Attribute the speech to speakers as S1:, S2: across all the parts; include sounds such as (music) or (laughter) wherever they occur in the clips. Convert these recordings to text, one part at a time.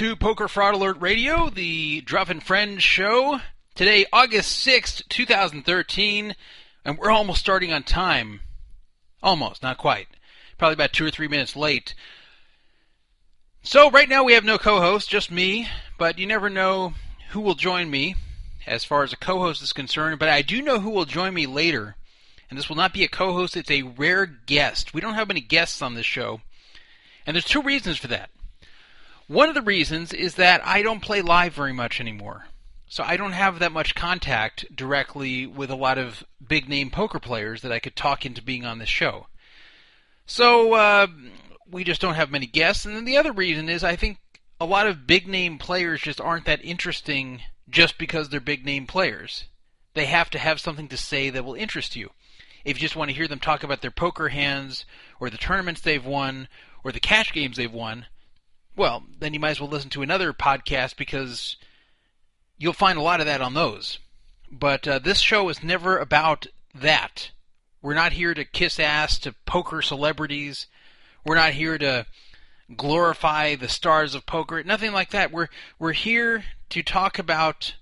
S1: To Poker Fraud Alert Radio, the Druff and Friends show. Today, August 6th, 2013, and we're almost starting on time. Almost, not quite. Probably about two or three minutes late. So, right now we have no co host, just me, but you never know who will join me as far as a co host is concerned, but I do know who will join me later. And this will not be a co host, it's a rare guest. We don't have many guests on this show. And there's two reasons for that. One of the reasons is that I don't play live very much anymore. So I don't have that much contact directly with a lot of big name poker players that I could talk into being on this show. So uh, we just don't have many guests. And then the other reason is I think a lot of big name players just aren't that interesting just because they're big name players. They have to have something to say that will interest you. If you just want to hear them talk about their poker hands or the tournaments they've won or the cash games they've won, well, then you might as well listen to another podcast because you'll find a lot of that on those. But uh, this show is never about that. We're not here to kiss ass to poker celebrities. We're not here to glorify the stars of poker. Nothing like that. We're we're here to talk about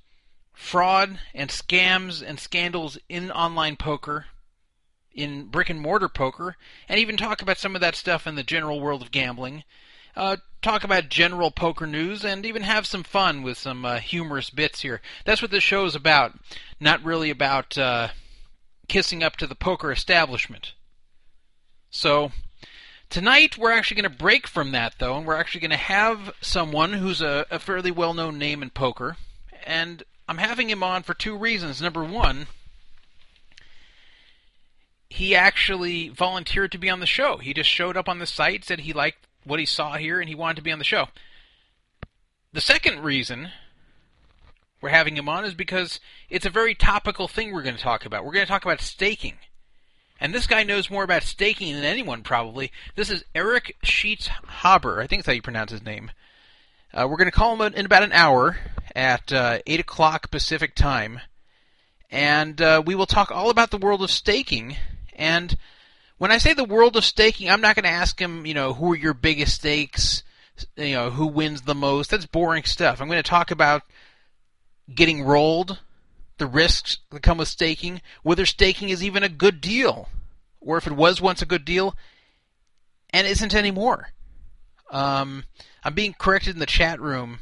S1: fraud and scams and scandals in online poker, in brick and mortar poker, and even talk about some of that stuff in the general world of gambling uh, talk about general poker news, and even have some fun with some uh, humorous bits here. That's what this show is about. Not really about uh, kissing up to the poker establishment. So, tonight we're actually going to break from that, though, and we're actually going to have someone who's a, a fairly well known name in poker. And I'm having him on for two reasons. Number one, he actually volunteered to be on the show. He just showed up on the site, said he liked what he saw here and he wanted to be on the show. The second reason we're having him on is because it's a very topical thing we're going to talk about. We're going to talk about staking. And this guy knows more about staking than anyone, probably. This is Eric Sheets Haber. I think that's how you pronounce his name. Uh, we're going to call him in about an hour at uh, 8 o'clock Pacific time. And uh, we will talk all about the world of staking and when I say the world of staking, I'm not going to ask him, you know, who are your biggest stakes, you know, who wins the most. That's boring stuff. I'm going to talk about getting rolled, the risks that come with staking, whether staking is even a good deal, or if it was once a good deal and isn't anymore. Um, I'm being corrected in the chat room.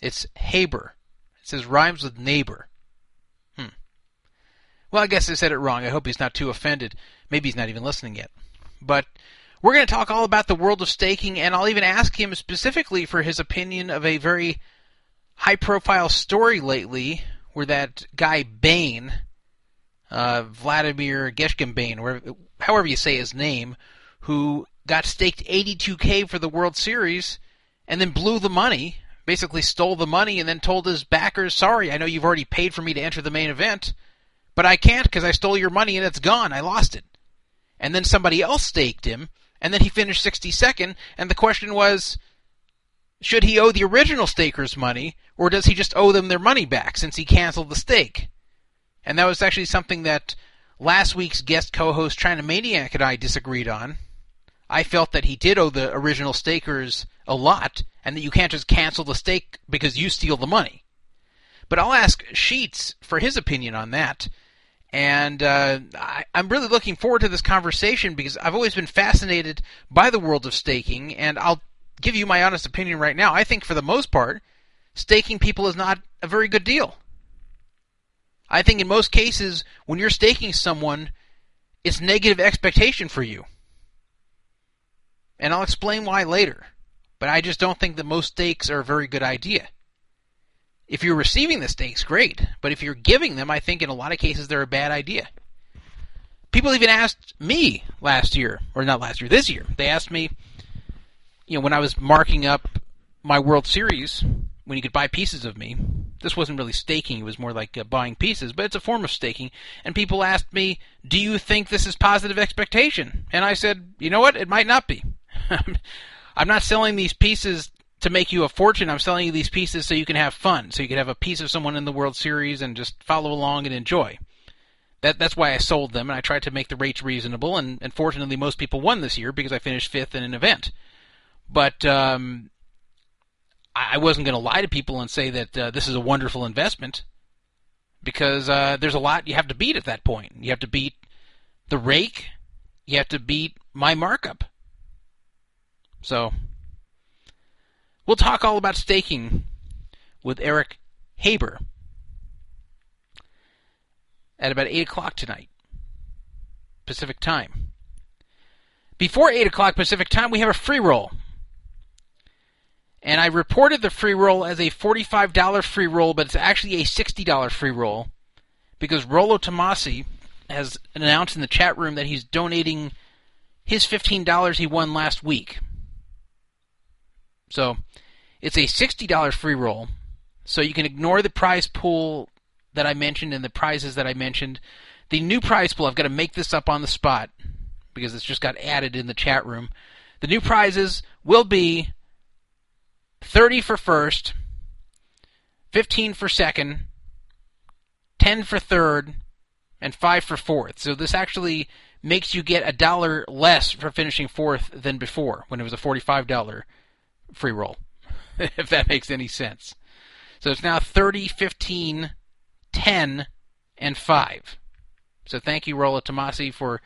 S1: It's Haber. It says rhymes with neighbor. Hmm. Well, I guess I said it wrong. I hope he's not too offended. Maybe he's not even listening yet. But we're going to talk all about the world of staking, and I'll even ask him specifically for his opinion of a very high profile story lately where that guy Bain, uh, Vladimir Geshkin or however you say his name, who got staked 82k for the World Series and then blew the money, basically stole the money, and then told his backers, "Sorry, I know you've already paid for me to enter the main event, but I can't because I stole your money and it's gone. I lost it." And then somebody else staked him, and then he finished 62nd, and the question was, should he owe the original stakers money, or does he just owe them their money back since he canceled the stake? And that was actually something that last week's guest co-host China Maniac and I disagreed on. I felt that he did owe the original stakers a lot, and that you can't just cancel the stake because you steal the money. But I'll ask Sheets for his opinion on that. And uh, I, am really looking forward to this conversation because I've always been fascinated by the world of staking, and I'll give you my honest opinion right now. I think for the most part, staking people is not a very good deal. I think in most cases, when you're staking someone, it's negative expectation for you. And I'll explain why later. But I just don't think that most stakes are a very good idea. If you're receiving the stakes, great. But if you're giving them, I think in a lot of cases they're a bad idea. People even asked me last year, or not last year, this year. They asked me, you know, when I was marking up my World Series, when you could buy pieces of me. This wasn't really staking, it was more like uh, buying pieces, but it's a form of staking. And people asked me, Do you think this is positive expectation? And I said, You know what? It might not be. (laughs) I'm not selling these pieces to make you a fortune, I'm selling you these pieces so you can have fun, so you can have a piece of someone in the World Series and just follow along and enjoy. That that's why I sold them, and I tried to make the rates reasonable. And, and fortunately, most people won this year because I finished fifth in an event. But um, I wasn't going to lie to people and say that uh, this is a wonderful investment because uh, there's a lot you have to beat at that point. You have to beat the rake, you have to beat my markup. So, we'll talk all about staking with Eric Haber at about 8 o'clock tonight, Pacific time. Before 8 o'clock Pacific time, we have a free roll. And I reported the free roll as a $45 free roll, but it's actually a $60 free roll because Rollo Tomasi has announced in the chat room that he's donating his $15 he won last week. So it's a $60 free roll. So you can ignore the prize pool that I mentioned and the prizes that I mentioned. The new prize pool, I've got to make this up on the spot because it's just got added in the chat room. The new prizes will be 30 for first, 15 for second, 10 for third, and 5 for fourth. So this actually makes you get a dollar less for finishing fourth than before when it was a $45 free roll, (laughs) if that makes any sense. So it's now 30, 15, 10, and 5. So thank you, Rollo Tomasi, for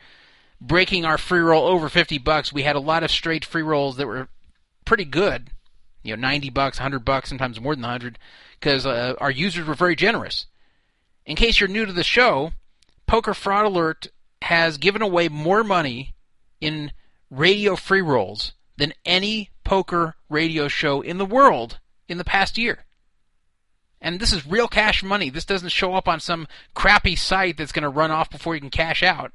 S1: breaking our free roll over 50 bucks. We had a lot of straight free rolls that were pretty good you know, 90 bucks, 100 bucks, sometimes more than 100, because uh, our users were very generous. In case you're new to the show, Poker Fraud Alert has given away more money in radio free rolls than any poker radio show in the world in the past year. And this is real cash money. This doesn't show up on some crappy site that's going to run off before you can cash out.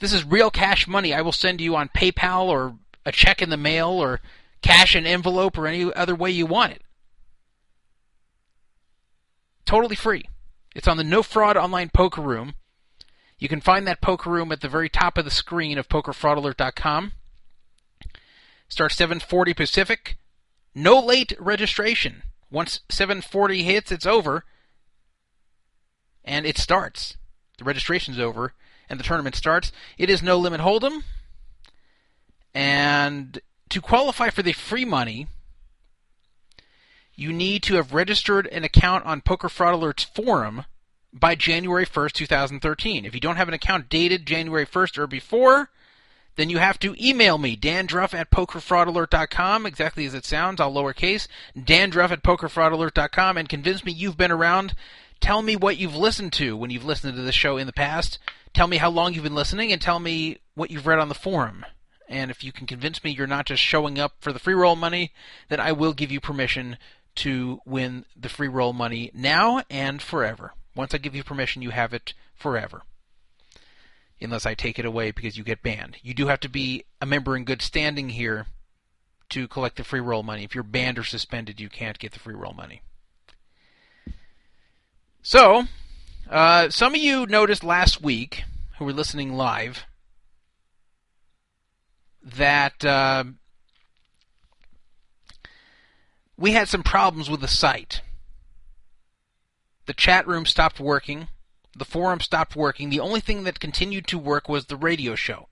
S1: This is real cash money I will send you on PayPal or a check in the mail or cash an envelope or any other way you want it. Totally free. It's on the No Fraud Online Poker Room. You can find that poker room at the very top of the screen of pokerfraudalert.com. Starts 7:40 Pacific. No late registration. Once 7:40 hits, it's over, and it starts. The registration's over, and the tournament starts. It is no limit hold'em, and to qualify for the free money, you need to have registered an account on Poker Fraud Alert's forum by January 1st, 2013. If you don't have an account dated January 1st or before, then you have to email me, dandruff at pokerfraudalert.com, exactly as it sounds, all lowercase, dandruff at pokerfraudalert.com, and convince me you've been around. Tell me what you've listened to when you've listened to this show in the past. Tell me how long you've been listening, and tell me what you've read on the forum. And if you can convince me you're not just showing up for the free roll money, then I will give you permission to win the free roll money now and forever. Once I give you permission, you have it forever. Unless I take it away because you get banned. You do have to be a member in good standing here to collect the free roll money. If you're banned or suspended, you can't get the free roll money. So, uh, some of you noticed last week who were listening live that uh, we had some problems with the site. The chat room stopped working. The forum stopped working. The only thing that continued to work was the radio show.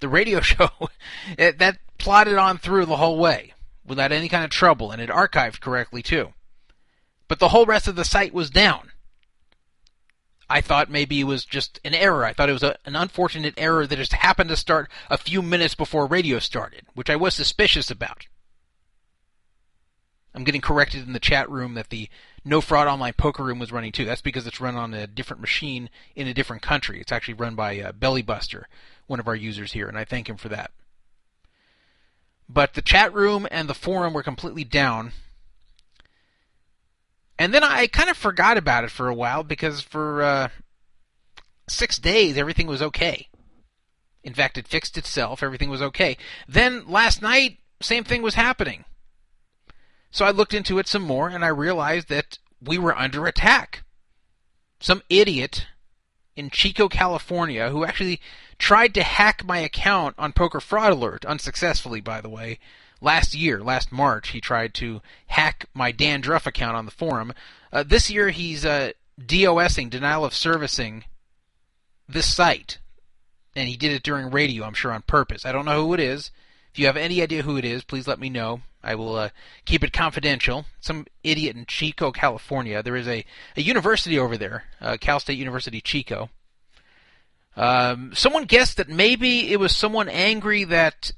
S1: The radio (laughs) show it, that plodded on through the whole way without any kind of trouble, and it archived correctly too. But the whole rest of the site was down. I thought maybe it was just an error. I thought it was a, an unfortunate error that just happened to start a few minutes before radio started, which I was suspicious about. I'm getting corrected in the chat room that the No Fraud Online Poker Room was running too. That's because it's run on a different machine in a different country. It's actually run by uh, Bellybuster, one of our users here, and I thank him for that. But the chat room and the forum were completely down and then I kind of forgot about it for a while because for uh, six days everything was okay. In fact, it fixed itself. Everything was okay. Then last night, same thing was happening. So I looked into it some more and I realized that we were under attack. Some idiot in Chico, California, who actually tried to hack my account on Poker Fraud Alert, unsuccessfully, by the way, last year, last March, he tried to hack my Dan Druff account on the forum. Uh, this year, he's uh, DOSing, denial of servicing, this site. And he did it during radio, I'm sure on purpose. I don't know who it is. If you have any idea who it is, please let me know. I will uh, keep it confidential. Some idiot in Chico, California. There is a, a university over there, uh, Cal State University Chico. Um, someone guessed that maybe it was someone angry that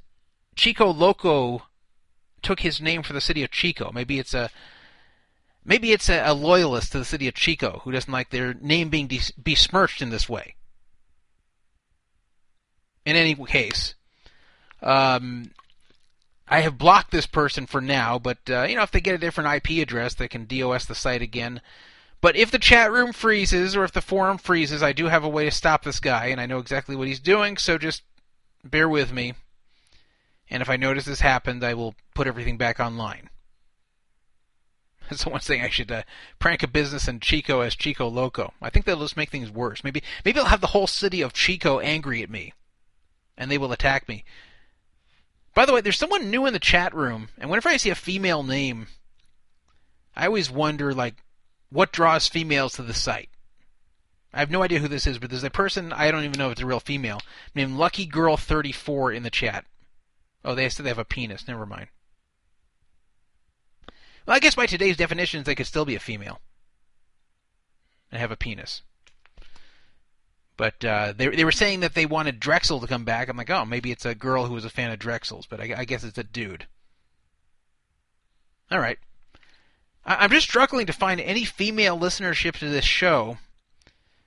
S1: Chico Loco took his name for the city of Chico. Maybe it's a maybe it's a, a loyalist to the city of Chico who doesn't like their name being besmirched in this way. In any case, um, I have blocked this person for now, but uh, you know if they get a different IP address, they can DOS the site again. But if the chat room freezes or if the forum freezes, I do have a way to stop this guy, and I know exactly what he's doing. So just bear with me. And if I notice this happened, I will put everything back online. (laughs) Someone's saying I should uh, prank a business in Chico as Chico Loco. I think that'll just make things worse. Maybe maybe I'll have the whole city of Chico angry at me, and they will attack me. By the way, there's someone new in the chat room, and whenever I see a female name, I always wonder like what draws females to the site. I have no idea who this is, but there's a person I don't even know if it's a real female named Lucky Girl 34 in the chat. Oh, they said they have a penis. Never mind. Well, I guess by today's definitions, they could still be a female and have a penis. But uh, they they were saying that they wanted Drexel to come back. I'm like, oh, maybe it's a girl who was a fan of Drexel's, but I, I guess it's a dude. All right. I, I'm just struggling to find any female listenership to this show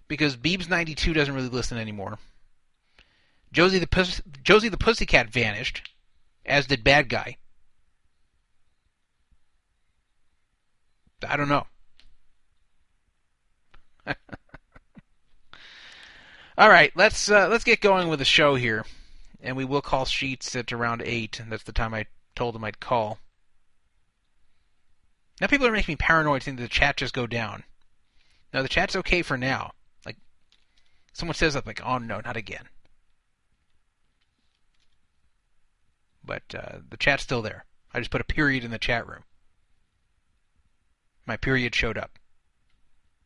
S1: because Beebs92 doesn't really listen anymore. Josie the Josie the Pussycat vanished, as did Bad Guy. I don't know. (laughs) All right, let's uh, let's get going with the show here, and we will call sheets at around eight. And that's the time I told them I'd call. Now people are making me paranoid, thinking the chat just go down. No, the chat's okay for now. Like someone says that, like, oh no, not again. But uh, the chat's still there. I just put a period in the chat room. My period showed up.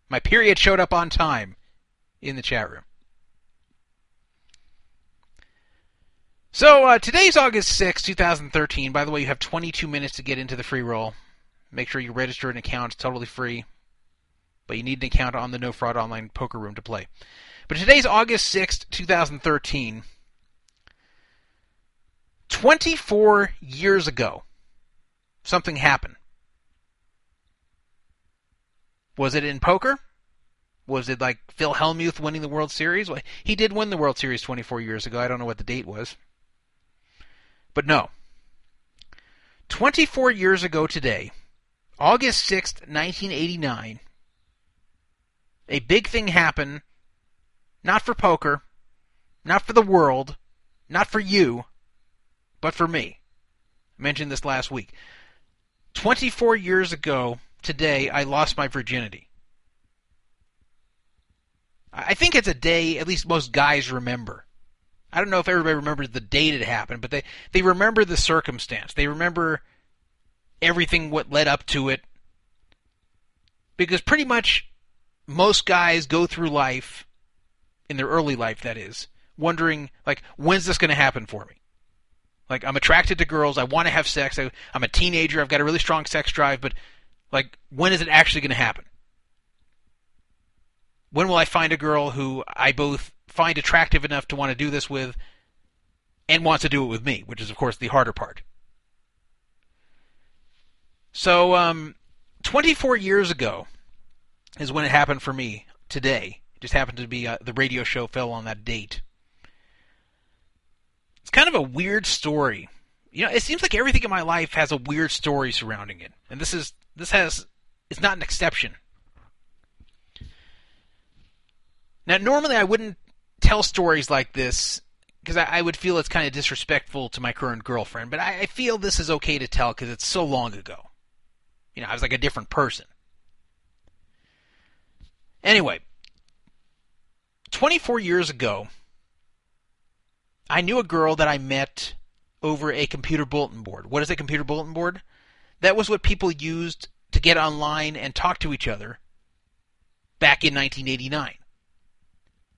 S1: My period showed up on time in the chat room. So uh, today's August 6, 2013. By the way, you have 22 minutes to get into the free roll. Make sure you register an account. It's totally free. But you need an account on the No Fraud Online Poker Room to play. But today's August 6th, 2013. 24 years ago, something happened. Was it in poker? Was it like Phil Hellmuth winning the World Series? He did win the World Series 24 years ago. I don't know what the date was. But no. 24 years ago today, August 6th, 1989, a big thing happened, not for poker, not for the world, not for you, but for me. I mentioned this last week. 24 years ago today, I lost my virginity. I think it's a day at least most guys remember. I don't know if everybody remembers the date it happened, but they, they remember the circumstance. They remember everything what led up to it. Because pretty much most guys go through life, in their early life that is, wondering, like, when's this going to happen for me? Like, I'm attracted to girls, I want to have sex, I, I'm a teenager, I've got a really strong sex drive, but, like, when is it actually going to happen? When will I find a girl who I both find attractive enough to want to do this with and wants to do it with me, which is, of course, the harder part. So, um, 24 years ago is when it happened for me today. It just happened to be uh, the radio show fell on that date. It's kind of a weird story. You know, it seems like everything in my life has a weird story surrounding it. And this is this has it's not an exception. Now, normally I wouldn't tell stories like this because I, I, would feel it's kind of disrespectful to my current girlfriend, but I, I feel this is okay to tell because it's so long ago. You know, I was like a different person. Anyway, 24 years ago, I knew a girl that I met over a computer bulletin board. What is a computer bulletin board? That was what people used to get online and talk to each other back in 1989.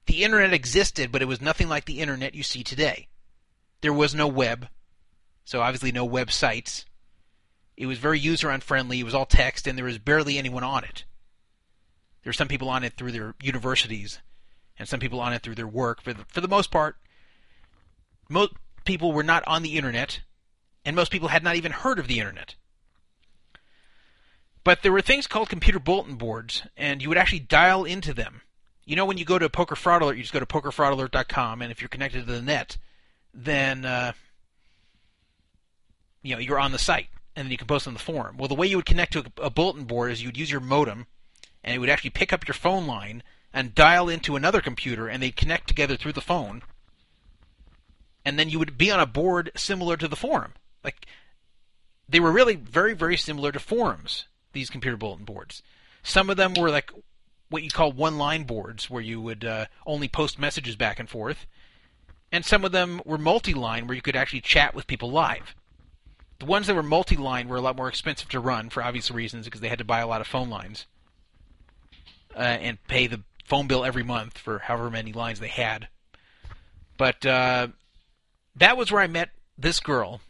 S1: The internet existed, but it was nothing like the internet you see today. There was no web. So obviously no websites. It was very user unfriendly. It was all text, and there was barely anyone on it. There were some people on it through their universities, and some people on it through their work. But for the most part, most people were not on the internet, and most people had not even heard of the internet. But there were things called computer bulletin boards, and you would actually dial into them. You know, when you go to Poker Fraud Alert, you just go to pokerfraudalert.com, and if you're connected to the net, then uh, you know you're on the site, and then you can post on the forum. Well, the way you would connect to a, a bulletin board is you'd use your modem, and it would actually pick up your phone line and dial into another computer, and they'd connect together through the phone, and then you would be on a board similar to the forum. Like they were really very, very similar to forums these computer bulletin boards. Some of them were like what you call one-line boards, where you would uh, only post messages back and forth, and some of them were multi-line, where you could actually chat with people live. The ones that were multi-line were a lot more expensive to run for obvious reasons because they had to buy a lot of phone lines uh, and pay the phone bill every month for however many lines they had. But uh, that was where I met this girl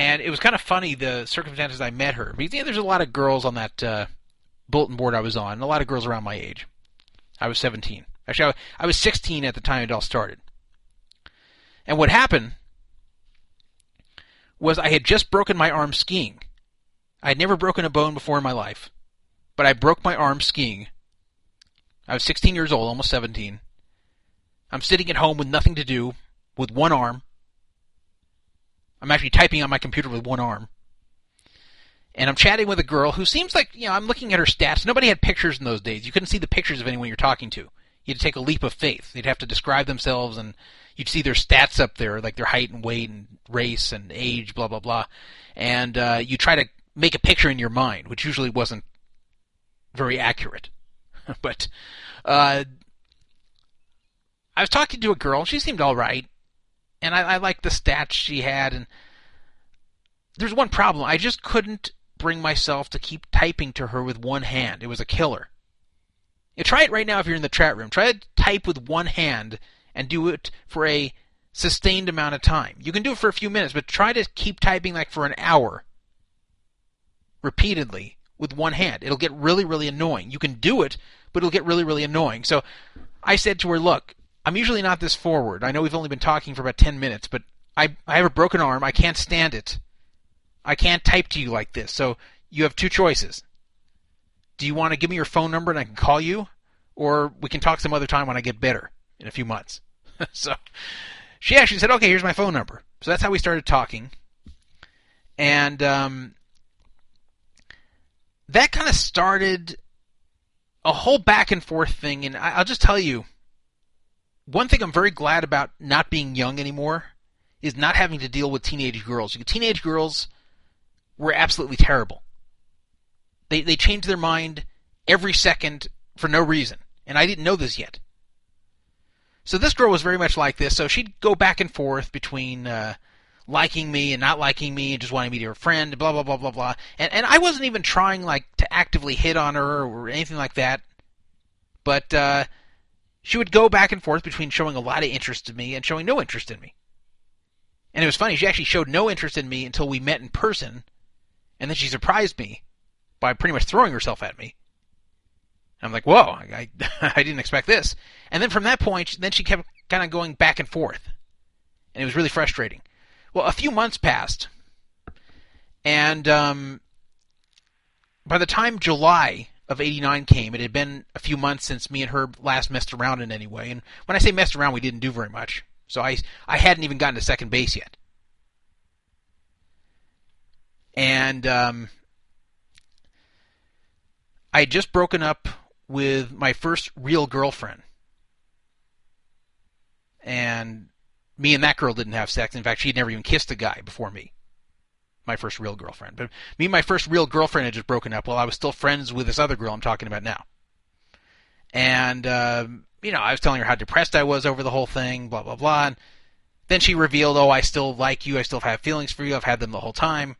S1: and it was kind of funny the circumstances I met her. Because yeah, there's a lot of girls on that uh, bulletin board I was on, and a lot of girls around my age. I was 17. Actually, I was 16 at the time it all started. And what happened was I had just broken my arm skiing. I had never broken a bone before in my life, but I broke my arm skiing. I was 16 years old, almost 17. I'm sitting at home with nothing to do, with one arm, I'm actually typing on my computer with one arm. And I'm chatting with a girl who seems like, you know, I'm looking at her stats. Nobody had pictures in those days. You couldn't see the pictures of anyone you're talking to. You had to take a leap of faith. They'd have to describe themselves and you'd see their stats up there, like their height and weight and race and age, blah, blah, blah. And uh, you try to make a picture in your mind, which usually wasn't very accurate. (laughs) but uh, I was talking to a girl. She seemed all right and I, I liked the stats she had. And there's one problem: I just couldn't bring myself to keep typing to her with one hand. It was a killer. You try it right now if you're in the chat room. Try to type with one hand and do it for a sustained amount of time. You can do it for a few minutes, but try to keep typing like for an hour repeatedly with one hand. It'll get really, really annoying. You can do it, but it'll get really, really annoying. So I said to her, look, I'm usually not this forward. I know we've only been talking for about 10 minutes, but I, I have a broken arm. I can't stand it. I can't type to you like this. So you have two choices. Do you want to give me your phone number and I can call you? Or we can talk some other time when I get better in a few months. (laughs) so she actually said, okay, here's my phone number. So that's how we started talking. And um, that kind of started a whole back and forth thing. And I, I'll just tell you, one thing I'm very glad about not being young anymore is not having to deal with teenage girls. Teenage girls were absolutely terrible. They they change their mind every second for no reason, and I didn't know this yet. So this girl was very much like this. So she'd go back and forth between uh, liking me and not liking me, and just wanting me to be her friend, blah blah blah blah blah. And and I wasn't even trying like to actively hit on her or anything like that. But uh, she would go back and forth between showing a lot of interest in me and showing no interest in me. And it was funny, she actually showed no interest in me until we met in person, and then she surprised me by pretty much throwing herself at me. I'm like, whoa, I, I, (laughs) I didn't expect this. And then from that point, then she kept kind of going back and forth. And it was really frustrating. Well, a few months passed, and um, by the time July of 89 came, it had been a few months since me and her last messed around in any way. And when I say messed around, we didn't do very much. So I, I hadn't even gotten to second base yet. And um, I had just broken up with my first real girlfriend. And me and that girl didn't have sex. In fact, she had never even kissed a guy before me my first real girlfriend. But me and my first real girlfriend had just broken up while I was still friends with this other girl I'm talking about now. And, uh, you know, I was telling her how depressed I was over the whole thing, blah, blah, blah. And then she revealed, oh, I still like you. I still have feelings for you. I've had them the whole time.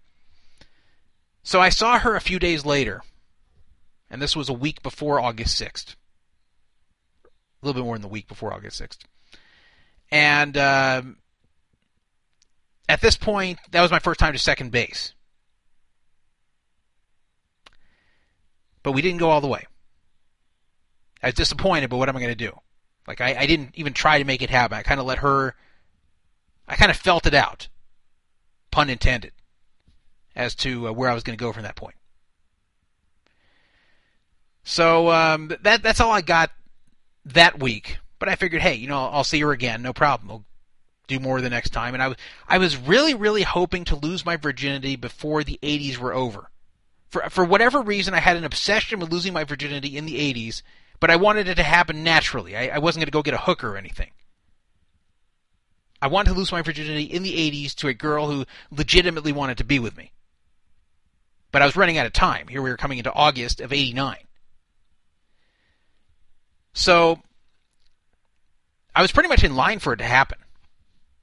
S1: So I saw her a few days later. And this was a week before August 6th. A little bit more than the week before August 6th. And uh, at this point, that was my first time to second base. But we didn't go all the way. I was disappointed, but what am I going to do? Like, I, I didn't even try to make it happen. I kind of let her, I kind of felt it out, pun intended, as to uh, where I was going to go from that point. So um, that that's all I got that week. But I figured, hey, you know, I'll see her again, no problem. We'll do more the next time. And I was I was really really hoping to lose my virginity before the 80s were over. For for whatever reason, I had an obsession with losing my virginity in the 80s, but I wanted it to happen naturally. I, I wasn't going to go get a hooker or anything. I wanted to lose my virginity in the 80s to a girl who legitimately wanted to be with me. But I was running out of time. Here we were coming into August of 89. So I was pretty much in line for it to happen.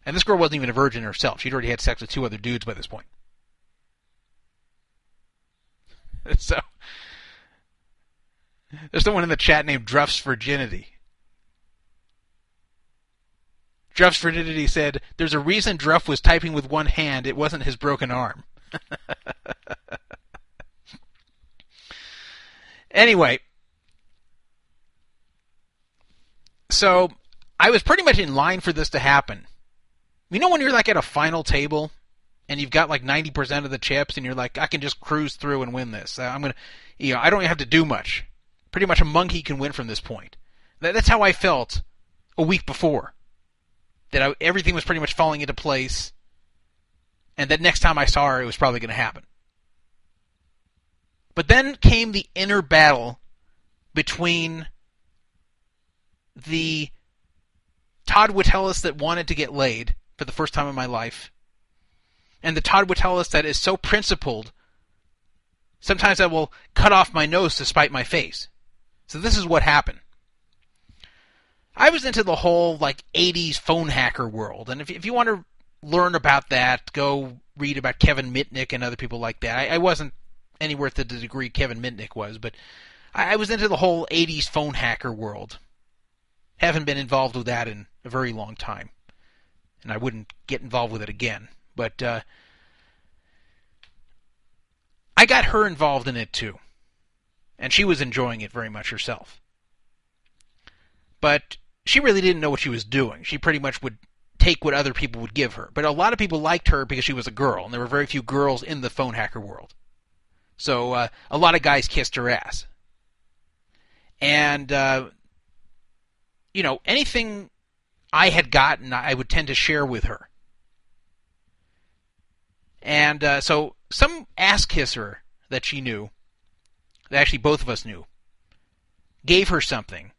S1: And this girl wasn't even a virgin herself. She'd already had sex with two other dudes by this point. (laughs) so there's someone in the chat named Druff's Virginity. Druff's Virginity said, There's a reason Druff was typing with one hand. It wasn't his broken arm. (laughs) anyway, so I was pretty much in line for this to happen. You know when you're like at a final table and you've got like 90% of the chips and you're like I can just cruise through and win this. I'm going to you know, I don't have to do much. Pretty much a monkey can win from this point. That's how I felt a week before. That I, everything was pretty much falling into place and that next time I saw her it was probably going to happen. But then came the inner battle between the Todd Witteles that wanted to get laid for the first time in my life, and the Todd Witteles that is so principled. Sometimes I will cut off my nose to spite my face. So this is what happened. I was into the whole like 80s phone hacker world, and if if you want to learn about that, go read about Kevin Mitnick and other people like that. I, I wasn't anywhere to the degree Kevin Mitnick was, but I, I was into the whole 80s phone hacker world. Haven't been involved with that in a very long time, and I wouldn't get involved with it again. But uh, I got her involved in it too, and she was enjoying it very much herself. But she really didn't know what she was doing. She pretty much would take what other people would give her. But a lot of people liked her because she was a girl, and there were very few girls in the phone hacker world. So uh, a lot of guys kissed her ass. And uh, you know, anything I had gotten, I would tend to share with her. And uh, so, some ass kisser that she knew, that actually both of us knew, gave her something.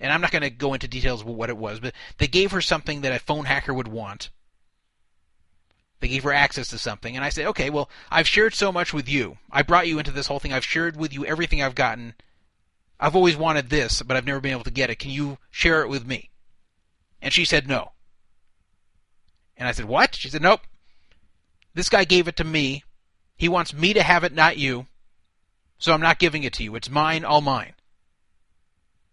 S1: And I'm not going to go into details of what it was, but they gave her something that a phone hacker would want. They gave her access to something, and I said, okay, well, I've shared so much with you. I brought you into this whole thing. I've shared with you everything I've gotten. I've always wanted this, but I've never been able to get it. Can you share it with me? And she said no. And I said, What? She said, Nope. This guy gave it to me. He wants me to have it, not you. So I'm not giving it to you. It's mine, all mine.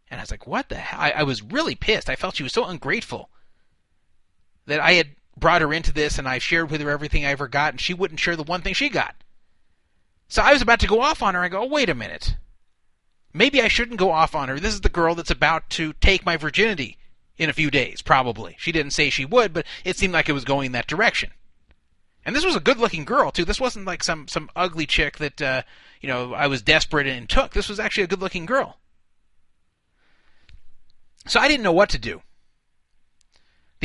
S1: And I was like, What the hell? I, I was really pissed. I felt she was so ungrateful that I had brought her into this and I shared with her everything I ever got, and she wouldn't share the one thing she got. So I was about to go off on her. I go, oh, wait a minute maybe I shouldn't go off on her. This is the girl that's about to take my virginity in a few days, probably. She didn't say she would, but it seemed like it was going that direction. And this was a good-looking girl too. This wasn't like some some ugly chick that uh, you know I was desperate and took. This was actually a good-looking girl. So I didn't know what to do.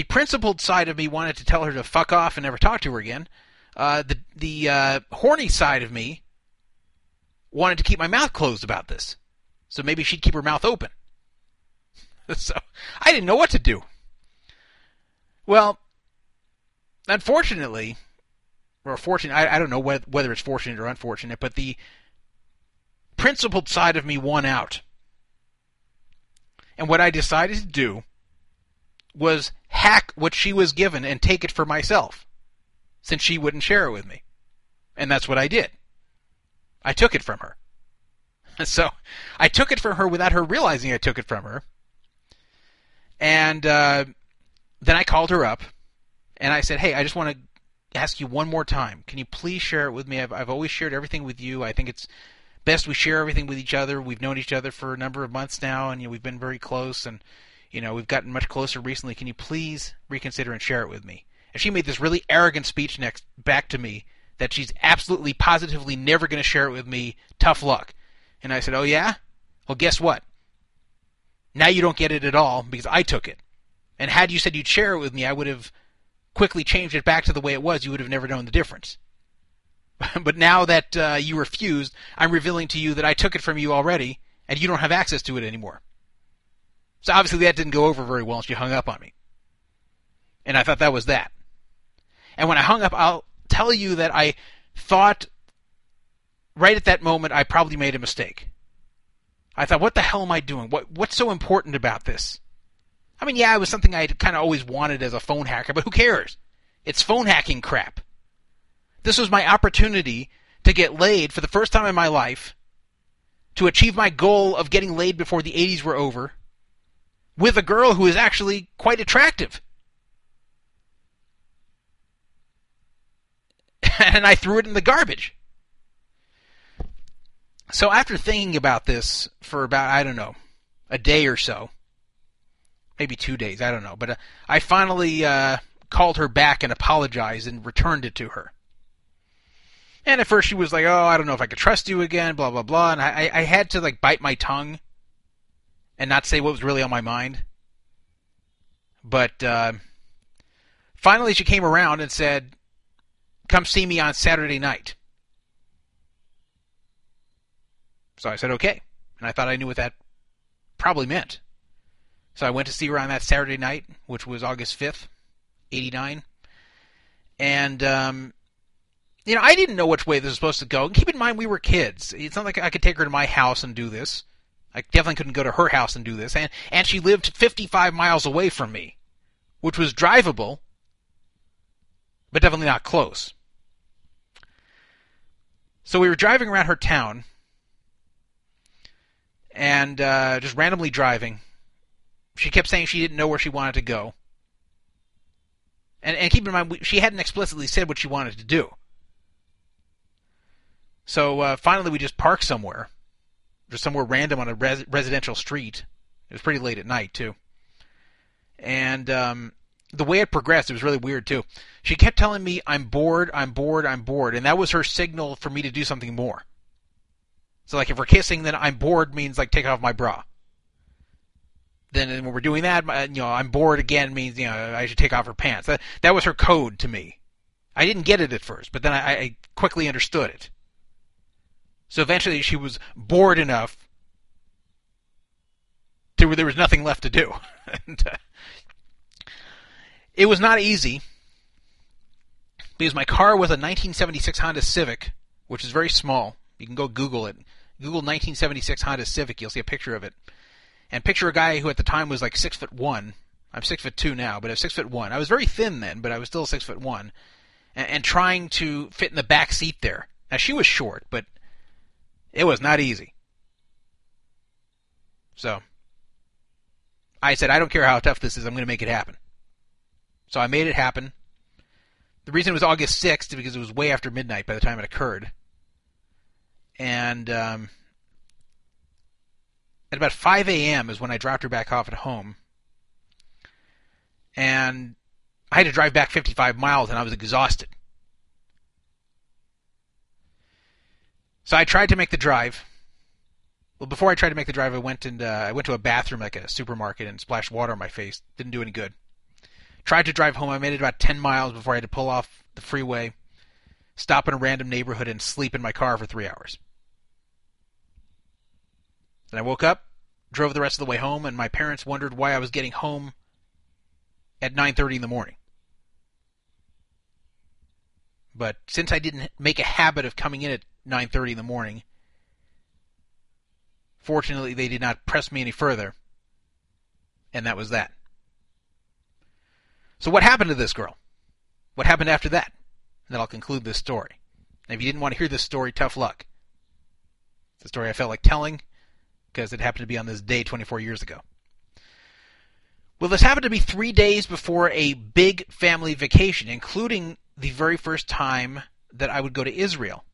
S1: The principled side of me wanted to tell her to fuck off and never talk to her again. Uh, the the uh, horny side of me wanted to keep my mouth closed about this. So maybe she'd keep her mouth open. (laughs) so I didn't know what to do. Well, unfortunately, or fortunate, I, I don't know whether, whether it's fortunate or unfortunate, but the principled side of me won out. And what I decided to do was hack what she was given and take it for myself, since she wouldn't share it with me. And that's what I did. I took it from her. (laughs) so I took it from her without her realizing I took it from her. And uh, then I called her up and I said, "Hey, I just want to ask you one more time. Can you please share it with me? I've, I've always shared everything with you. I think it's best we share everything with each other. We've known each other for a number of months now, and you know, we've been very close, and you know we've gotten much closer recently. Can you please reconsider and share it with me? And she made this really arrogant speech next back to me that she's absolutely positively never going to share it with me. Tough luck. And I said, "Oh yeah? Well, guess what? Now you don't get it at all because I took it. And had you said you'd share it with me, I would have quickly changed it back to the way it was. You would have never known the difference." (laughs) but now that uh, you refused, I'm revealing to you that I took it from you already, and you don't have access to it anymore. So obviously that didn't go over very well, and she hung up on me. And I thought that was that. And when I hung up, I'll tell you that I thought right at that moment I probably made a mistake. I thought, what the hell am I doing? What what's so important about this? I mean, yeah, it was something I kind of always wanted as a phone hacker, but who cares? It's phone hacking crap. This was my opportunity to get laid for the first time in my life, to achieve my goal of getting laid before the 80s were over, with a girl who is actually quite attractive. (laughs) and I threw it in the garbage. So after thinking about this for about, I don't know, a day or so, maybe two days, I don't know, but uh, I finally uh, called her back and apologized and returned it to her. And at first she was like, "Oh, I don't know if I could trust you again," blah blah blah, and I, I had to like bite my tongue and not say what was really on my mind. But uh, finally, she came around and said, "Come see me on Saturday night." So I said, "Okay," and I thought I knew what that probably meant. So I went to see her on that Saturday night, which was August fifth, eighty nine, and um, you know, I didn't know which way this was supposed to go. And keep in mind, we were kids. It's not like I could take her to my house and do this. I definitely couldn't go to her house and do this. And and she lived 55 miles away from me, which was drivable, but definitely not close. So we were driving around her town, and uh, just randomly driving. She kept saying she didn't know where she wanted to go. And, and keep in mind, she hadn't explicitly said what she wanted to do. So uh, finally, we just parked somewhere, just somewhere random on a res- residential street. It was pretty late at night too, and um, the way it progressed, it was really weird too. She kept telling me, "I'm bored, I'm bored, I'm bored," and that was her signal for me to do something more. So like if we're kissing, then I'm bored means like take off my bra. Then when we're doing that, you know, I'm bored again means you know I should take off her pants. That that was her code to me. I didn't get it at first, but then I, I quickly understood it. So eventually she was bored enough to where there was nothing left to do. (laughs) and, uh, it was not easy because my car was a 1976 Honda Civic, which is very small. You can go Google it. Google 1976 Honda Civic. You'll see a picture of it. And picture a guy who at the time was like six foot one. I'm six foot two now, but I was six foot one. I was very thin then, but I was still six foot one, and, and trying to fit in the back seat there. Now she was short, but it was not easy. So, I said, I don't care how tough this is, I'm going to make it happen. So I made it happen. The reason it was August 6th because it was way after midnight by the time it occurred. And um, at about 5 a.m. is when I dropped her back off at home. And I had to drive back 55 miles and I was exhausted. So I tried to make the drive. Well, before I tried to make the drive, I went and uh, I went to a bathroom like a supermarket and splashed water on my face. Didn't do any good. Tried to drive home. I made it about 10 miles before I had to pull off the freeway, stop in a random neighborhood, and sleep in my car for three hours. Then I woke up, drove the rest of the way home, and my parents wondered why I was getting home at 9:30 in the morning. But since I didn't make a habit of coming in at 9:30 in the morning. Fortunately, they did not press me any further, and that was that. So what happened to this girl? What happened after that? And then I'll conclude this story. And if you didn't want to hear this story, tough luck. It's a story I felt like telling because it happened to be on this day 24 years ago. Well, this happened to be three days before a big family vacation, including the very first time that I would go to Israel.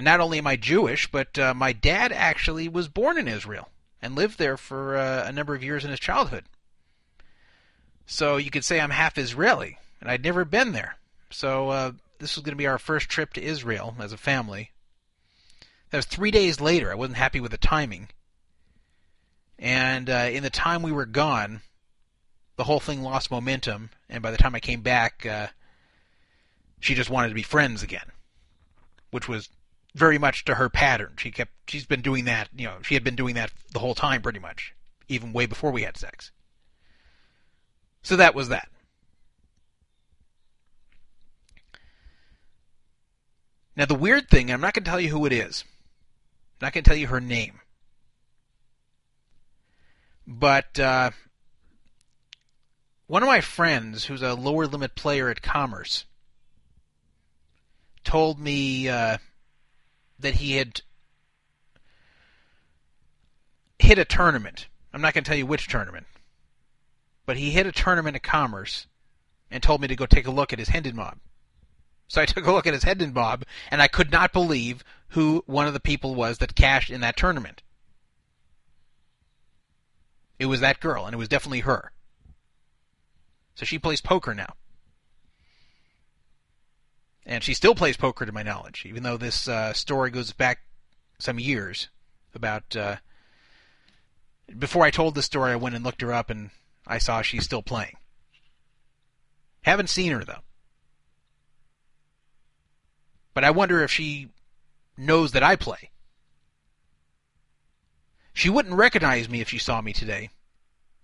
S1: And not only am I Jewish, but uh, my dad actually was born in Israel and lived there for uh, a number of years in his childhood. So you could say I'm half Israeli, and I'd never been there. So uh, this was going to be our first trip to Israel as a family. That was three days later. I wasn't happy with the timing. And uh, in the time we were gone, the whole thing lost momentum. And by the time I came back, uh, she just wanted to be friends again, which was very much to her pattern. She kept she's been doing that, you know, she had been doing that the whole time pretty much, even way before we had sex. So that was that. Now the weird thing, I'm not going to tell you who it is. I'm not going to tell you her name. But uh, one of my friends, who's a lower limit player at Commerce, told me uh, that he had hit a tournament. I'm not going to tell you which tournament, but he hit a tournament at Commerce and told me to go take a look at his Hendon mob. So I (laughs) took a look at his Hendon mob, and I could not believe who one of the people was that cashed in that tournament. It was that girl, and it was definitely her. So she plays poker now and she still plays poker to my knowledge, even though this uh, story goes back some years. About uh, before I told this story, I went and looked her up, and I saw she's still playing. Haven't seen her though, but I wonder if she knows that I play. She wouldn't recognize me if she saw me today,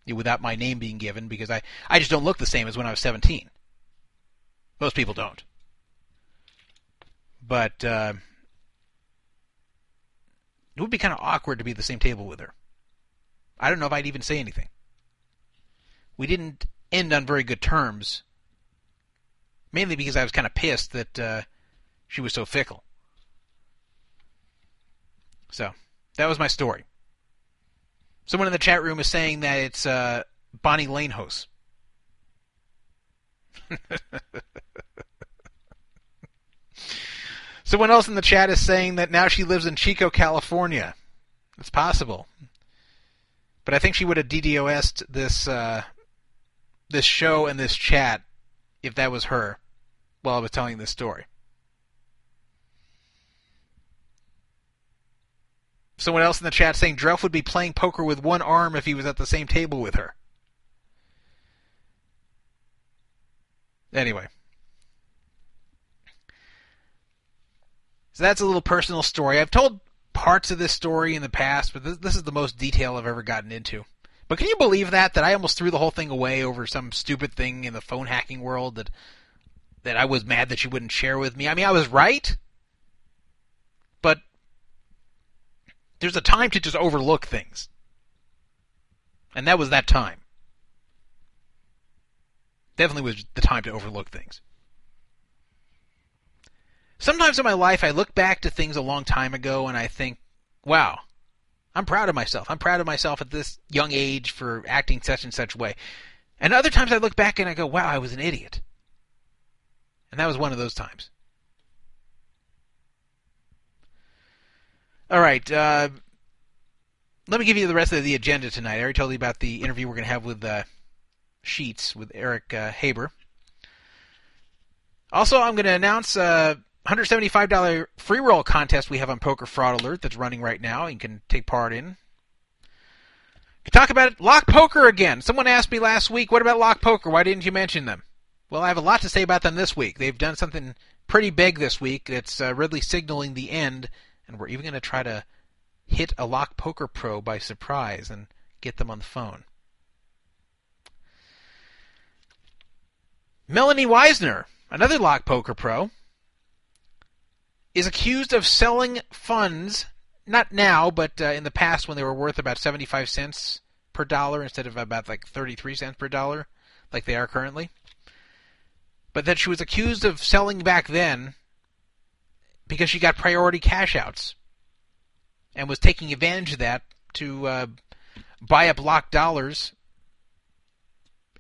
S1: without my name being given, because I, I just don't look the same as when I was 17. Most people don't. But uh, it would be kind of awkward to be at the same table with her. I don't know if I'd even say anything. We didn't end on very good terms, mainly because I was kind of pissed that uh, she was so fickle. So, that was my story. Someone in the chat room is saying that it's uh, Bonnie Lanehose. (laughs) Someone else in the chat is saying that now she lives in Chico, California. It's possible. But I think she would have DDoSed this uh, this show and this chat if that was her while I was telling this story. Someone else in the chat saying Druff would be playing poker with one arm if he was at the same table with her. Anyway. So that's a little personal story. I've told parts of this story in the past, but this, this is the most detail I've ever gotten into. But can you believe that that I almost threw the whole thing away over some stupid thing in the phone hacking world that that I was mad that you wouldn't share with me? I mean, I was right, but there's a time to just overlook things. And that was that time. Definitely was the time to overlook things. Sometimes in my life, I look back to things a long time ago and I think, wow, I'm proud of myself. I'm proud of myself at this young age for acting such and such way. And other times I look back and I go, wow, I was an idiot. And that was one of those times. All right. Uh, let me give you the rest of the agenda tonight. I already told you about the interview we're going to have with uh, Sheets, with Eric uh, Haber. Also, I'm going to announce uh, $175 free roll contest we have on Poker Fraud Alert that's running right now. You can take part in. Talk about it. Lock Poker again. Someone asked me last week, what about Lock Poker? Why didn't you mention them? Well, I have a lot to say about them this week. They've done something pretty big this week that's uh, really signaling the end, and we're even going to try to hit a Lock Poker Pro by surprise and get them on the phone. Melanie Weisner, another Lock Poker Pro, is accused of selling funds, not now, but uh, in the past when they were worth about 75 cents per dollar instead of about like 33 cents per dollar, like they are currently. But that she was accused of selling back then because she got priority cash outs and was taking advantage of that to uh, buy up locked dollars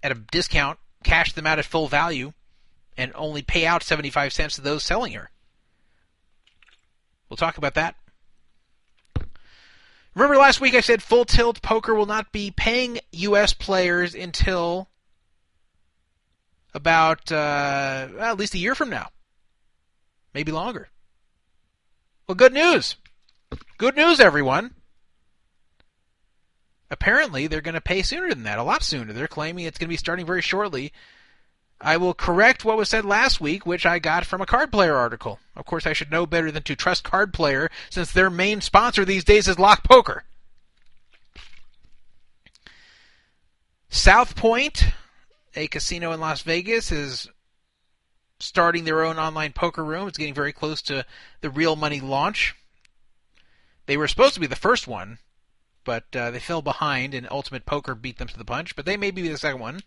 S1: at a discount, cash them out at full value, and only pay out 75 cents to those selling her. We'll talk about that. Remember last week I said Full Tilt Poker will not be paying U.S. players until about uh, well, at least a year from now, maybe longer. Well, good news. Good news, everyone. Apparently, they're going to pay sooner than that, a lot sooner. They're claiming it's going to be starting very shortly. I will correct what was said last week, which I got from a card player article. Of course, I should know better than to trust card player, since their main sponsor these days is Lock Poker. South Point, a casino in Las Vegas, is starting their own online poker room. It's getting very close to the real money launch. They were supposed to be the first one, but uh, they fell behind, and Ultimate Poker beat them to the punch. But they may be the second one.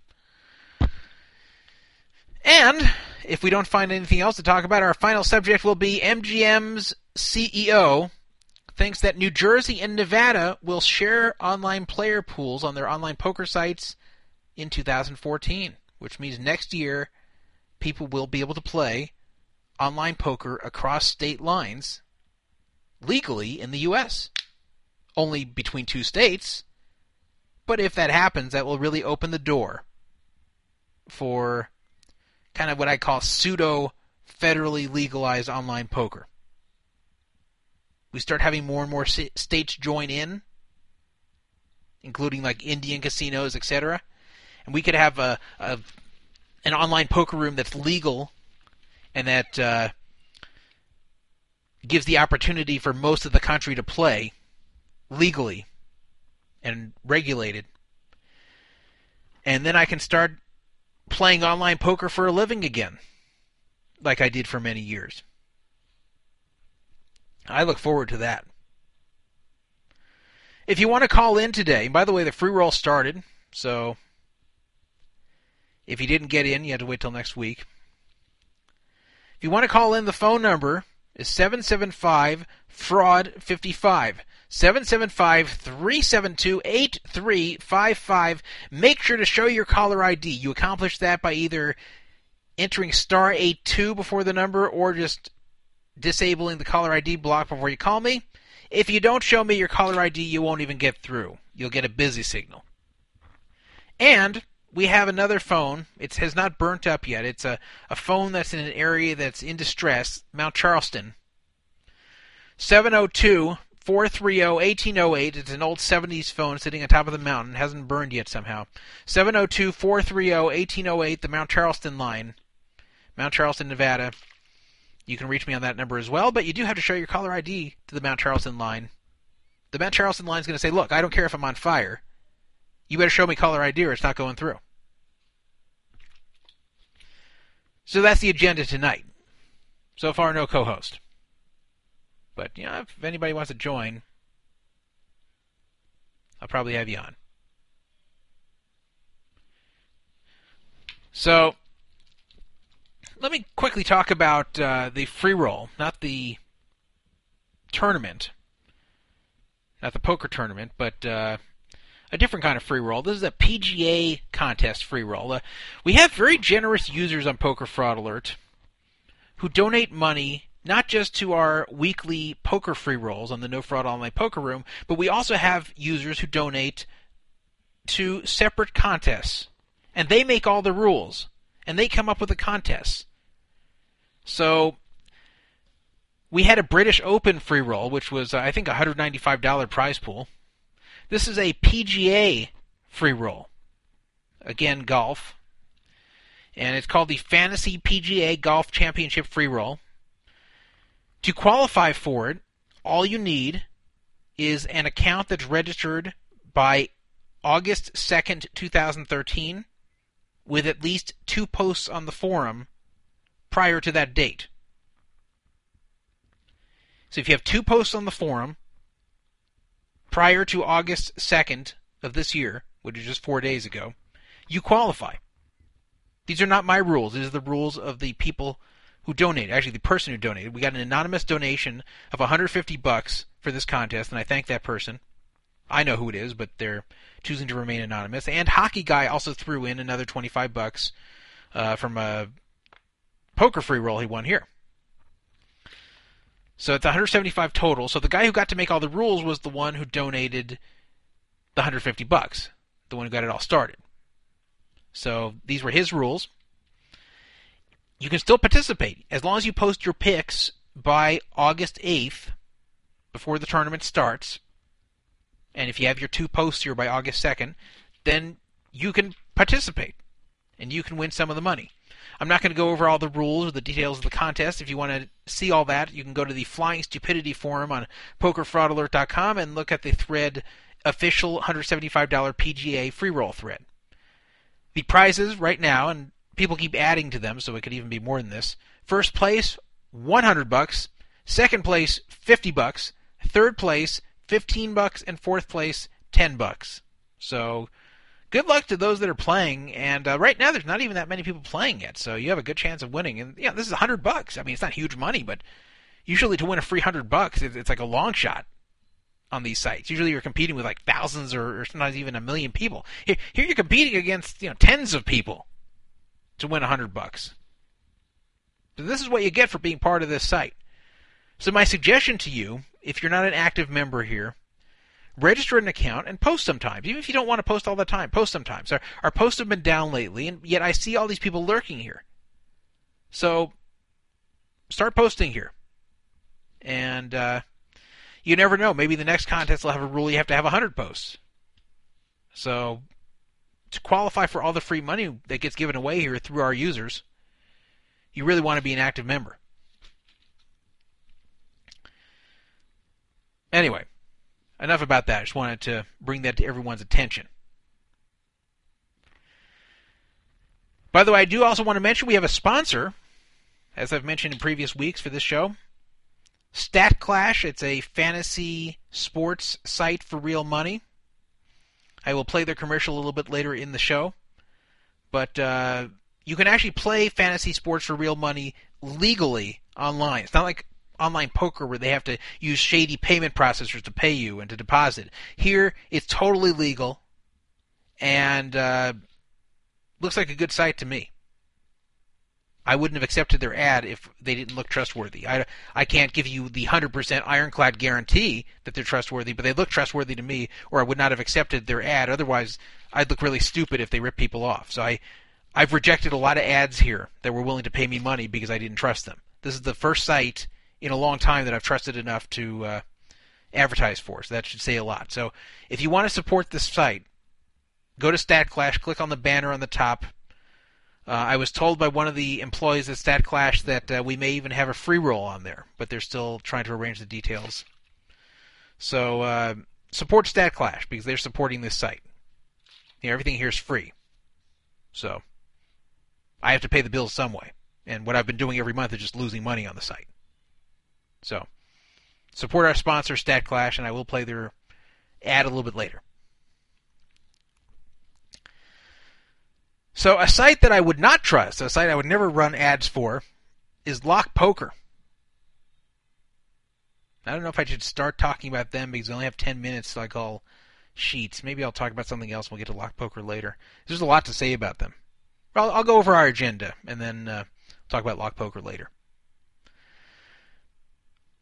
S1: And if we don't find anything else to talk about, our final subject will be MGM's CEO thinks that New Jersey and Nevada will share online player pools on their online poker sites in 2014, which means next year people will be able to play online poker across state lines legally in the U.S. Only between two states. But if that happens, that will really open the door for kind of what I call pseudo federally legalized online poker. We start having more and more states join in, including like Indian casinos, etc. And we could have a, a an online poker room that's legal and that uh, gives the opportunity for most of the country to play legally and regulated. And then I can start playing online poker for a living again, like I did for many years. I look forward to that. If you want to call in today, by the way, the free roll started, so if you didn't get in, you have to wait till next week. If you want to call in, the phone number is 775 fraud 55. 775 372 8355. Make sure to show your caller ID. You accomplish that by either entering star 82 before the number or just disabling the caller ID block before you call me. If you don't show me your caller ID, you won't even get through. You'll get a busy signal. And we have another phone. It has not burnt up yet. It's a, a phone that's in an area that's in distress, Mount Charleston. 702 430 1808. It's an old 70s phone sitting on top of the mountain. It hasn't burned yet somehow. 702 430 1808, the Mount Charleston line. Mount Charleston, Nevada. You can reach me on that number as well, but you do have to show your caller ID to the Mount Charleston line. The Mount Charleston line is going to say, look, I don't care if I'm on fire. You better show me caller ID or it's not going through. So that's the agenda tonight. So far, no co host. But, you know, if anybody wants to join, I'll probably have you on. So, let me quickly talk about uh, the free roll, not the tournament, not the poker tournament, but uh, a different kind of free roll. This is a PGA contest free roll. Uh, we have very generous users on Poker Fraud Alert who donate money not just to our weekly poker free rolls on the No Fraud Online Poker Room, but we also have users who donate to separate contests. And they make all the rules. And they come up with the contests. So we had a British Open free roll, which was, uh, I think, a $195 prize pool. This is a PGA free roll. Again, golf. And it's called the Fantasy PGA Golf Championship free roll. To qualify for it, all you need is an account that's registered by August 2nd, 2013, with at least two posts on the forum prior to that date. So if you have two posts on the forum prior to August 2nd of this year, which is just four days ago, you qualify. These are not my rules. These are the rules of the people who donated. Actually, the person who donated. We got an anonymous donation of 150 bucks for this contest, and I thank that person. I know who it is, but they're choosing to remain anonymous. And Hockey Guy also threw in another 25 bucks uh, from a poker free roll he won here. So it's 175 total. So the guy who got to make all the rules was the one who donated the 150 bucks, the one who got it all started. So these were his rules. You can still participate as long as you post your picks by August 8th before the tournament starts. And if you have your two posts here by August 2nd, then you can participate and you can win some of the money. I'm not going to go over all the rules or the details of the contest. If you want to see all that, you can go to the Flying Stupidity forum on PokerFraudAlert.com and look at the thread official $175 PGA free roll thread. The prizes right now, and people keep adding to them, so it could even be more than this. First place, 100 bucks. Second place, 50 bucks. Third place, 15 bucks, and fourth place, 10 bucks. So good luck to those that are playing. And uh, right now, there's not even that many people playing yet, so you have a good chance of winning. And yeah, this is 100 bucks. I mean, it's not huge money, but usually to win a free 100 bucks, it's like a long shot on these sites. Usually, you're competing with like thousands or, or sometimes even a million people. Here, here you're competing against you know tens of people to win 100 bucks. So this is what you get for being part of this site. So my suggestion to you, if you're not an active member here, register an account and post sometimes. Even if you don't want to post all the time, post sometimes. Our, our posts have been down lately, and yet I see all these people lurking here. So start posting here. And uh, you never know. Maybe the next contest will have a rule you have to have 100 posts. So to qualify for all the free money that gets given away here through our users, you really want to be an active member. Anyway, enough about that. I just wanted to bring that to everyone's attention. By the way, I do also want to mention we have a sponsor, as I've mentioned in previous weeks for this show. Stat Clash, it's a fantasy sports site for real money. I will play their commercial a little bit later in the show. But uh, you can actually play fantasy sports for real money legally online. It's not like online poker where they have to use shady payment processors to pay you and to deposit. Here, it's totally legal, and uh, looks like a good site to me. I wouldn't have accepted their ad if they didn't look trustworthy. I, I can't give you the 100% ironclad guarantee that they're trustworthy, but they look trustworthy to me, or I would not have accepted their ad. Otherwise, I'd look really stupid if they rip people off. So I, I've rejected a lot of ads here that were willing to pay me money because I didn't trust them. This is the first site in a long time that I've trusted enough to uh, advertise for. So that should say a lot. So if you want to support this site, go to StatClash, click on the banner on the top. Uh, I was told by one of the employees at StatClash that uh, we may even have a free roll on there, but they're still trying to arrange the details. So uh, support StatClash because they're supporting this site. You know, everything here is free. So I have to pay the bills some way. And what I've been doing every month is just losing money on the site. So, support our sponsor, StatClash, and I will play their ad a little bit later. So, a site that I would not trust, a site I would never run ads for, is Lock Poker. I don't know if I should start talking about them because I only have 10 minutes like all sheets. Maybe I'll talk about something else. We'll get to Lock Poker later. There's a lot to say about them. I'll, I'll go over our agenda and then uh, talk about Lock Poker later.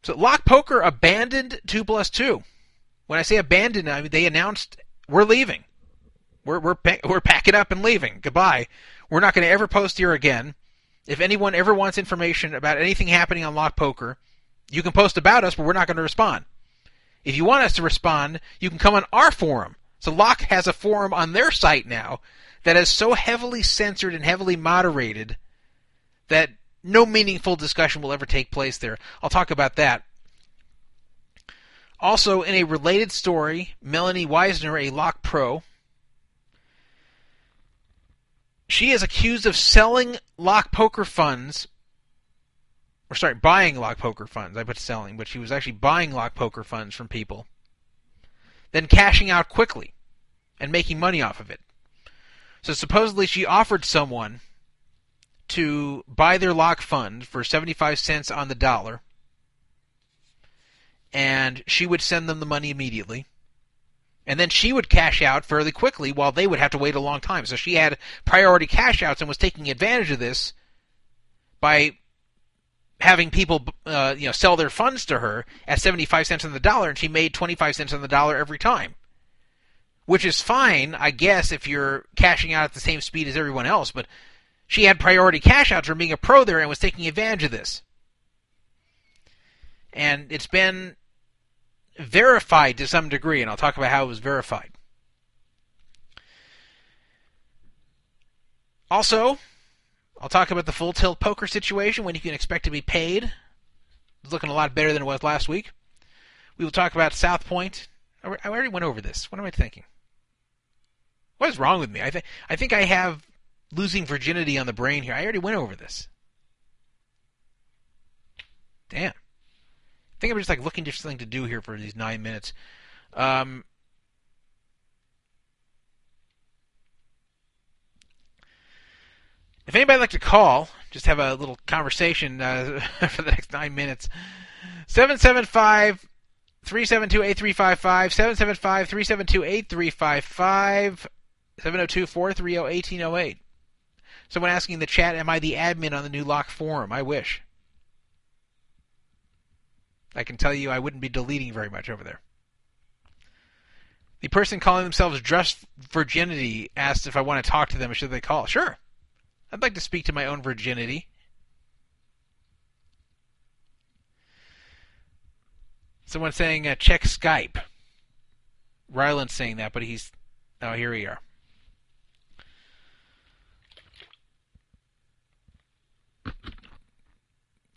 S1: So Lock Poker abandoned 2 plus 2. When I say abandoned, I mean they announced we're leaving. We're we're we're packing up and leaving. Goodbye. We're not going to ever post here again. If anyone ever wants information about anything happening on Lock Poker, you can post about us, but we're not going to respond. If you want us to respond, you can come on our forum. So Lock has a forum on their site now that is so heavily censored and heavily moderated that no meaningful discussion will ever take place there. I'll talk about that. Also, in a related story, Melanie Weisner, a lock pro, she is accused of selling lock poker funds, or sorry, buying lock poker funds. I put selling, but she was actually buying lock poker funds from people, then cashing out quickly and making money off of it. So supposedly she offered someone to buy their lock fund for 75 cents on the dollar, and she would send them the money immediately. And then she would cash out fairly quickly while they would have to wait a long time. So she had priority cash outs and was taking advantage of this by having people uh, you know sell their funds to her at 75 cents on the dollar and she made 25 cents on the dollar every time which is fine i guess if you're cashing out at the same speed as everyone else but she had priority cash outs from being a pro there and was taking advantage of this and it's been verified to some degree and i'll talk about how it was verified also I'll talk about the full tilt poker situation when you can expect to be paid. It's looking a lot better than it was last week. We will talk about South Point. I already went over this. What am I thinking? What is wrong with me? I think I think I have losing virginity on the brain here. I already went over this. Damn. I think I'm just like looking for something to do here for these nine minutes. Um, If anybody would like to call, just have a little conversation uh, (laughs) for the next nine minutes. 775 372 8355, 775 372 8355, 702 430 1808. Someone asking in the chat, Am I the admin on the new lock forum? I wish. I can tell you I wouldn't be deleting very much over there. The person calling themselves Just Virginity asked if I want to talk to them. Or should they call? Sure. I'd like to speak to my own virginity. Someone saying uh, check Skype. Ryland's saying that, but he's. Oh, here we are.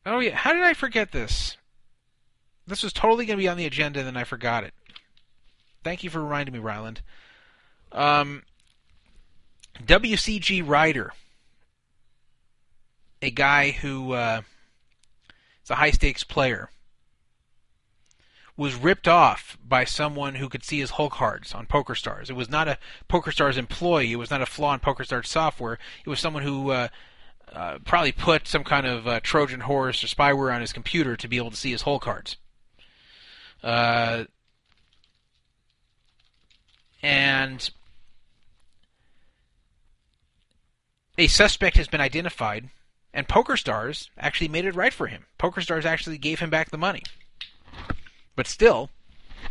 S1: Oh, yeah. How did I forget this? This was totally going to be on the agenda, and then I forgot it. Thank you for reminding me, Ryland. Um, WCGRider a guy who uh, is a high stakes player was ripped off by someone who could see his hole cards on PokerStars. It was not a PokerStars employee. It was not a flaw in PokerStars software. It was someone who uh, uh, probably put some kind of uh, Trojan horse or spyware on his computer to be able to see his hole cards. Uh, and a suspect has been identified and PokerStars actually made it right for him. PokerStars actually gave him back the money. But still,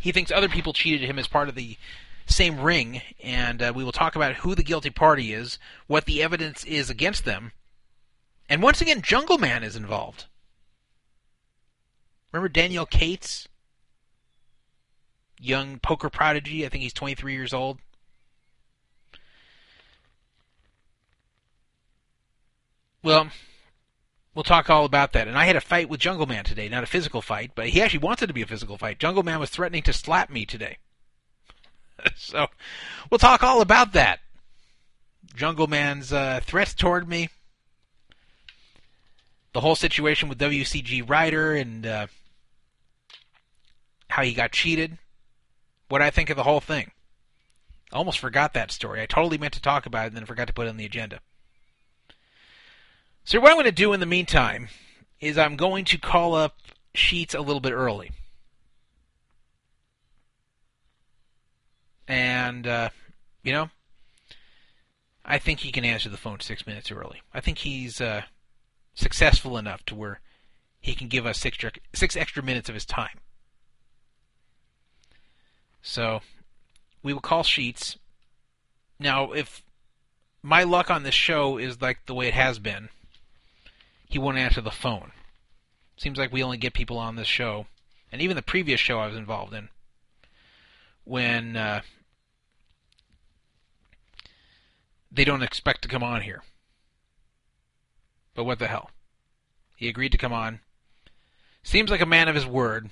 S1: he thinks other people cheated him as part of the same ring, and uh, we will talk about who the guilty party is, what the evidence is against them, and once again, Jungle Man is involved. Remember Daniel Cates? Young poker prodigy. I think he's 23 years old. Well, we'll talk all about that. And I had a fight with Jungle Man today, not a physical fight, but he actually wanted to be a physical fight. Jungle Man was threatening to slap me today. (laughs) so we'll talk all about that. Jungle Man's uh, threats toward me, the whole situation with WCGRider, and uh, how he got cheated, what I think of the whole thing. I almost forgot that story. I totally meant to talk about it and then forgot to put it on the agenda. So what I'm going to do in the meantime is I'm going to call up Sheets a little bit early. And, uh, you know, I think he can answer the phone six minutes early. I think he's uh, successful enough to where he can give us six, six extra minutes of his time. So we will call Sheets. Now, if my luck on this show is like the way it has been, he won't answer the phone. Seems like we only get people on this show, and even the previous show I was involved in, when uh, they don't expect to come on here. But what the hell? He agreed to come on. Seems like a man of his word.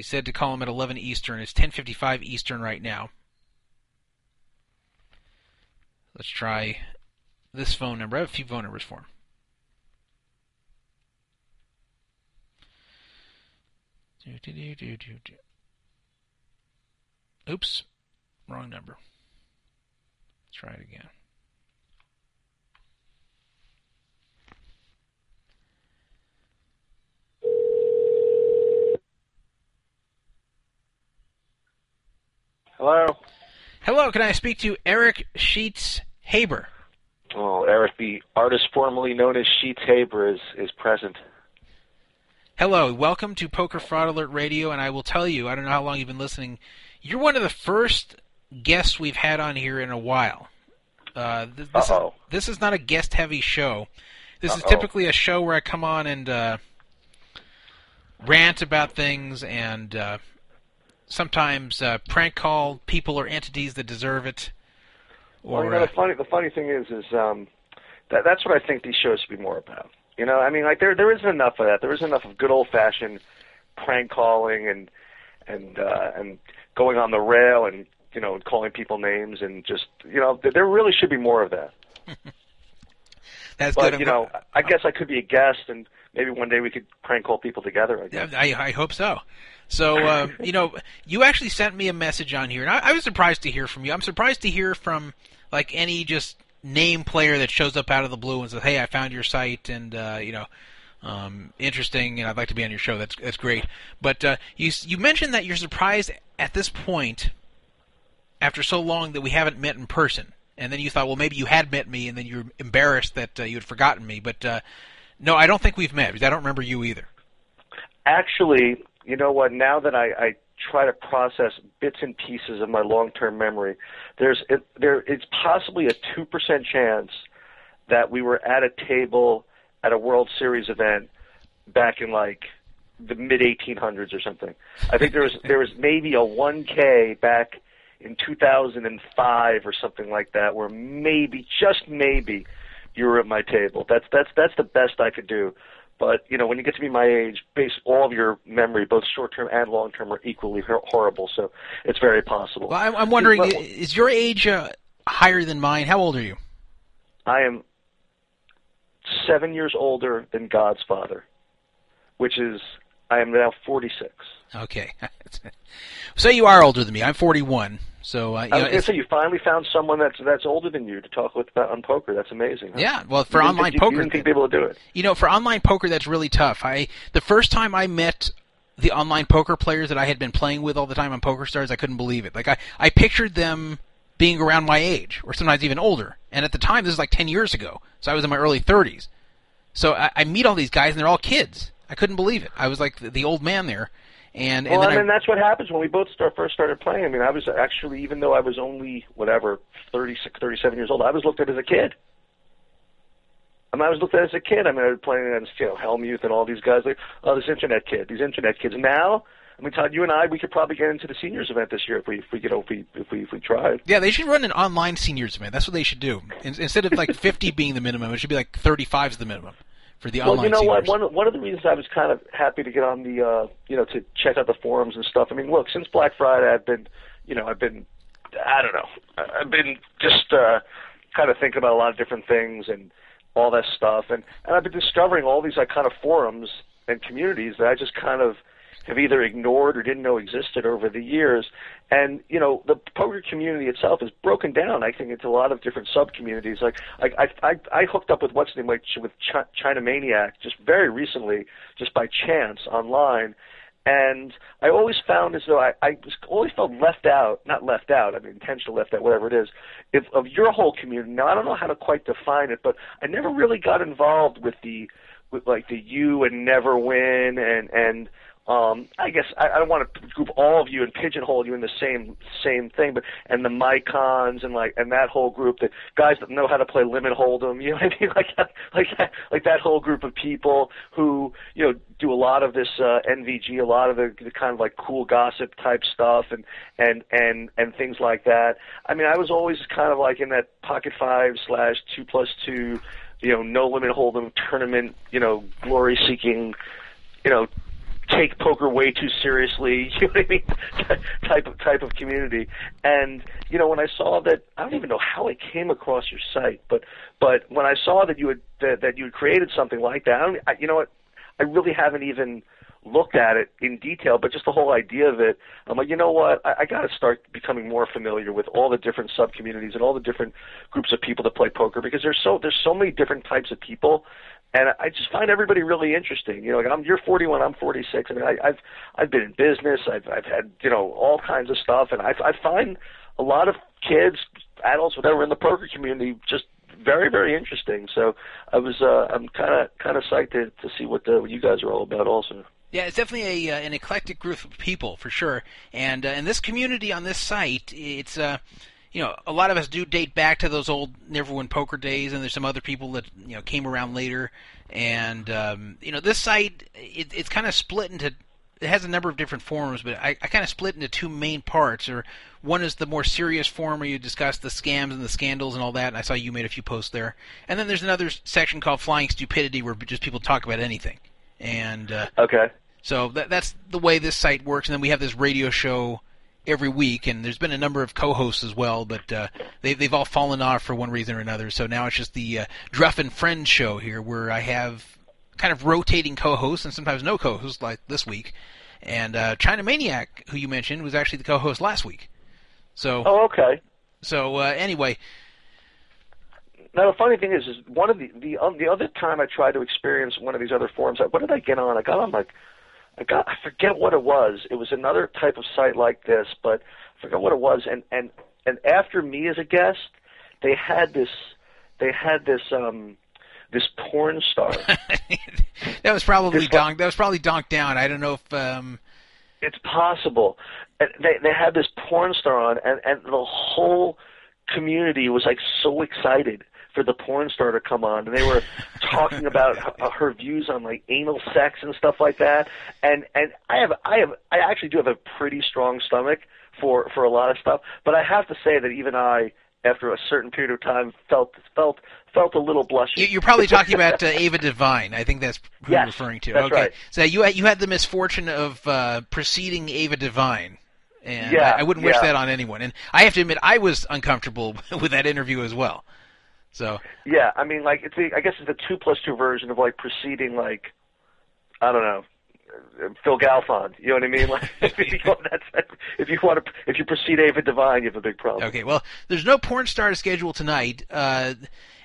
S1: He said to call him at 11 Eastern. It's 10:55 Eastern right now. Let's try this phone number. I have a few phone numbers for him. Oops, wrong number. Let's try it again.
S2: Hello.
S1: Hello, can I speak to Eric Sheets Haber?
S2: Oh, Eric the artist formerly known as Sheets Haber, is, is present.
S1: Hello, welcome to Poker Fraud Alert Radio, and I will tell you, I don't know how long you've been listening, you're one of the first guests we've had on here in a while. Uh, th- this, is, this is not a guest heavy show. This is
S2: Uh-oh.
S1: typically a show where I come on and uh, rant about things and uh, sometimes uh, prank call people or entities that deserve it.
S2: Well, you know,
S1: uh,
S2: the funny the funny thing is, is um, that that's what I think these shows should be more about. You know, I mean, like there there isn't enough of that. There isn't enough of good old fashioned prank calling and and uh, and going on the rail and you know calling people names and just you know there, there really should be more of that. (laughs)
S1: that's
S2: But
S1: good.
S2: You know, I guess I could be a guest and maybe one day we could prank call people together. I guess.
S1: I, I hope so. So, uh, you know, you actually sent me a message on here, and I, I was surprised to hear from you. I'm surprised to hear from like any just name player that shows up out of the blue and says, "Hey, I found your site, and uh, you know, um, interesting, and I'd like to be on your show." That's that's great. But uh, you you mentioned that you're surprised at this point, after so long, that we haven't met in person. And then you thought, well, maybe you had met me, and then you're embarrassed that uh, you had forgotten me. But uh, no, I don't think we've met because I don't remember you either.
S2: Actually, you know what? Now that I, I try to process bits and pieces of my long-term memory, there's it, there it's possibly a two percent chance that we were at a table at a World Series event back in like the mid 1800s or something. I think there was there was maybe a 1K back in 2005 or something like that, where maybe just maybe you were at my table. That's that's that's the best I could do. But you know, when you get to be my age, base all of your memory, both short term and long term, are equally hor- horrible. So it's very possible.
S1: Well, I'm, I'm wondering,
S2: But-
S1: is your age uh, higher than mine? How old are you?
S2: I am seven years older than God's father, which is I am now 46.
S1: Okay. (laughs) so you are older than me. I'm 41. So uh, you
S2: I
S1: know,
S2: was going to say you finally found someone that's that's older than you to talk with about on poker. That's amazing. huh?
S1: yeah. Well, for online
S2: think,
S1: poker,
S2: you didn't think people would do it.
S1: you know, for online poker, that's really tough. I the first time I met the online poker players that I had been playing with all the time on PokerStars, I couldn't believe it. Like I, I pictured them being around my age, or sometimes even older. And at the time, this is like 10 years ago, so I was in my early 30s. So I, I meet all these guys, and they're all kids. I couldn't believe it. I was like the, the old man there, and and
S2: Well,
S1: then
S2: and
S1: I,
S2: then that's what happens when we both start first started playing. I mean, I was actually, even though I was only whatever 36, 37 years old, I was looked at as a kid. I mean, I was looked at as a kid. I mean, I was playing against you know Helmuth and all these guys like, oh, this internet kid, these internet kids. Now, I mean, Todd, you and I, we could probably get into the seniors event this year if we, if we, you know, if we, if we, if we tried.
S1: Yeah, they should run an online seniors event. That's what they should do. In, instead of like 50 (laughs) being the minimum, it should be like 35 is the minimum for the
S2: Well,
S1: online
S2: you know what? One one of the reasons I was kind of happy to get on the, uh, you know, to check out the forums and stuff. I mean, look, since Black Friday, I've been, you know, I've been, I don't know, I've been just uh, kind of thinking about a lot of different things and all that stuff, and and I've been discovering all these like kind of forums and communities that I just kind of have either ignored or didn't know existed over the years. And you know, the poker community itself is broken down. I think into a lot of different sub communities. Like I, I, I, I hooked up with what's name, like with Ch- China Maniac just very recently, just by chance online. And I always found as though I, I was always felt left out, not left out, I mean intentional left out, whatever it is, if, of your whole community. Now I don't know how to quite define it, but I never really got involved with the, with like the you and never win and and um, I guess I, I don't want to group all of you and pigeonhole you in the same same thing, but and the Mycons and like and that whole group, the guys that know how to play limit hold'em, (laughs) you know what I mean? Like like like that whole group of people who you know do a lot of this uh, NVG, a lot of the, the kind of like cool gossip type stuff, and and and and things like that. I mean, I was always kind of like in that pocket five slash two plus two, you know, no limit hold'em tournament, you know, glory seeking, you know, take poker way too seriously, (laughs) you know what I mean? (laughs) type of type of community. And you know, when I saw that, I don't even know how I came across your site, but but when I saw that you had that, that you had created something like that, I don't, I, you know what? I really haven't even looked at it in detail, but just the whole idea of it, I'm like, you know what? I, I got to start becoming more familiar with all the different sub communities and all the different groups of people that play poker because there's so there's so many different types of people and I just find everybody really interesting. You know, like I'm you're 41, I'm 46. I mean, I, I've I've been in business. I've I've had you know all kinds of stuff, and I I find a lot of kids, adults, whatever, in the poker community just very very interesting. So I was uh, I'm kind of kind of psyched to, to see what the what you guys are all about also.
S1: Yeah, it's definitely a uh, an eclectic group of people for sure, and uh, and this community on this site, it's uh, you know, a lot of us do date back to those old Neverwin poker days, and there's some other people that you know came around later, and um, you know, this site it, it's kind of split into it has a number of different forums, but I, I kind of split into two main parts. Or one is the more serious forum where you discuss the scams and the scandals and all that. And I saw you made a few posts there. And then there's another section called Flying Stupidity where just people talk about anything. And uh,
S2: okay,
S1: so that, that's the way this site works. And then we have this radio show every week, and there's been a number of co-hosts as well, but uh, they, they've all fallen off for one reason or another. So now it's just the uh, Druff and Friends show here, where I have kind of rotating co-hosts and sometimes no co-hosts, like this week. And uh, China Maniac, who you mentioned, was actually the co-host last week. So.
S2: Oh, okay.
S1: So uh, anyway.
S2: Now the funny thing is, is one of the the um, the other time I tried to experience one of these other forums, what did I get on? I got on like, I got I forget what it was. It was another type of site like this, but I forget what it was. And and and after me as a guest, they had this they had this um this porn star. (laughs)
S1: that was probably donk. That was probably DonkDown. I don't know if. um
S2: It's possible. And they they had this porn star on, and and the whole community was like so excited for the porn star to come on, and they were talking about her, her views on like anal sex and stuff like that. And and I have I have I actually do have a pretty strong stomach for for a lot of stuff, but I have to say that even I after a certain period of time felt felt felt a little blushy.
S1: You're probably talking about uh, Ava Devine. I think that's who
S2: yes,
S1: you're referring to.
S2: That's
S1: okay,
S2: right.
S1: so you had, you had the misfortune of uh, preceding Ava Devine. And
S2: Yeah,
S1: I, I wouldn't wish
S2: yeah.
S1: that on anyone. And I have to admit, I was uncomfortable (laughs) with that interview as well. So
S2: Yeah, I mean, like it's a, I guess it's a two plus two version of like preceding like I don't know. Phil Galfond, you know what I mean? Like, (laughs) if you want, that's, if you want to, if you precede Ava Devine, you have a big problem.
S1: Okay, well, there's no porn star schedule tonight, uh,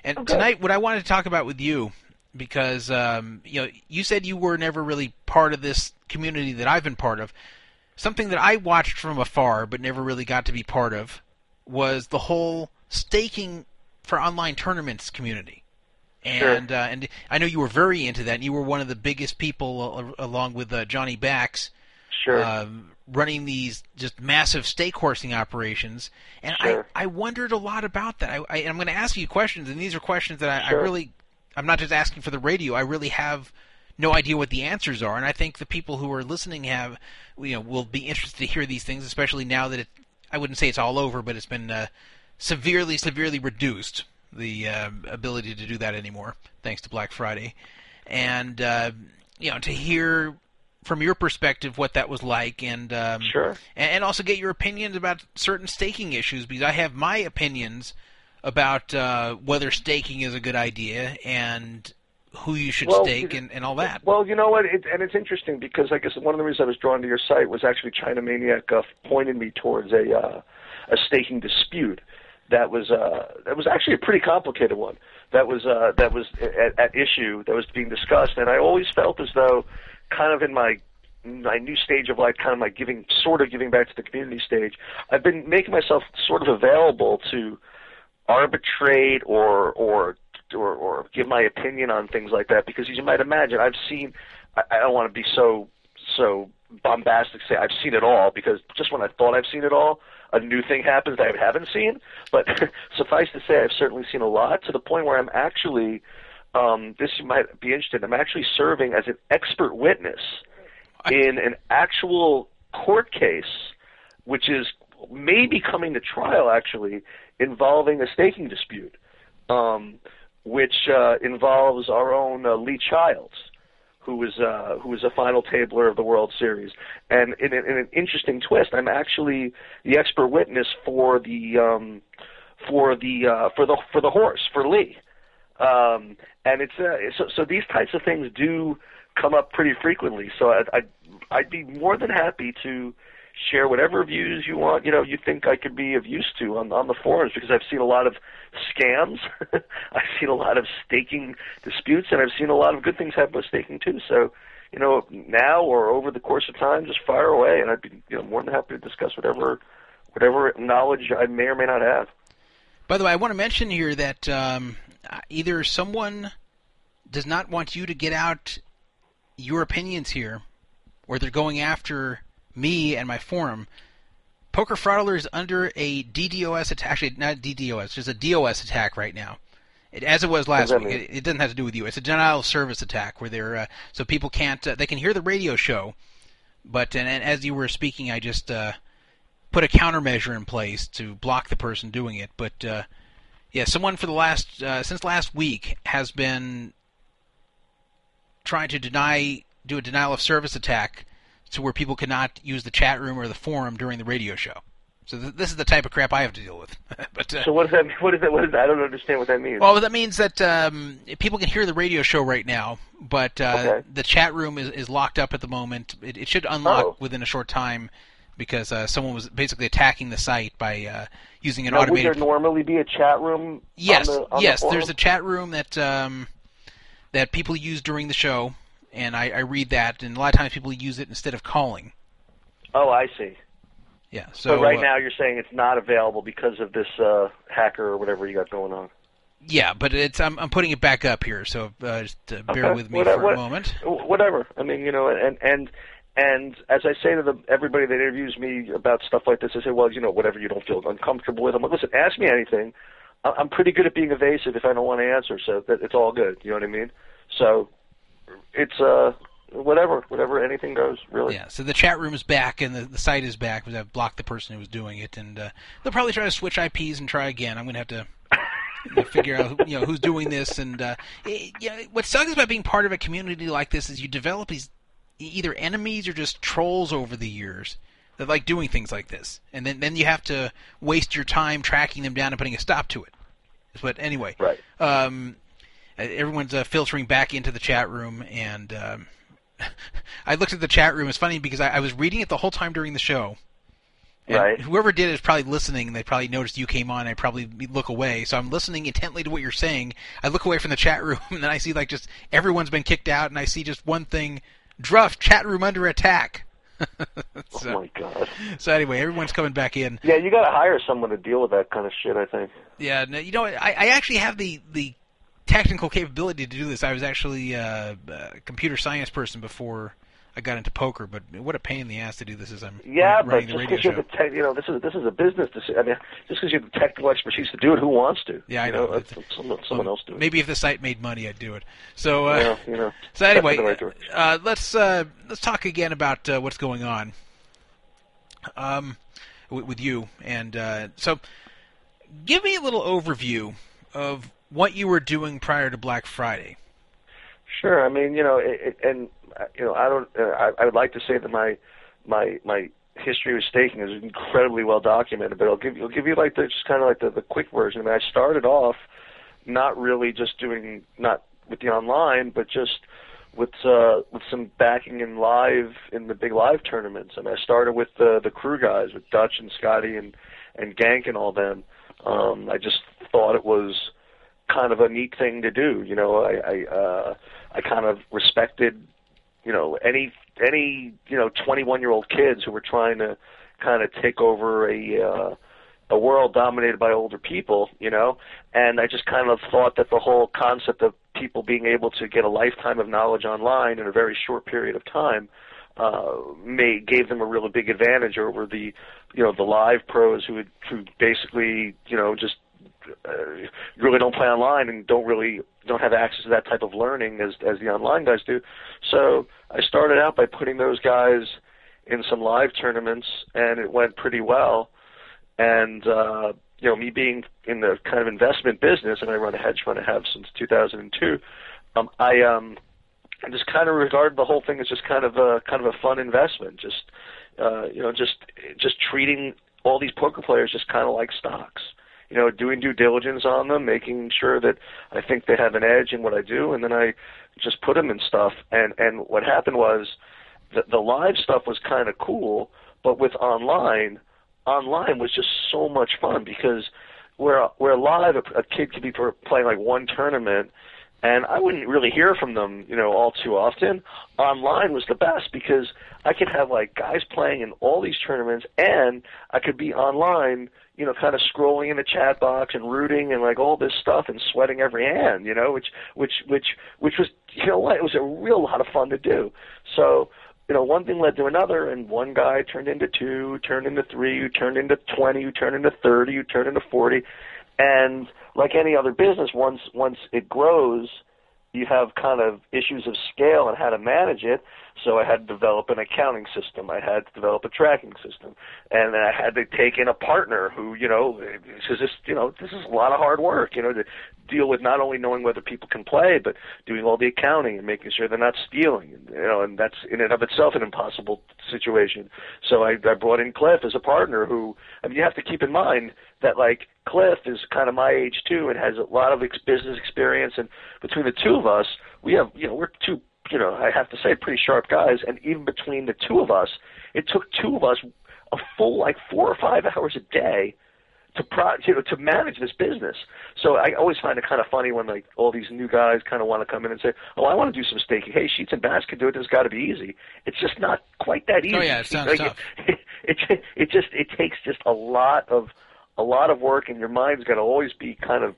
S1: and
S2: Okay.
S1: tonight what I wanted to talk about with you, because um, you know, you said you were never really part of this community that I've been part of. Something that I watched from afar but never really got to be part of was the whole staking for online tournaments community. And uh, and I know you were very into that. And you were one of the biggest people, uh, along with uh, Johnny Bax,
S2: Sure.
S1: um, running these just massive stake horsing operations. And
S2: Sure.
S1: I, I wondered a lot about that. I, I, I'm going to ask you questions, and these are questions that I, I really, I'm not just asking for the radio. I really have no idea what the answers are, and I think the people who are listening have, you know, will be interested to hear these things, especially now that it. I wouldn't say it's all over, but it's been uh, severely, severely reduced the uh, ability to do that anymore, thanks to Black Friday, and uh, you know to hear from your perspective what that was like, and um,
S2: Sure.
S1: and, also get your opinions about certain staking issues because I have my opinions about uh, whether staking is a good idea and who you should
S2: Well,
S1: stake and, and all that.
S2: Well, you know what, it, and it's interesting because I guess one of the reasons I was drawn to your site was actually China Maniac uh, pointed me towards a uh, a staking dispute that was uh, that was actually a pretty complicated one. That was uh, that was at, at issue that was being discussed, and I always felt as though, kind of in my my new stage of life, kind of my giving, sort of giving back to the community stage, I've been making myself sort of available to arbitrate or or or, or give my opinion on things like that. Because as you might imagine I've seen I, I don't want to be so so bombastic say I've seen it all because just when I thought I've seen it all a new thing happens that I haven't seen. But (laughs) suffice to say I've certainly seen a lot to the point where I'm actually um, this you might be interested I'm actually serving as an expert witness in an actual court case which is maybe coming to trial actually involving a staking dispute, um, which uh, involves our own uh, Lee Childs, who was uh, who was a final tabler of the World Series. And in, in an interesting twist, I'm actually the expert witness for the um, for the uh, for the for the horse for Lee. Um, and it's uh, so so these types of things do come up pretty frequently. So I'd, I'd I'd be more than happy to share whatever views you want. You know, you think I could be of use to on on the forums because I've seen a lot of scams. (laughs) I've seen a lot of staking disputes, and I've seen a lot of good things happen with staking too. So. You know, now or over the course of time, just fire away, and I'd be you know more than happy to discuss whatever, whatever knowledge I may or may not have.
S1: By the way, I want to mention here that um, either someone does not want you to get out your opinions here, or they're going after me and my forum. Poker Fraud Alert is under a DDoS attack. Actually, not DDoS, just a DOS attack right now. It, as it was last week. It, it, doesn't have to do with you. It's a denial of service attack where they're uh, so people can't uh, they can hear the radio show, but and, and as you were speaking, I just uh, put a countermeasure in place to block the person doing it. But uh, yeah, someone for the last uh, since last week has been trying to deny do a denial of service attack to where people cannot use the chat room or the forum during the radio show. So th- this is the type of crap I have to deal with. (laughs) but uh,
S2: so what does that? What is that? What is that? I don't understand what that means.
S1: Well, that means that um, people can hear the radio show right now, but uh,
S2: Okay.
S1: the chat room is, is locked up at the moment. It, it should unlock
S2: Oh.
S1: within a short time because uh, someone was basically attacking the site by uh, using an
S2: now, would there normally be a chat room?
S1: yes,
S2: on the, on
S1: yes.
S2: the
S1: there's a chat room that um, that people use during the show, and I, I read that, and a lot of times people use it instead of calling.
S2: Oh, I see.
S1: Yeah. So
S2: So right
S1: uh,
S2: now you're saying it's not available because of this uh, hacker or whatever you got going on.
S1: Yeah, but it's I'm I'm putting it back up here, so uh, just uh, bear
S2: Okay.
S1: with me
S2: What-
S1: for
S2: what-
S1: a moment.
S2: Whatever. I mean, you know, and and and as I say to the, everybody that interviews me about stuff like this, I say, well, you know, whatever you don't feel uncomfortable with. I'm like, listen, ask me anything. I'm pretty good at being evasive if I don't want to answer, so that it's all good. You know what I mean? So it's uh whatever, whatever, anything goes, really.
S1: Yeah, so the chat room is back and the, the site is back because I've blocked the person who was doing it, and uh, they'll probably try to switch IPs and try again. I'm going to have to you know, figure out you know who's doing this, and uh, it, you know, what sucks about being part of a community like this is you develop these either enemies or just trolls over the years that like doing things like this, and then then you have to waste your time tracking them down and putting a stop to it. But anyway,
S2: Right.
S1: um, everyone's uh, filtering back into the chat room, and um, (laughs) I looked at the chat room. It's funny because I, I was reading it the whole time during the show.
S2: Right.
S1: Whoever did it is probably listening. They probably noticed you came on. I probably look away. So I'm listening intently to what you're saying. I look away from the chat room, (laughs) and then I see like just everyone's been kicked out, and I see just one thing: Druff chat room under attack. (laughs) so,
S2: Oh my god.
S1: so anyway, everyone's coming back in.
S2: Yeah, you got to hire someone to deal with that kind of shit. I think.
S1: Yeah, no, you know, I, I actually have the the technical capability to do this. I was actually uh, a computer science person before I got into poker, but what a pain in the ass to do this as I'm
S2: Yeah, but
S1: running the
S2: just because you're the tech, you know, this is this is a business. Decision. I mean, just because you have the technical expertise to do it, who wants to?
S1: Yeah, I
S2: you
S1: know.
S2: Let someone, someone else do it.
S1: Maybe if the site made money, I'd do it. So, uh,
S2: Yeah, you know.
S1: so anyway,
S2: Step in the right
S1: uh, let's uh, let's talk again about uh, what's going on um, with, with you. And uh, so, give me a little overview of what you were doing prior to Black Friday.
S2: Sure. I mean, you know, it, it, and uh, you know, I don't. Uh, I, I would like to say that my my my history with staking is incredibly well documented, but I'll give you I'll give you like the just kind of like the, the quick version. I mean, I started off not really just doing not with the online, but just with uh, with some backing in live in the big live tournaments. I mean, I started with the the crew guys with Dutch and Scotty and and Gank and all them. Um, I just thought it was kind of a neat thing to do. You know, I I, uh, I kind of respected you know any any you know 21 year old kids who were trying to kind of take over a uh, a world dominated by older people, you know, and I just kind of thought that the whole concept of people being able to get a lifetime of knowledge online in a very short period of time uh, may gave them a really big advantage over the you know the live pros who would who basically you know just uh, really don't play online and don't really don't have access to that type of learning as as the online guys do. So I started out by putting those guys in some live tournaments, and it went pretty well. And uh, you know, me being in the kind of investment business, and I run a hedge fund. I have since 2002. Um, I um, I just kind of regard the whole thing as just kind of a kind of a fun investment. Just uh, you know, just just treating all these poker players just kind of like stocks. You know, doing due diligence on them, making sure that I think they have an edge in what I do, and then I just put them in stuff. And and what happened was, the the live stuff was kind of cool, but with online, online was just so much fun because where where live a, a kid could be playing like one tournament and I wouldn't really hear from them, you know, all too often. Online was the best because I could have like guys playing in all these tournaments, and I could be online, you know, kind of scrolling in the chat box and rooting and like all this stuff and sweating every hand, you know, which which which which was, you know, what it was a real lot of fun to do. So you know, one thing led to another, and one guy turned into two, turned into three, who turned into twenty, who turned into thirty, who turned into forty, and like any other business, once once it grows, you have kind of issues of scale and how to manage it. So I had to develop an accounting system. I had to develop a tracking system, and I had to take in a partner who, you know, because this, you know, this is a lot of hard work, you know, to deal with not only knowing whether people can play, but doing all the accounting and making sure they're not stealing, And, you know, and that's in and of itself an impossible situation. So I, I brought in Cliff as a partner who, I mean, you have to keep in mind that like Cliff is kind of my age too and has a lot of ex- business experience, and between the two of us, we have, you know, we're two you know, I have to say, pretty sharp guys. And even between the two of us, it took two of us a full like four or five hours a day to pro, you know, to manage this business. So I always find it kind of funny when like all these new guys kind of want to come in and say, "Oh, I want to do some staking." Hey, Sheets and Bax can do it. It's got to be easy. It's just not quite that easy.
S1: Oh yeah, it sounds
S2: like,
S1: tough. (laughs)
S2: It, it it just it takes just a lot of a lot of work, and your mind's got to always be kind of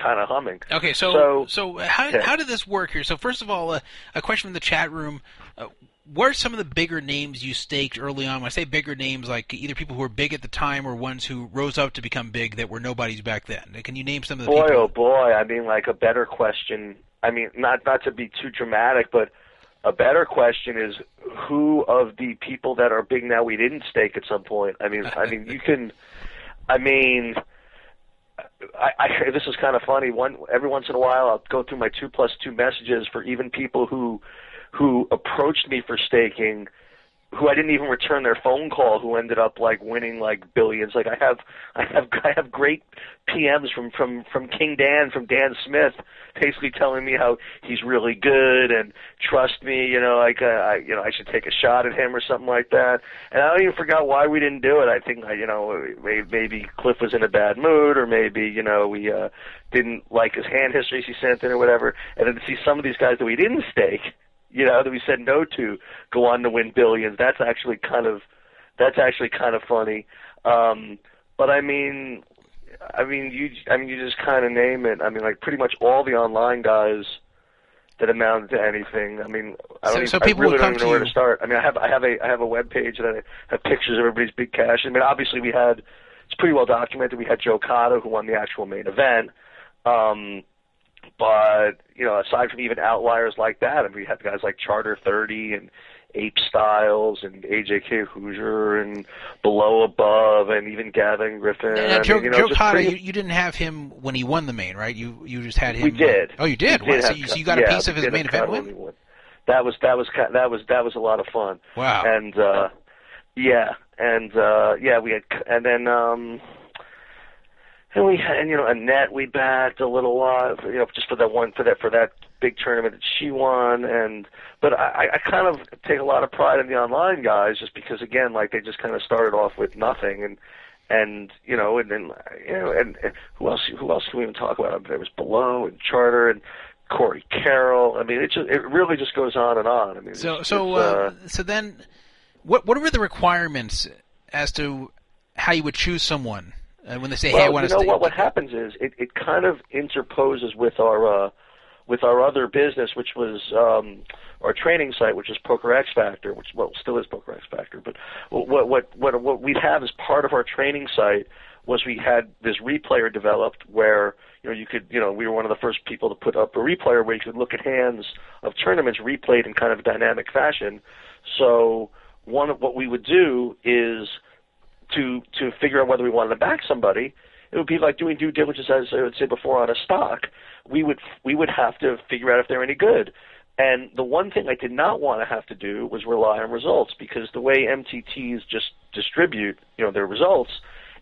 S2: kind of humming.
S1: Okay, so
S2: So-
S1: so, how
S2: Okay.
S1: how did this work here? So first of all, uh, a question from the chat room: uh, What are some of the bigger names you staked early on? When I say bigger names, like either people who were big at the time or ones who rose up to become big that were nobodies back then. Can you name some of the
S2: Boy,
S1: people?
S2: oh boy! I mean, like a better question. I mean, not not to be too dramatic, but a better question is who of the people that are big now we didn't stake at some point. I mean, I mean, you can. I mean, I, I this is kind of funny. One every once in a while, I'll go through my two plus two messages for even people who who approached me for staking who I didn't even return their phone call who ended up like winning like billions. Like I have I have I have great PMs from from from King Dan from Dan Smith basically telling me how he's really good and trust me, you know, like uh, I you know I should take a shot at him or something like that. And I don't even forgot why we didn't do it. I think you know may- maybe Cliff was in a bad mood or maybe you know we uh didn't like his hand histories he sent in or whatever. And then to see some of these guys that we didn't stake you know, that we said no to go on to win billions. That's actually kind of that's actually kind of funny. Um, but I mean, I mean you I mean you just kind of name it. I mean like pretty much all the online guys that amounted to anything. I mean, I don't
S1: So-
S2: even,
S1: so
S2: I
S1: people
S2: really don't even know where to start. I mean, I have I have a I have a web page that I have pictures of everybody's big cash. I mean, obviously we had it's pretty well documented. We had Joe Cada who won the actual main event. Um, but you know, aside from even outliers like that, I mean, we had guys like Charter Thirty and Ape Styles and AJK Hoosier and Below Above and even Gavin Griffin.
S1: Now,
S2: I mean,
S1: Joe,
S2: you know,
S1: Joe Cada,
S2: pretty-
S1: you, you didn't have him when he won the main, right? You you just had him.
S2: we did.
S1: Oh, you did. Wow, so, you, so you got
S2: yeah,
S1: a piece of his
S2: did
S1: main event win.
S2: when he won. That was that was that was that was a lot of fun.
S1: Wow.
S2: And uh yeah, and uh yeah, we had and then um and we had and you know Annette we backed a little while you know just for that one for that for that big tournament that she won. And but I, I kind of take a lot of pride in the online guys just because again like they just kind of started off with nothing. And and you know and then you know and, and who else who else can we even talk about? There was below and charter and Corey Carroll. I mean it just it really just goes on and on. I mean
S1: So
S2: it's-
S1: so
S2: it's,
S1: uh, so then, what what were the requirements as to how you would choose someone uh, when they say,
S2: well,
S1: "Hey, I want
S2: you know
S1: stay"?
S2: what? What happens is it, it kind of interposes with our uh, with our other business, which was um, our training site, which is Poker X Factor, which well still is Poker X Factor. But what what what what we have as part of our training site was we had this replayer developed where you know you could you know we were one of the first people to put up a replayer where you could look at hands of tournaments replayed in kind of a dynamic fashion. So one of what we would do is to to figure out whether we wanted to back somebody, it would be like doing due diligence, as I would say before, on a stock. We would we would have to figure out if they're any good. And the one thing I did not want to have to do was rely on results because the way MTTs just distribute, you know, their results,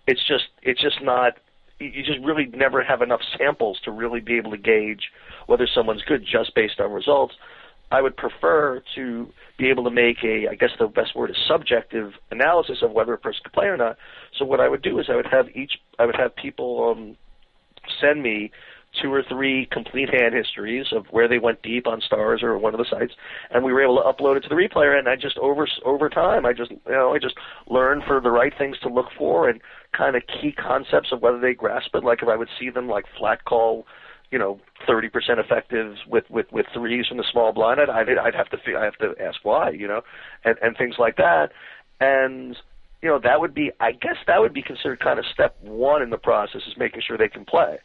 S2: it's just it's just not. You you just really never have enough samples to really be able to gauge whether someone's good just based on results. I would prefer to be able to make a, I guess the best word is subjective analysis of whether a person could play or not. So what I would do is I would have each, I would have people um, send me two or three complete hand histories of where they went deep on stars or one of the sites, and we were able to upload it to the replayer. And I just over over time, I just you know I just learned for the right things to look for and kind of key concepts of whether they grasp it. Like if I would see them like flat call you know, 30% effective with, with, with threes from the small blind, I'd, I'd, I'd have to, I have to ask why, you know, and, and things like that. And, you know, that would be, I guess that would be considered kind of step one in the process is making sure they can play.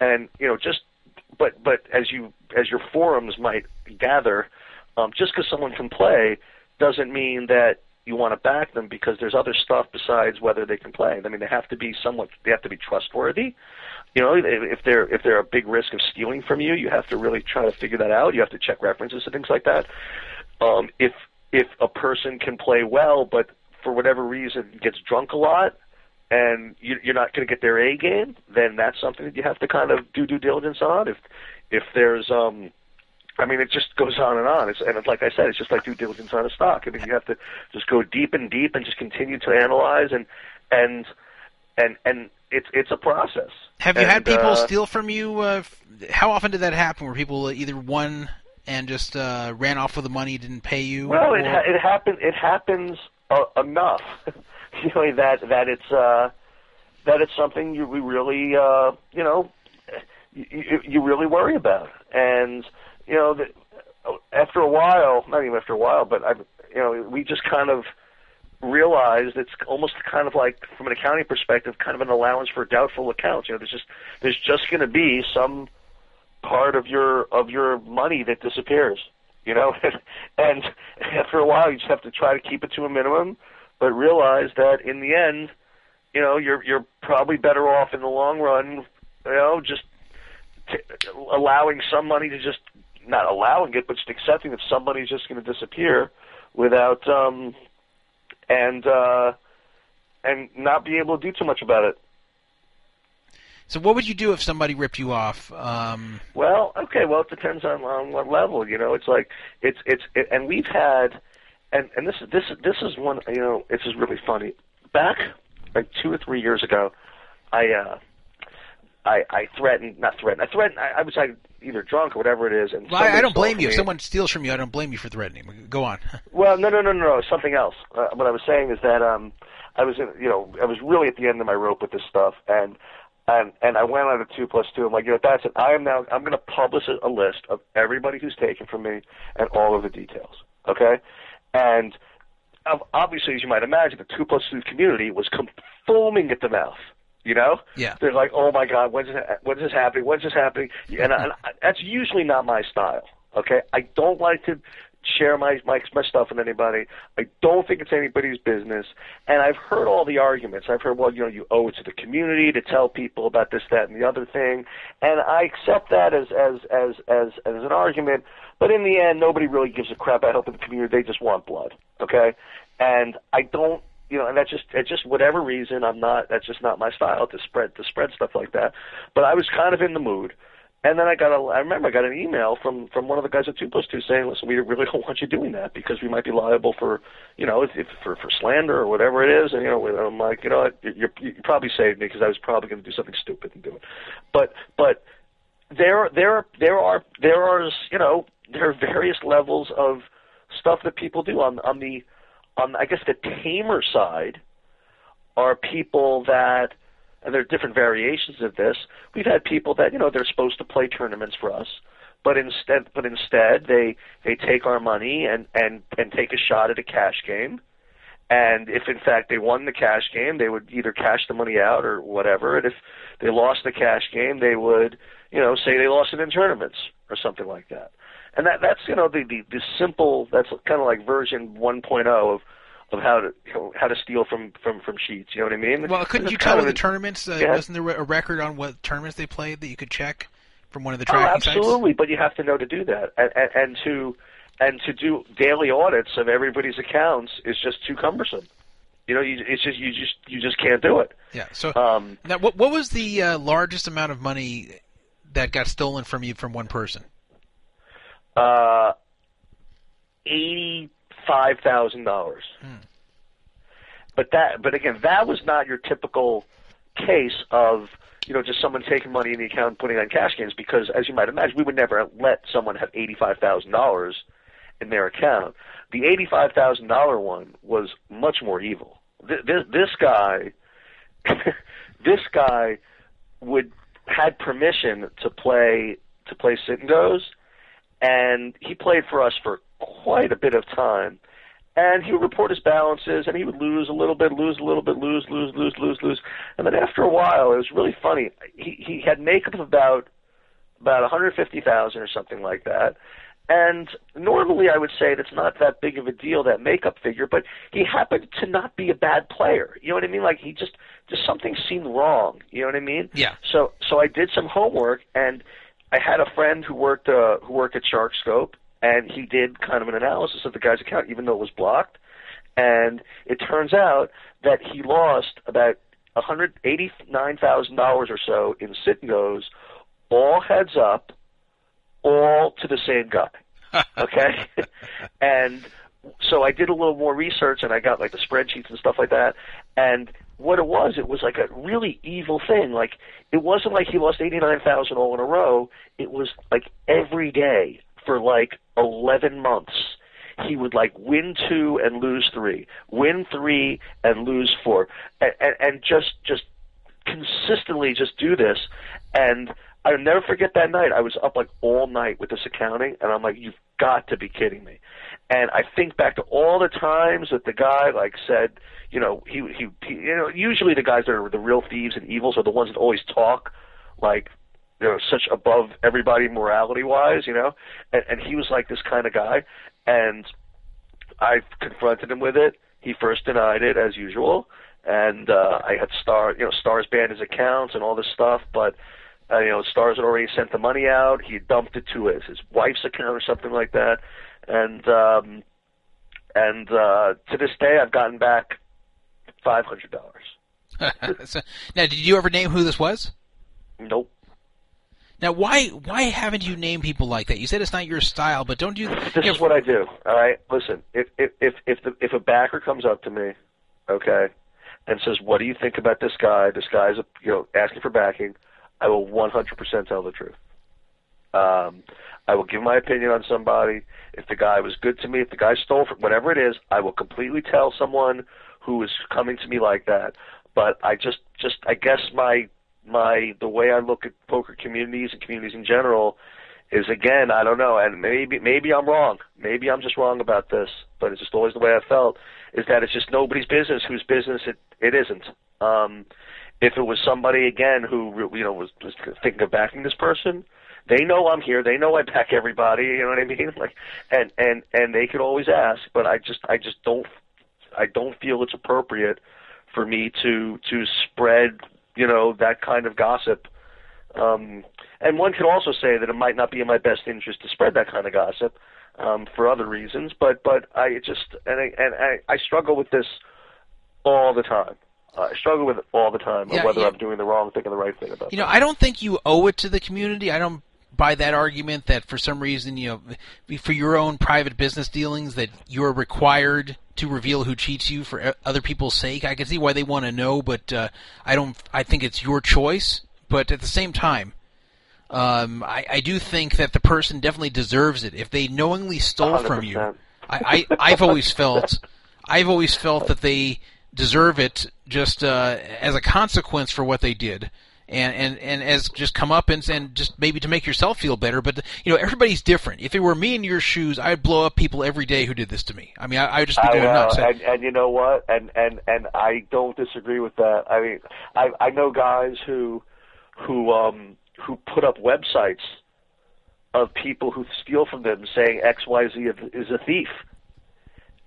S2: And, you know, just, but, but as you, as your forums might gather, um, just because someone can play doesn't mean that you want to back them because there's other stuff besides whether they can play. I mean, they have to be somewhat, they have to be trustworthy. You know, if they're if they're a big risk of stealing from you, you have to really try to figure that out. You have to check references and things like that. Um, if if a person can play well, but for whatever reason gets drunk a lot, and you, you're not going to get their A game, then that's something that you have to kind of do due diligence on. If if there's um, I mean, it just goes on and on. It's, and it's, like I said, it's just like due diligence on a stock. I mean, you have to just go deep and deep and just continue to analyze and and and and it's it's a process.
S1: Have you
S2: and,
S1: had people
S2: uh,
S1: steal from you? Uh, how often did that happen? Where people either won and just uh, ran off with the money, didn't pay you?
S2: Well,
S1: or...
S2: it ha- it happens it happens uh, enough, (laughs) you know that that it's uh, that it's something you we really uh, you know you, you really worry about, and you know that after a while, not even after a while, but I you know we just kind of realized it's almost kind of like from an accounting perspective, kind of an allowance for doubtful accounts. You know, there's just there's just going to be some part of your of your money that disappears. You know, (laughs) and after a while, you just have to try to keep it to a minimum, but realize that in the end, you know, you're you're probably better off in the long run. You know, just t- allowing some money to just not allowing it, but just accepting that somebody's just going to disappear without um, and uh, and not be able to do too much about it.
S1: So, what would you do if somebody ripped you off? Um...
S2: Well, okay. Well, it depends on on what level. You know, it's like it's it's it, and we've had, and and this is this this is one. You know, this is really funny. Back like two or three years ago, I uh, I I threatened, not threatened. I threatened. I, I was like either drunk or whatever it is. And
S1: well, I, I don't blame you. If someone steals from you, I don't blame you for threatening. Go on. (laughs)
S2: Well, no, no, no, no, no. Something else. Uh, what I was saying is that um, I was, in, you know, I was really at the end of my rope with this stuff, and and and I went on a two plus two. I'm like, you know, that's it. I am now. I'm going to publish a, a list of everybody who's taken from me and all of the details. Okay, and um, obviously, as you might imagine, the two plus two community was com- foaming at the mouth. You know,
S1: Yeah.
S2: they're like, "Oh my God, when's this, when's this happening? When's this happening?" (laughs) And, I, and I, that's usually not my style. Okay, I don't like to share my, my my stuff with anybody. I don't think it's anybody's business. And I've heard all the arguments. I've heard, well, you know, you owe it to the community to tell people about this, that, and the other thing. And I accept that as as as as as an argument. But in the end, nobody really gives a crap about helping the community. They just want blood. Okay, and I don't you know, and that's just it's just whatever reason I'm not that's just not my style to spread to spread stuff like that. But I was kind of in the mood. And then I got a I remember I got an email from from one of the guys at two plus two saying, Listen, we really (laughs) don't want you doing that because we might be liable for you know, if, if for for slander or whatever it is and you know I'm like, you know you you probably saved me because I was probably gonna do something stupid and do it. But but there there there are there are you know, there are various levels of stuff that people do on on the on I guess the tamer side are people that and there are different variations of this. We've had people that you know they're supposed to play tournaments for us, but instead but instead they they take our money and and and take a shot at a cash game. And if in fact they won the cash game, they would either cash the money out or whatever. And if they lost the cash game, they would, you know, say they lost it in tournaments or something like that. And that that's you know the the, the simple that's kind of like version 1.0 of of how to you know, how to steal from from from sheets. You know what I mean?
S1: Well, couldn't you tell with the tournaments? Uh,
S2: Yeah.
S1: Wasn't there a record on what tournaments they played that you could check from one of the
S2: Oh,
S1: tracking sites?
S2: absolutely, but you have to know to do that, and, and, and to and to do daily audits of everybody's accounts is just too cumbersome. You know, you, it's just you just you just can't do it.
S1: Yeah. So
S2: Um,
S1: now, what what was the uh, largest amount of money that got stolen from you from one person?
S2: Uh, eighty-five thousand dollars. But that, but again, that was not your typical case of you know, just someone taking money in the account and putting on cash games because, as you might imagine, we would never let someone have eighty-five thousand dollars in their account. The eighty-five thousand dollar one was much more evil. This, this, this guy, (laughs) this guy would had permission to play to play sit and goes, and he played for us for quite a bit of time. And he would report his balances, and he would lose a little bit, lose a little bit, lose, lose, lose, lose, lose, and then after a while, it was really funny. He he had makeup of about about 150,000 or something like that. And normally I would say that's not that big of a deal, that makeup figure, but he happened to not be a bad player. You know what I mean? Like he just just something seemed wrong. You know what I mean?
S1: Yeah.
S2: So so I did some homework and I had a friend who worked uh who worked at SharkScope and he did kind of an analysis of the guy's account even though it was blocked. And it turns out that he lost about $189,000 or so in sit and goes all heads up all to the same guy. (laughs) Okay? and so I did a little more research and I got like the spreadsheets and stuff like that. And what it was, it was like a really evil thing. Like it wasn't like he lost eighty nine thousand all in a row. It was like every day for like eleven months. He would like win two and lose three, win three and lose four, and, and, and just just consistently just do this. And I'll never forget that night. I was up like all night with this accounting, and I'm like, you've got to be kidding me. And I think back to all the times that the guy like said, you know, he he, he you know, usually the guys that are the real thieves and evils are the ones that always talk like you know, such above everybody morality wise, you know. And and he was like this kind of guy and I confronted him with it. He first denied it as usual. And uh I had Star you know, Stars banned his accounts and all this stuff, but uh, you know, Stars had already sent the money out. He dumped it to his his wife's account or something like that, and um, and uh, to this day, I've gotten back five hundred dollars. (laughs)
S1: now, did you ever name who this was?
S2: Nope.
S1: Now, why why haven't you named people like that? You said it's not your style, but don't you?
S2: This
S1: you
S2: is what I do. All right, listen. If if if if, the, if a backer comes up to me, okay, and says, "What do you think about this guy? This guy's you know asking for backing," I will 100% tell the truth. Um, I will give my opinion on somebody. If the guy was good to me, if the guy stole from whatever it is, I will completely tell someone who is coming to me like that. But I just, just, I guess my, my, the way I look at poker communities and communities in general is again, I don't know, and maybe, maybe I'm wrong. Maybe I'm just wrong about this, but it's just always the way I felt. Is that it's just nobody's business whose business it, it isn't. Um, if it was somebody again who you know was, was thinking of backing this person, they know I'm here. They know I back everybody. You know what I mean? (laughs) Like, and and and they could always ask, but I just I just don't I don't feel it's appropriate for me to to spread you know that kind of gossip. Um, and one could also say that it might not be in my best interest to spread that kind of gossip um, for other reasons. But but I just and I, and I, I struggle with this all the time. I struggle with it all the time,
S1: Yeah,
S2: of whether
S1: yeah.
S2: I'm doing the wrong thing or the right thing about it.
S1: You know,
S2: it.
S1: I don't think you owe it to the community. I don't buy that argument that for some reason, you know, for your own private business dealings, that you're required to reveal who cheats you for other people's sake. I can see why they want to know, but uh, I don't. I think it's your choice. But at the same time, um, I, I do think that the person definitely deserves it if they knowingly stole from you.
S2: 100%.
S1: I, I I've always felt I've always felt that they deserve it just uh, as a consequence for what they did. And, and, and as just come up and, and just maybe to make yourself feel better, but you know everybody's different. If it were me in your shoes, I'd blow up people every day who did this to me. I mean, I, I would just be
S2: I
S1: going nuts.
S2: and and you know what? And and and I don't disagree with that. I mean, I I know guys who who um who put up websites of people who steal from them saying X Y Z is a thief,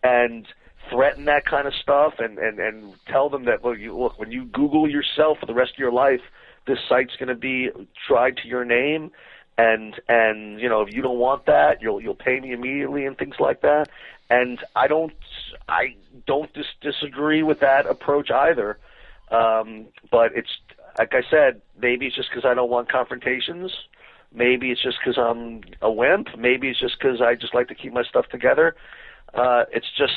S2: and threaten that kind of stuff, and and and tell them that well, you look when you Google yourself for the rest of your life, this site's going to be tried to your name. And and you know if you don't want that, you'll you'll pay me immediately and things like that. And I don't I don't dis- disagree with that approach either. Um, but it's like I said, maybe it's just because I don't want confrontations. Maybe it's just because I'm a wimp. Maybe it's just because I just like to keep my stuff together. Uh, it's just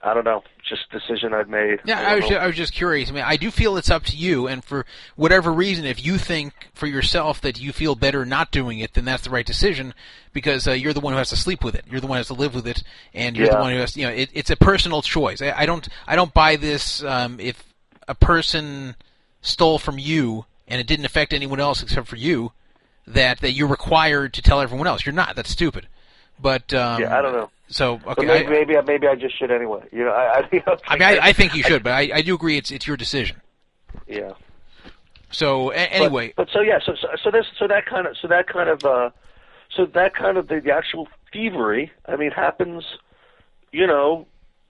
S2: I don't know, just decision I've made.
S1: Yeah,
S2: I,
S1: I, was just, I was just curious. I mean, I do feel it's up to you, and for whatever reason, if you think for yourself that you feel better not doing it, then that's the right decision because uh, you're the one who has to sleep with it. You're the one who has to live with it, and you're the one who has. You know, it, it's a personal choice. I, I don't. I don't buy this. Um, if a person stole from you and it didn't affect anyone else except for you, that that you're required to tell everyone else. You're not. That's stupid. But um,
S2: Yeah, I don't know.
S1: So
S2: But
S1: okay,
S2: maybe,
S1: I,
S2: maybe, maybe I just should anyway. You know, I, I, (laughs) you know,
S1: I mean, I, I think you should, but I, I do agree it's it's your decision.
S2: yeah.
S1: So a-
S2: But-
S1: anyway,
S2: but, so yeah, so so, so this so that kind of so that kind of uh, so that kind of the, the actual thievery. I mean, happens, you know,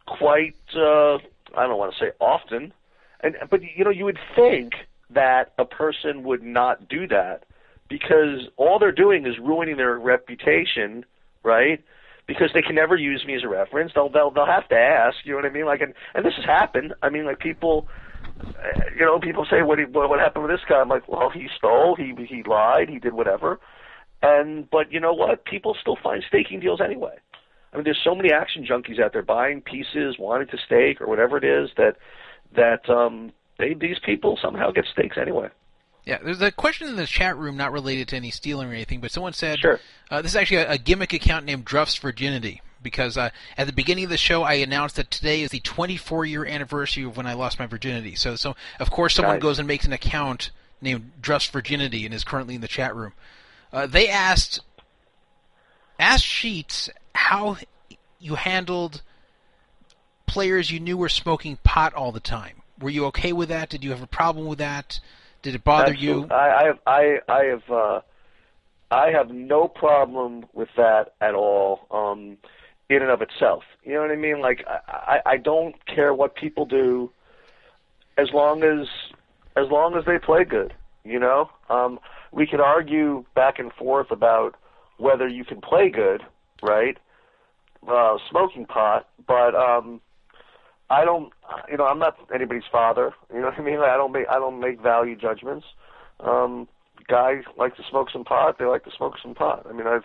S2: quite. Uh, I don't want to say often, and but you know, you would think that a person would not do that because all they're doing is ruining their reputation, right? Because they can never use me as a reference. They'll they'll they'll have to ask. You know what I mean? Like, and and this has happened. I mean, like people uh, you know, people say, "What what, what happened with this guy?" I'm like, "Well, he stole, he he lied, he did whatever." And but you know what? People still find staking deals anyway. I mean, there's so many action junkies out there buying pieces, wanting to stake or whatever it is that that um, they these people somehow get stakes anyway.
S1: Yeah, there's a question in the chat room not related to any stealing or anything, but someone said
S2: Sure.
S1: uh, this is actually a, a gimmick account named Druff's Virginity because uh, at the beginning of the show I announced that today is the 24 year anniversary of when I lost my virginity. So so of course someone
S2: Nice.
S1: goes and makes an account named Druff's Virginity and is currently in the chat room. Uh, they asked asked Sheets how you handled players you knew were smoking pot all the time. Were you okay with that? Did you have a problem with that? Did it bother you?
S2: I, I have I I have uh, I have no problem with that at all. Um, in and of itself, you know what I mean. Like I, I I don't care what people do, as long as as long as they play good. You know, um, we could argue back and forth about whether you can play good, right? Uh, smoking pot, but um, I don't, you know, I'm not anybody's father. You know what I mean? Like, I don't make I don't make value judgments. Um, guys like to smoke some pot. They like to smoke some pot. I mean, I've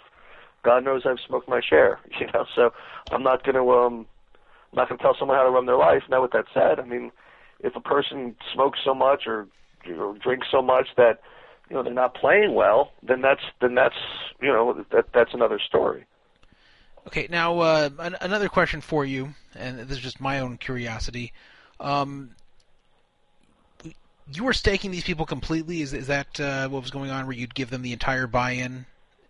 S2: God knows I've smoked my share. (laughs) You know, so I'm not to um, I'm not to tell someone how to run their life. Now, with that said, I mean, if a person smokes so much or, or drinks so much that you know they're not playing well, then that's then that's you know that that's another story.
S1: Okay, now uh, an- another question for you, and this is just my own curiosity. Um, you were staking these people completely. Is is that uh, what was going on? Where you'd give them the entire buy-in,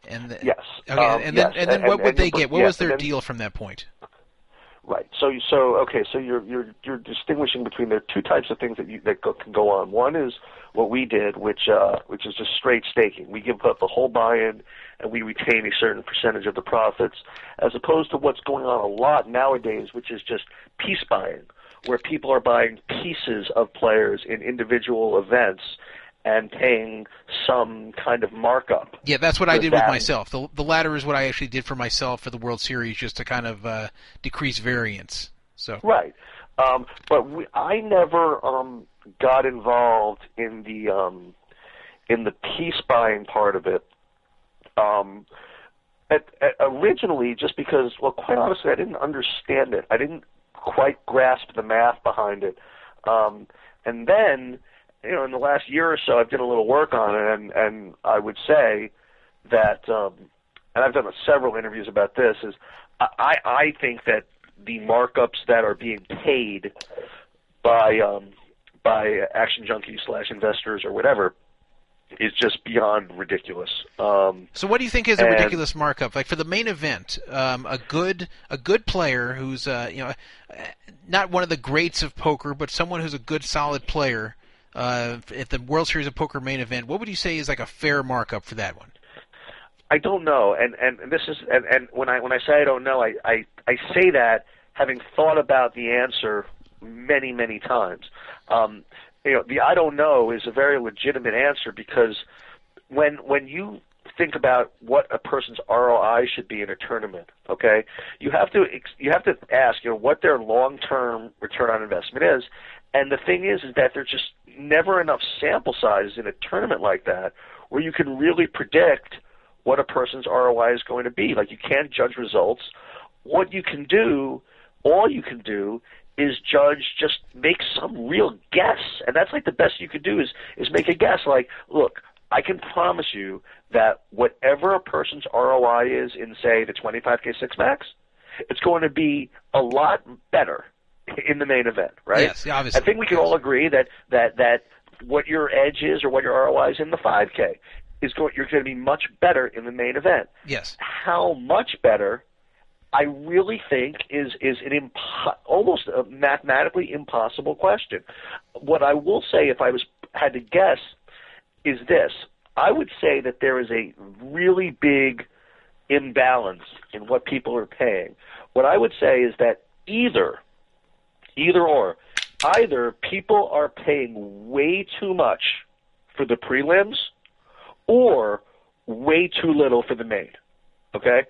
S1: and the,
S2: Yes.
S1: Okay,
S2: Um,
S1: and then
S2: yes.
S1: and then
S2: And-
S1: what would
S2: and
S1: they
S2: the-
S1: get? What
S2: yeah,
S1: was their
S2: then-
S1: deal from that point?
S2: Right. So so okay. So you're you're you're distinguishing between the two types of things that you that go, can go on. One is what we did, which uh, which is just straight staking. We give up the whole buy-in and we retain a certain percentage of the profits, as opposed to what's going on a lot nowadays, which is just piece buying, where people are buying pieces of players in individual events and paying some kind of markup.
S1: Yeah, that's what I did with myself. The the latter is what I actually did for myself for the World Series, just to kind of uh, decrease variance. So
S2: Right. Um, but we, I never um, got involved in the um, in the piece buying part of it. Um, at, at, originally, just because, well, quite honestly, I didn't understand it. I didn't quite grasp the math behind it. Um, and then, you know, in the last year or so, I've done a little work on it, and and I would say that, um, and I've done several interviews about this. Is I I think that the markups that are being paid by um, by action junkies slash investors or whatever is just beyond ridiculous. Um,
S1: So what do you think is a ridiculous markup? Like for the main event, um, a good a good player who's uh, you know uh, not one of the greats of poker, but someone who's a good solid player uh, at the World Series of Poker main event. What would you say is like a fair markup for that one?
S2: I don't know, and and this is and, and when I when I say I don't know, I, I I say that having thought about the answer many many times. Um, you know, the I don't know is a very legitimate answer because when when you think about what a person's ROI should be in a tournament, okay, you have to you have to ask you know what their long term return on investment is, and the thing is is that there's just never enough sample size in a tournament like that where you can really predict what a person's ROI is going to be. Like you can't judge results. What you can do all you can do is judge just make some real guess and that's like the best you could do is is make a guess like look i can promise you that whatever a person's roi is in say the 25k six max it's going to be a lot better in the main event right
S1: Yes, obviously.
S2: i think we can all agree that that that what your edge is or what your roi is in the 5k is going you're going to be much better in the main event
S1: Yes.
S2: how much better I really think is is an impo- almost a mathematically impossible question. What I will say, if I was had to guess, is this: I would say that there is a really big imbalance in what people are paying. What I would say is that either, either or, either people are paying way too much for the prelims, or way too little for the main. Okay?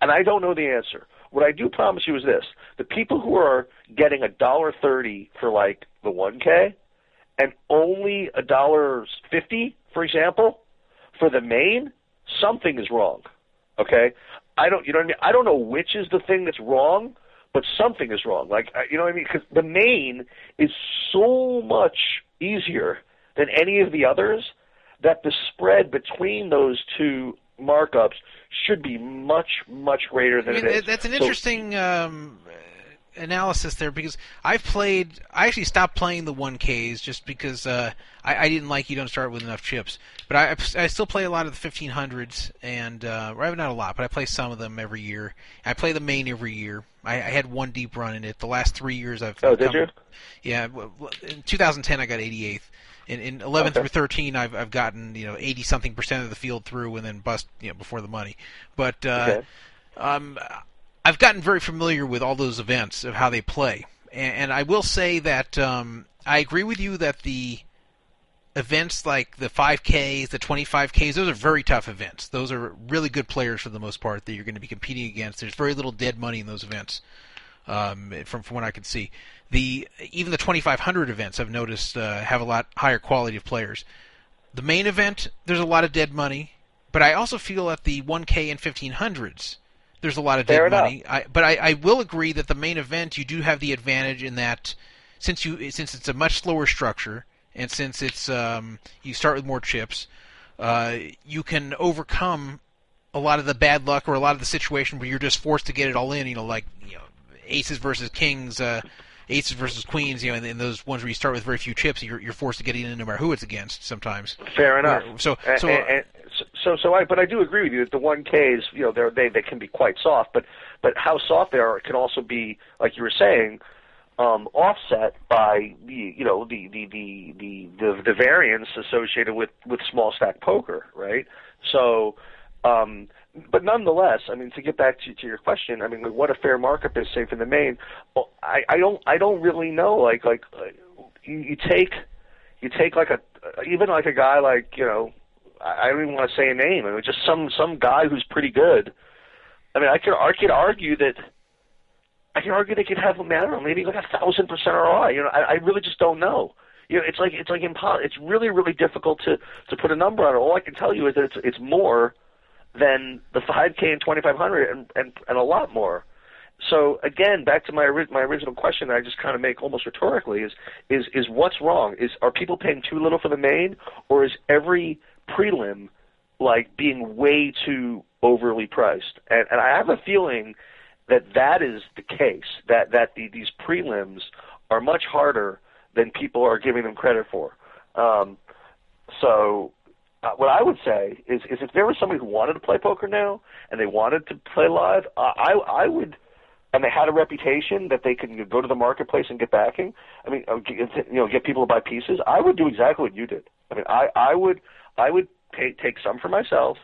S2: And I don't know the answer. What I do promise you is this: the people who are getting a dollar thirty for like the one K, and only a dollar fifty, for example, for the main, something is wrong. Okay? I don't, you know what I mean? I don't know which is the thing that's wrong, but something is wrong. Like, you know what I mean? Because the main is so much easier than any of the others that the spread between those two markups should be much, much greater
S1: I
S2: than
S1: mean,
S2: it is.
S1: that's an
S2: So-
S1: interesting um, analysis there because I've played. I actually stopped playing the 1Ks just because uh, I, I didn't like you don't start with enough chips. But I, I still play a lot of the 1500s, and uh, or not a lot, but I play some of them every year. I play the main every year. I, I had one deep run in it. The last three years I've
S2: Oh, did
S1: come-
S2: you?
S1: Yeah, in 2010 I got 88th. In, in 11
S2: Okay.
S1: through 13, I've I've gotten you know 80 something percent of the field through, and then bust you know before the money. But uh,
S2: Okay.
S1: um, I've gotten very familiar with all those events of how they play, and, and I will say that um, I agree with you that the events like the 5Ks, the 25Ks, those are very tough events. Those are really good players for the most part that you're going to be competing against. There's very little dead money in those events, um, from from what I can see. The even the 2500 events I've noticed uh, have a lot higher quality of players. The main event, there's a lot of dead money, but I also feel at the 1K and 1500s, there's a lot of dead
S2: enough.
S1: money. I, but I, I will agree that the main event, you do have the advantage in that since you since it's a much slower structure and since it's um, you start with more chips, uh, you can overcome a lot of the bad luck or a lot of the situation where you're just forced to get it all in. You know, like you know, aces versus kings, uh, aces versus queens. You know, and, and those ones where you start with very few chips, you're you're forced to get it in no matter who it's against. Sometimes.
S2: Fair enough.
S1: So- so-
S2: and- and so so I but I do agree with you that the one Ks you know they're they they can be quite soft, but but how soft they are can also be like you were saying. Um, offset by the you know the the, the the the the variance associated with with small stack poker, right? So, um, but nonetheless, I mean, to get back to, to your question, I mean, what a fair markup is, say for the main. Well, I, I don't I don't really know. Like like you, you take you take like a even like a guy like you know I I don't even want to say a name. I mean, just some some guy who's pretty good. I mean, I could I could argue that I can argue they could have mean, I don't maybe like a thousand percent ROI. You know, I, I really just don't know. You know, it's like it's like impo- It's really really difficult to to put a number on it. All I can tell you is that it's it's more than the 5K and 2500 and and and a lot more. So again, back to my my original question that I just kind of make almost rhetorically is is is what's wrong? Is are people paying too little for the main, or is every prelim like being way too overly priced? And and I have a feeling that that is the case. That that the, these prelims are much harder than people are giving them credit for. Um, so uh, what I would say is, is if there was somebody who wanted to play poker now and they wanted to play live, uh, I I would, and they had a reputation that they could go to the marketplace and get backing. I mean, get, you know, get people to buy pieces. I would do exactly what you did. I mean, I I would I would pay, take some for myself,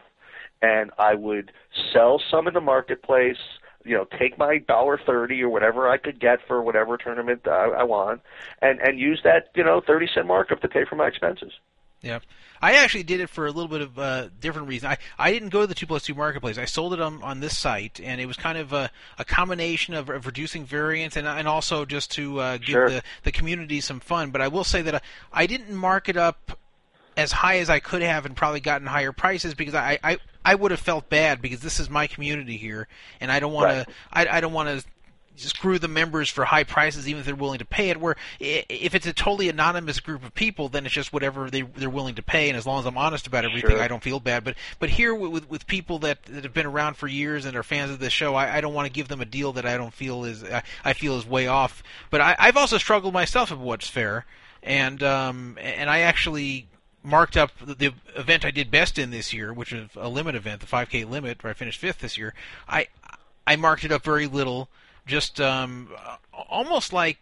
S2: and I would sell some in the marketplace. You know, take my dollar thirty or whatever I could get for whatever tournament I, I want, and and use that you know thirty cent markup to pay for my expenses.
S1: Yeah. I actually did it for a little bit of uh, different reason. I, I didn't go to the two plus two marketplace. I sold it on, on this site, and it was kind of a, a combination of, of reducing variance and and also just to uh, give
S2: Sure.
S1: the, the community some fun. But I will say that I, I didn't mark it up as high as I could have and probably gotten higher prices because I, I, I would have felt bad because this is my community here, and I don't want
S2: Right.
S1: to I, I don't want to screw the members for high prices even if they're willing to pay it. Where if it's a totally anonymous group of people, then it's just whatever they they're willing to pay, and as long as I'm honest about everything,
S2: Sure.
S1: I don't feel bad. But but here with with people that, that have been around for years and are fans of the show, I, I don't want to give them a deal that I don't feel is I, I feel is way off. But I, I've also struggled myself with what's fair, and um and I actually marked up the, event I did best in this year, which was a limit event, the 5K limit, where I finished fifth this year. I I marked it up very little, just um, almost like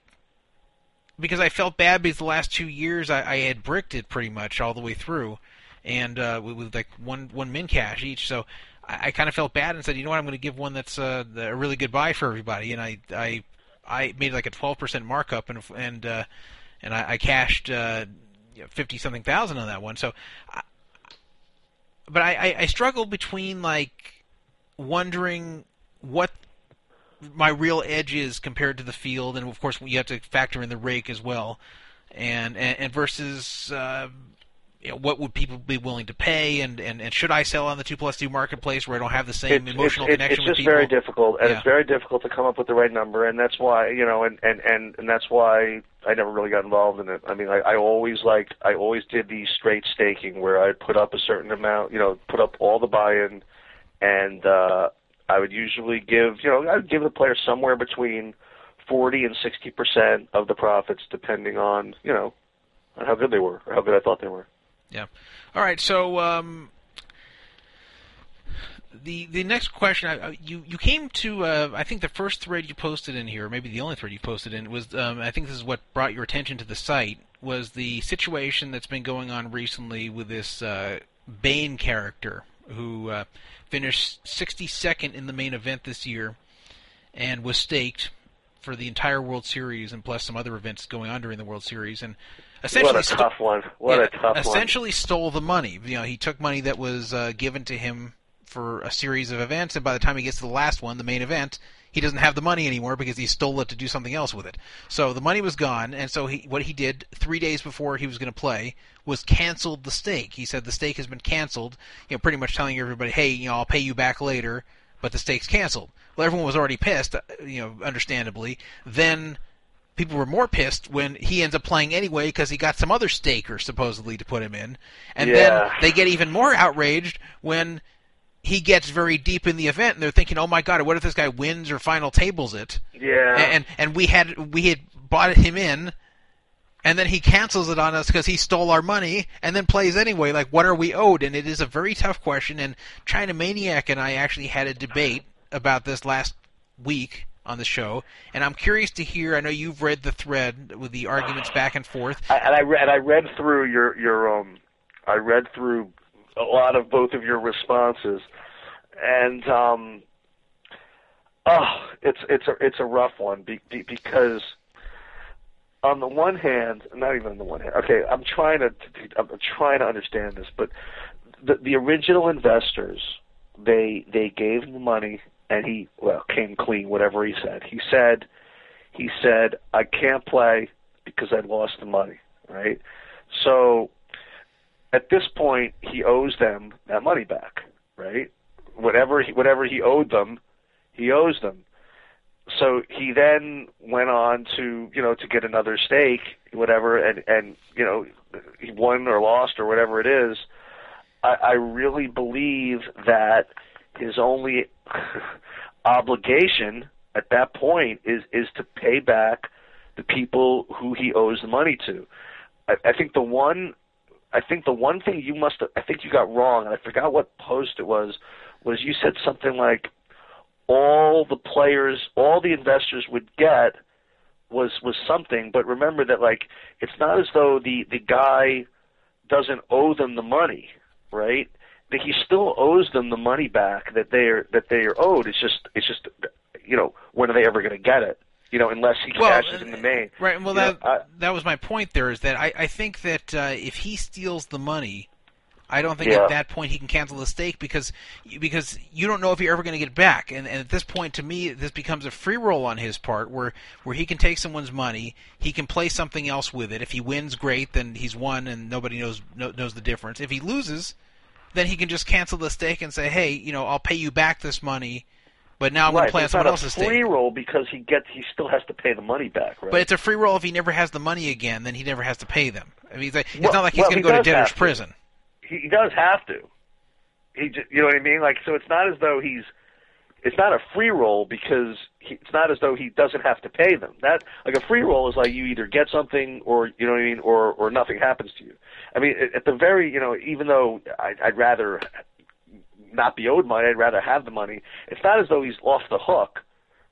S1: because I felt bad because the last two years I, I had bricked it pretty much all the way through, and uh, with, with like one one min cash each. So I, I kind of felt bad and said, you know what, I'm going to give one that's uh, a really good buy for everybody, and I I I made like a 12% markup and and uh, and I, I cashed uh, fifty something thousand on that one. So, I, but I, I I struggle between like wondering what my real edge is compared to the field, and of course you have to factor in the rake as well, and and, and versus uh, you know, what would people be willing to pay, and, and, and should I sell on the two plus two marketplace where I don't have the same
S2: it's,
S1: emotional
S2: it's,
S1: connection
S2: it's
S1: with
S2: just
S1: people?
S2: very difficult, and
S1: Yeah.
S2: it's very difficult to come up with the right number, and that's why you know, and and and, and that's why I never really got involved in it. I mean, I, I always liked, I always did the straight staking where I'd put up a certain amount, you know, put up all the buy-in, and uh, I would usually give, you know, I'd give the player somewhere between forty and sixty percent of the profits, depending on, you know, on how good they were or how good I thought they were.
S1: Yeah. All right. So um, the the next question, I- you you came to uh, I think the first thread you posted in here, maybe the only thread you posted in was um, I think this is what brought your attention to the site was the situation that's been going on recently with this uh, Bane character who uh, finished 62nd in the main event this year and was staked for the entire World Series and plus some other events going on during the World Series and essentially
S2: What a
S1: sto-
S2: tough one! What
S1: yeah,
S2: a tough one!
S1: essentially stole the money. You know, he took money that was uh, given to him for a series of events, and by the time he gets to the last one, the main event, he doesn't have the money anymore because he stole it to do something else with it. So the money was gone, and so he, what he did three days before he was going to play was canceled the stake. He said the stake has been canceled. You know, pretty much telling everybody, hey, you know, I'll pay you back later, but the stake's canceled. Well, everyone was already pissed, uh, you know, understandably. Then people were more pissed when he ends up playing anyway because he got some other staker supposedly to put him in, and then they get even more outraged when he gets very deep in the event and they're thinking, "Oh my God, what if this guy wins or final tables it?"
S2: yeah,
S1: And and we had we had bought him in, and then he cancels it on us because he stole our money and then plays anyway. Like, what are we owed? And it is a very tough question. And China Maniac and I actually had a debate about this last week on the show, and I'm curious to hear. I know you've read the thread with the arguments back and forth.
S2: I, and I read I read through your your um I read through a lot of both of your responses, and um oh it's it's a it's a rough one be, be, because on the one hand not even on the one hand okay I'm trying to, I'm trying to understand this but the the original investors they they gave the money and he well came clean whatever he said he said he said I can't play because I lost the money, right? So at this point, he owes them that money back, right? Whatever he, whatever he owed them, he owes them. So he then went on to you know to get another stake, whatever, and and you know he won or lost or whatever it is. I, I really believe that his only (laughs) obligation at that point is is to pay back the people who he owes the money to. I, I think the one I think the one thing you must I think you got wrong, and I forgot what post it was, was you said something like all the players, all the investors would get was was something, but remember that like it's not as though the the guy doesn't owe them the money, right? That he still owes them the money back that they're that they are owed. It's just it's just you know when are they ever going to get it? You know, unless he
S1: Well,
S2: cashes in the main.
S1: Right. Well,
S2: You know,
S1: that
S2: I-
S1: that was my point. There is that I, I think that uh, if he steals the money, I don't think
S2: Yeah.
S1: at that point he can cancel the stake because because you don't know if you're ever going to get it back. And, and at this point, to me, this becomes a free roll on his part, where where he can take someone's money, he can play something else with it. If he wins, great, then he's won, and nobody knows kno- knows the difference. If he loses, then he can just cancel the stake and say, hey, you know, I'll pay you back this money but now I'm going to play on
S2: it's
S1: someone
S2: not
S1: else's
S2: a free roll because he gets he still has to pay the money back, right?
S1: But it's a free roll if he never has the money again, then he never has to pay them. I mean, it's, like- it's
S2: Well-
S1: not like he's
S2: well,
S1: going
S2: he
S1: to go to debtor's prison.
S2: he, he does have to. He, you know what I mean? Like, so it's not as though he's, it's not a free roll because he, it's not as though he doesn't have to pay them. That like a free roll is like you either get something or you know what I mean, or or nothing happens to you. I mean, at, the very, you know, even though I, I'd rather not be owed money, I'd rather have the money. It's not as though he's off the hook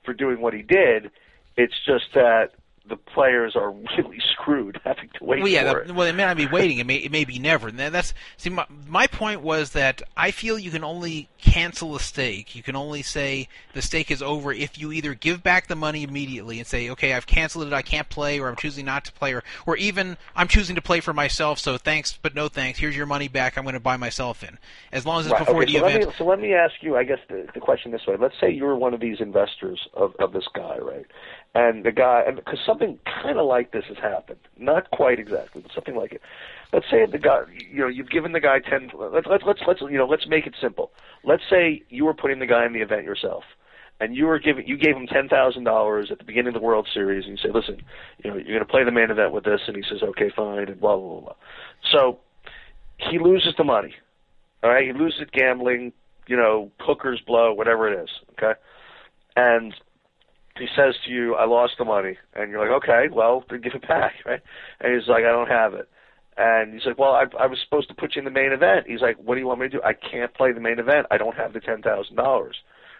S2: for doing what he did. It's just that the players are really (laughs) screwed having to wait
S1: Well, yeah.
S2: for
S1: That,
S2: it.
S1: well, it may not be waiting. It (laughs) may, it may be never. And that- that's see. My, my point was that I feel you can only cancel a stake. You can only say the stake is over if you either give back the money immediately and say, "Okay, I've canceled it. I can't play," or "I'm choosing not to play," or or even "I'm choosing to play for myself." So thanks, but no thanks. Here's your money back. I'm going to buy myself in. As long as it's
S2: Right,
S1: before
S2: okay,
S1: the
S2: so
S1: event.
S2: Let me, so let me ask you, I guess, the, the question this way. Let's say you're one of these investors of, of this guy, right? And the guy, and because something kind of like this has happened, not quite exactly, but something like it. Let's say the guy, you know, you've given the guy ten. Let's let's let's, let's you know, let's make it simple. Let's say you were putting the guy in the event yourself, and you were giving you gave him ten thousand dollars at the beginning of the World Series, and you say, listen, you know, you're going to play the main event with this, and he says, okay, fine, and blah blah blah. blah. So he loses the money. All right, he loses gambling, you know, hookers blow, whatever it is. Okay, and he says to you, "I lost the money," and you're like, "Okay, well, then give it back." (laughs) Right? And he's like, "I don't have it." And he's like, "Well, I, I was supposed to put you in the main event." He's like, "What do you want me to do? I can't play the main event. I don't have the ten thousand dollars."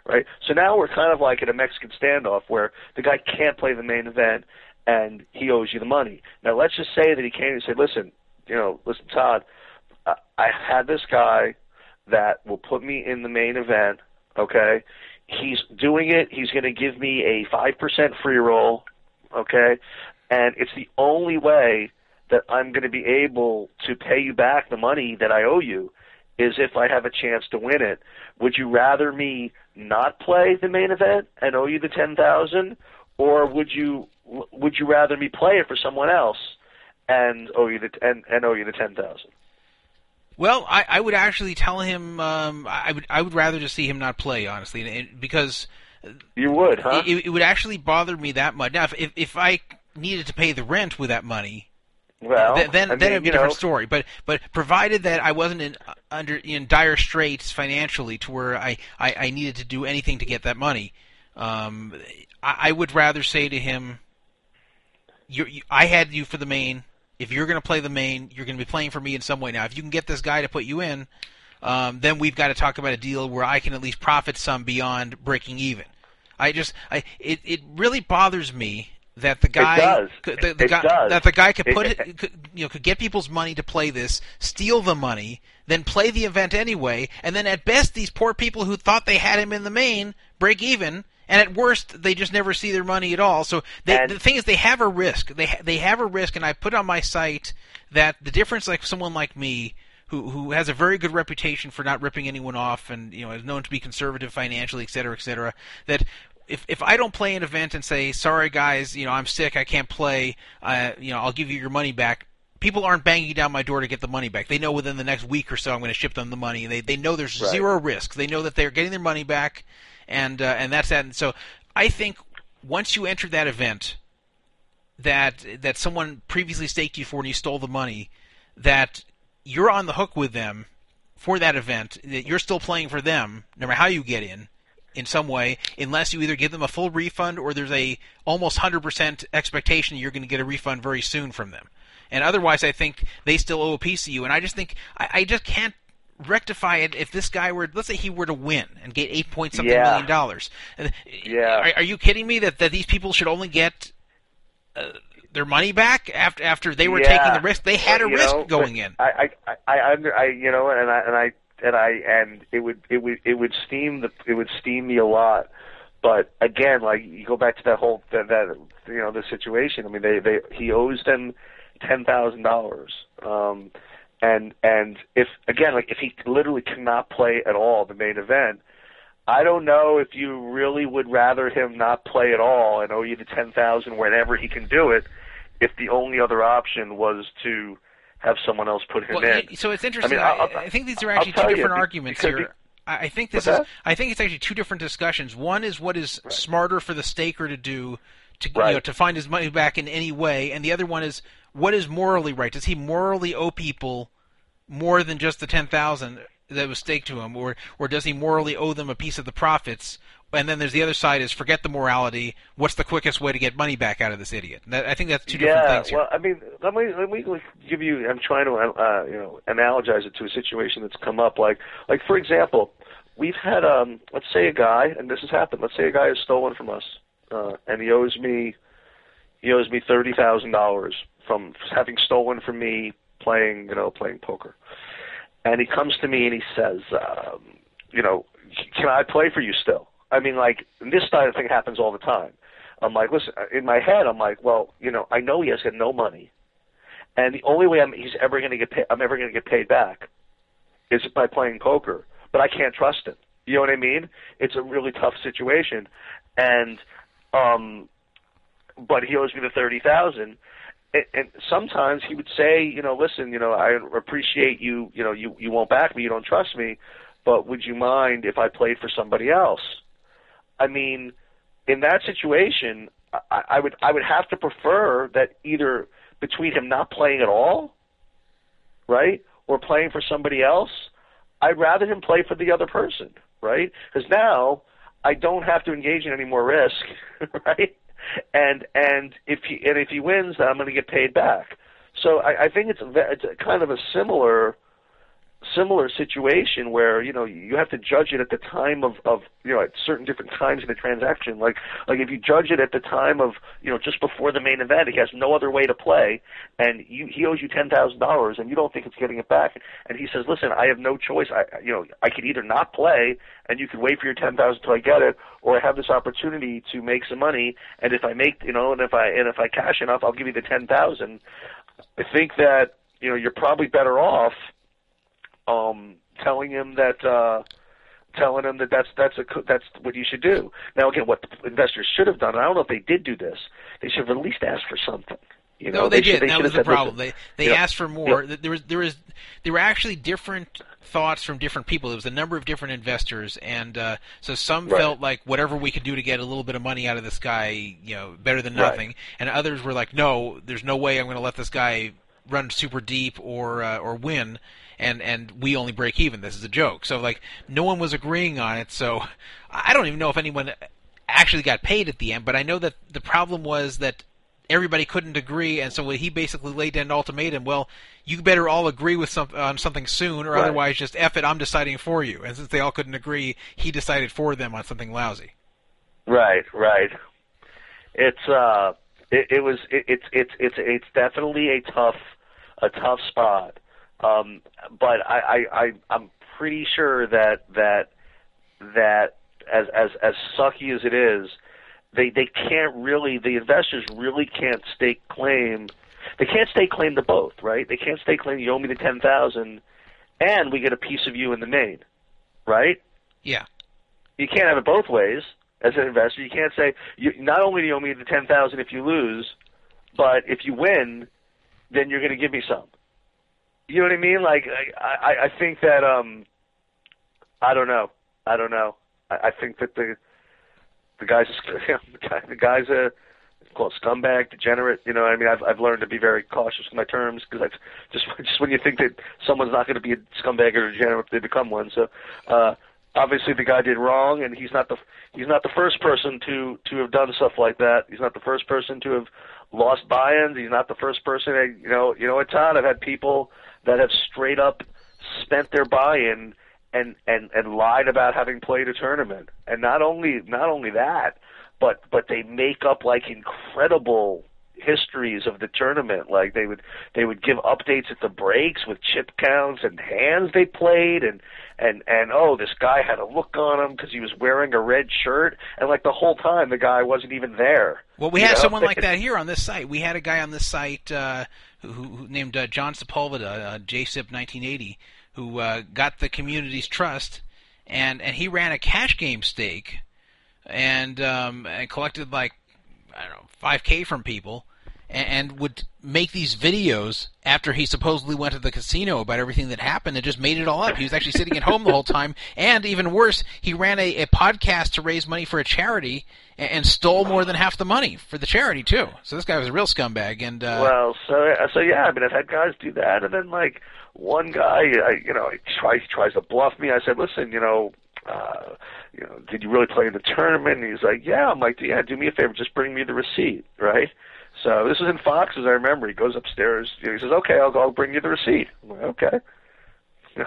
S2: Right? So now we're kind of like in a Mexican standoff where the guy can't play the main event and he owes you the money. Now let's just say that he came and said, "Listen, you know, listen, Todd, I, I had this guy that will put me in the main event. Okay, he's doing it. He's going to give me a five percent free roll. Okay, and it's the only way that I'm going to be able to pay you back the money that I owe you." Is if I have a chance to win it. Would you rather me not play the main event and owe you the ten thousand, or would you would you rather me play it for someone else and owe you the and, and owe you the ten thousand?
S1: Well, I, I would actually tell him. Um, I would I would rather just see him not play, honestly, and- and- because
S2: You would, huh?
S1: it, it would actually bother me that much. Now, if, if if I needed to pay the rent with that money,
S2: well,
S1: th- then
S2: I
S1: then
S2: mean,
S1: it'd be a different
S2: know,
S1: story. But but provided that I wasn't in under in dire straits financially to where I, I, I needed to do anything to get that money, um, I, I would rather say to him, you, you, I had you for the main. If you're going to play the main, you're going to be playing for me in some way. Now, if you can get this guy to put you in, um, then we've got to talk about a deal where I can at least profit some beyond breaking even. I just, I it, it really bothers me that the guy,
S2: does.
S1: could- the, the
S2: It
S1: guy
S2: does.
S1: that the guy could put it,
S2: it-
S1: could, you know, could get people's money to play this, steal the money, then play the event anyway, and then at best these poor people who thought they had him in the main break even, and at worst they just never see their money at all. So they,
S2: And-
S1: the thing is, they have a risk. They they have a risk, and I put on my site that the difference, like someone like me. Who, who has a very good reputation for not ripping anyone off and you know is known to be conservative financially, et cetera, et cetera. That if if I don't play an event and say sorry guys, you know I'm sick, I can't play, uh, you know I'll give you your money back. People aren't banging down my door to get the money back. They know within the next week or so I'm going to ship them the money. They they know there's
S2: Right.
S1: zero risk. They know that they're getting their money back, and uh, and that's that. And so I think once you enter that event, that that someone previously staked you for and you stole the money, that you're on the hook with them for that event. That you're still playing for them, no matter how you get in, in some way, unless you either give them a full refund or there's a almost hundred percent expectation you're going to get a refund very soon from them. And otherwise, I think they still owe a piece to you. And I just think I, I just can't rectify it if this guy were let's say he were to win and get eight point something
S2: Yeah.
S1: million dollars.
S2: Yeah.
S1: Are, are you kidding me that, that these people should only get uh, their money back after after they were
S2: Yeah.
S1: taking the risk? They had a
S2: You
S1: risk
S2: know,
S1: going in.
S2: I, I, I, I, under, I, you know, and I, and I, and I, and it would, it would, it would steam the, it would steam me a lot. But again, like you go back to that whole, that, that you know, the situation. I mean, they, they, he owes them ten thousand dollars. Um, and and if again, like if he literally cannot play at all the main event, I don't know if you really would rather him not play at all and owe you the ten thousand whenever he can do it, if the only other option was to have someone else put him
S1: Well,
S2: in.
S1: so it's interesting.
S2: I mean,
S1: I, I think these are actually two
S2: tell you,
S1: different arguments here. I I think this is. I think it's actually two different discussions. One is what is smarter for the staker to do to you know to find his money back in any way, and the other one is what is morally right. Does he morally owe people more than just the ten thousand that was staked to him, or or does he morally owe them a piece of the profits? And then there's the other side is forget the morality. What's the quickest way to get money back out of this idiot? That, I think that's two different
S2: yeah,
S1: things here.
S2: well, I mean, let me let me give you. I'm trying to uh, you know analogize it to a situation that's come up. Like like for example, we've had um let's say a guy, and this has happened. Let's say a guy has stolen from us, uh, and he owes me he owes me thirty thousand dollars from having stolen from me playing you know playing poker, and he comes to me and he says, um, you know, can I play for you still? I mean, like this kind of thing happens all the time. I'm like, listen, in my head, I'm like, well, you know, I know he has got no money, and the only way I'm, he's ever going to get paid, I'm ever going to get paid back, is by playing poker. But I can't trust him. You know what I mean? It's a really tough situation, and um, but he owes me the thirty thousand. And, sometimes he would say, you know, listen, you know, I appreciate you, you know, you you won't back me, you don't trust me, but would you mind if I played for somebody else? I mean, in that situation, I, I would I would have to prefer that either between him not playing at all, right, or playing for somebody else, I'd rather him play for the other person, right? Because now I don't have to engage in any more risk, (laughs) right? And and if he and if he wins, I'm going to get paid back. So I, I think it's it's kind of a similar similar situation where you know you have to judge it at the time of of you know at certain different times in the transaction. Like like if you judge it at the time of you know just before the main event he has no other way to play and you he owes you ten thousand dollars and you don't think it's getting it back and he says listen i have no choice. I you know i could either not play and you could wait for your ten thousand till i get it or i have this opportunity to make some money and if i make you know and if i and if i cash enough i'll give you the ten thousand. I think that you know you're probably better off um, telling him that uh, telling him that that's that's a that's what you should do. Now again, what the investors should have done, and I don't know if they did do this, they should have at least asked for something. You know,
S1: no, they,
S2: should,
S1: did.
S2: They
S1: that was
S2: have
S1: the problem.
S2: listen,
S1: They they
S2: yeah,
S1: asked for more. There was there was there were actually different thoughts from different people. There was a number of different investors, and uh, so some
S2: Right.
S1: felt like whatever we could do to get a little bit of money out of this guy, you know, better than
S2: Right.
S1: nothing. And others were like, no, there's no way I'm going to let this guy run super deep or uh, or win. And and we only break even. This is a joke. So like no one was agreeing on it. So I don't even know if anyone actually got paid at the end. But I know that the problem was that everybody couldn't agree, and so he basically laid down an ultimatum. Well, you better all agree with some on something soon, or
S2: Right.
S1: otherwise, just f it. I'm deciding for you. And since they all couldn't agree, he decided for them on something lousy.
S2: Right, right. It's uh, it, it was it, it's it's it's it's definitely a tough a tough spot. Um, but I, I I I'm pretty sure that that that as as as sucky as it is, they they can't really the investors really can't stake claim. They can't stake claim to both, right? They can't stake claim you owe me the ten thousand, and we get a piece of you in the main, right?
S1: Yeah.
S2: you can't have it both ways as an investor. You can't say you, not only do you owe me the ten thousand if you lose, but if you win, then you're going to give me some. You know what I mean? Like I, I, I think that um, I don't know. I don't know. I, I think that the the guy's (laughs) you know, the guy's a called scumbag, degenerate. You know, I mean, I've I've learned to be very cautious with my terms because I've just (laughs) just when you think that someone's not going to be a scumbag or degenerate, they become one. So. uh obviously the guy did wrong and he's not the he's not the first person to to have done stuff like that he's not the first person to have lost buy-ins he's not the first person that, you know you know what Todd I've had people that have straight up spent their buy-in and and and lied about having played a tournament. And not only not only that but but they make up like incredible histories of the tournament. Like they would they would give updates at the breaks with chip counts and hands they played and and and oh this guy had a look on him because he was wearing a red shirt and like the whole time the guy wasn't even there.
S1: Well, we had
S2: know?
S1: someone like (laughs) that here on this site. We had a guy on this site uh, who, who named uh, John Sepulveda, uh, JSIP 1980, who uh, got the community's trust, and and he ran a cash game stake, and um, and collected like I don't know 5k from people, and would make these videos after he supposedly went to the casino about everything that happened and just made it all up. He was actually sitting at home the whole time, and even worse, he ran a, a podcast to raise money for a charity and, and stole more than half the money for the charity too. So this guy was a real scumbag. And uh,
S2: well, so so yeah, I mean, I've had guys do that, and then like one guy, I, you know, he tries tries to bluff me. I said, listen, you know, uh, you know, did you really play in the tournament? And he's like, yeah. I'm like, yeah, do me a favor, just bring me the receipt, right? So this is in Fox's. I remember. He goes upstairs. He says, okay, I'll go. I'll bring you the receipt. I'm like, okay. (laughs)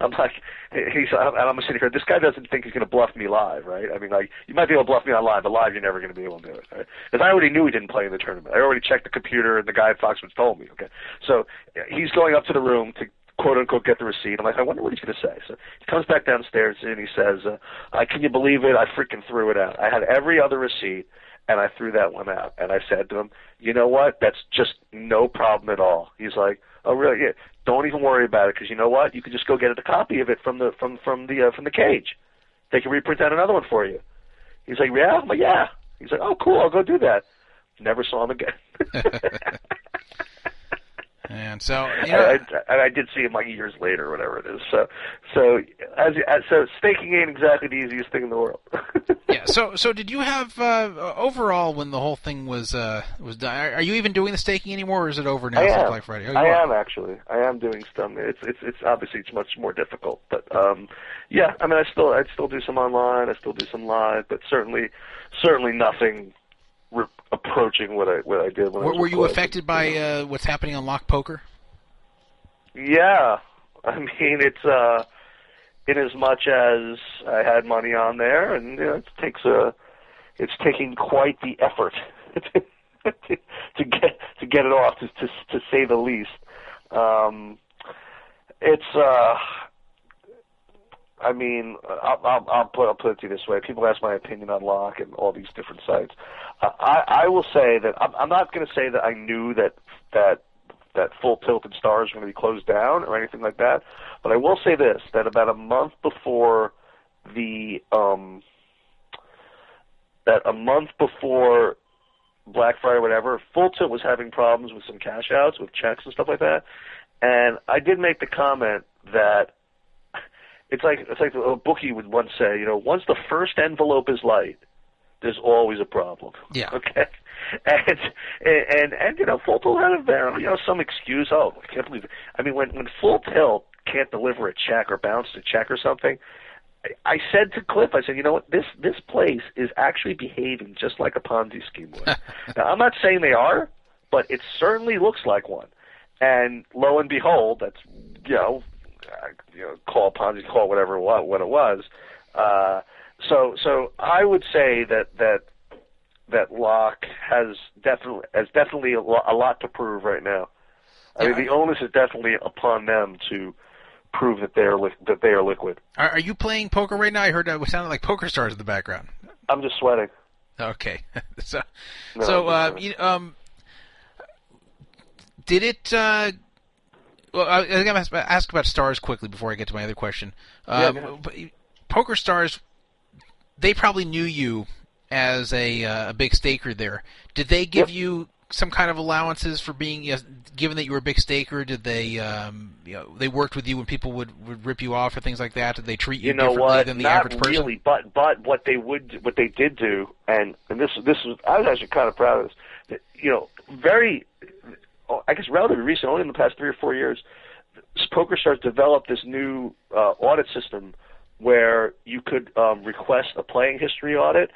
S2: I'm like, he's, and I'm sitting here. This guy doesn't think he's going to bluff me live, right? I mean, like, you might be able to bluff me on live, but live, you're never going to be able to do it, right? Because I already knew he didn't play in the tournament. I already checked the computer, and the guy at Foxwoods told me. Okay, so he's going up to the room to quote unquote get the receipt. I'm like, I wonder what he's going to say. So he comes back downstairs and he says, uh, "Can you believe it? I freaking threw it out. I had every other receipt." And I threw that one out. And I said to him, you know what? That's just no problem at all. He's like, oh really? Yeah. Don't even worry about it because you know what? You can just go get a copy of it from the from from the uh, from the cage. They can reprint out another one for you. He's like, yeah, I'm like, yeah. He's like, oh, cool. I'll go do that. Never saw him again. (laughs) (laughs)
S1: And so, you know,
S2: I, I, I did see him like years later, or whatever it is. So, so as, as so staking ain't exactly the easiest thing in the world. (laughs)
S1: yeah. So, so did you have uh, overall when the whole thing was uh, was done? Are you even doing the staking anymore, or is it over now?
S2: I am.
S1: Black Friday.
S2: Oh, I are. am actually. I am doing some. It's it's it's obviously it's much more difficult, but um, yeah. I mean, I still I still do some online. I still do some live, but certainly certainly nothing re- approaching what I what I did when
S1: were,
S2: I was
S1: were you affected by
S2: you know.
S1: uh, what's happening on Lock Poker?
S2: Yeah, (laughs) I mean it's uh, in as much as I had money on there, and you know, it takes a it's taking quite the effort to, (laughs) to get to get it off, to to, to say the least. Um, it's uh, I mean, I'll, I'll, I'll put I'll put it to you this way: people ask my opinion on Lock and all these different sites. Uh, I I will say that I'm, I'm not going to say that I knew that that that full tilt and stars were going to be closed down or anything like that, but I will say this: that about a month before the um that a month before Black Friday, whatever, Full Tilt was having problems with some cash outs, with checks and stuff like that. And I did make the comment that it's like it's like a bookie would once say, you know, once the first envelope is light, there's always a problem.
S1: Yeah. (laughs)
S2: Okay. And and and, you know, Full Tilt had a very you know some excuse. Oh, I can't believe. It. I mean, when when Full Tilt can't deliver a check or bounce a check or something, I said to Cliff, I said, you know what, this this place is actually behaving just like a Ponzi scheme would. (laughs) now, I'm not saying they are, but it certainly looks like one. And lo and behold, that's you know, you know, call Ponzi, call whatever what what it was. Uh, so so I would say that that that Lock has definitely has definitely a, lo- a lot to prove right now. I mean, the onus is definitely upon them to prove that they are li- that they are liquid.
S1: Are, are you playing poker right now? I heard it sounded like Poker Stars in the background.
S2: I'm just sweating.
S1: Okay, (laughs) so
S2: No,
S1: so uh, you, um, did it? Uh, well, I, I think I'm gonna ask about stars quickly before I get to my other question.
S2: Yeah,
S1: Um,
S2: go
S1: Poker Stars, they probably knew you as a, uh, a big staker there. Did they give
S2: Yep.
S1: you some kind of allowances for being, you know, given that you were a big staker? Did they, um, you know, they worked with you when people would, would rip you off or things like that? Did they treat you,
S2: you know
S1: differently
S2: what?
S1: than the
S2: Not
S1: average person?
S2: really, but but what they would what they did do, and and this this was I was actually kind of proud of this. That, you know, very, I guess relatively recent, only in the past three or four years, PokerStars developed this new uh, audit system where you could um, request a playing history audit,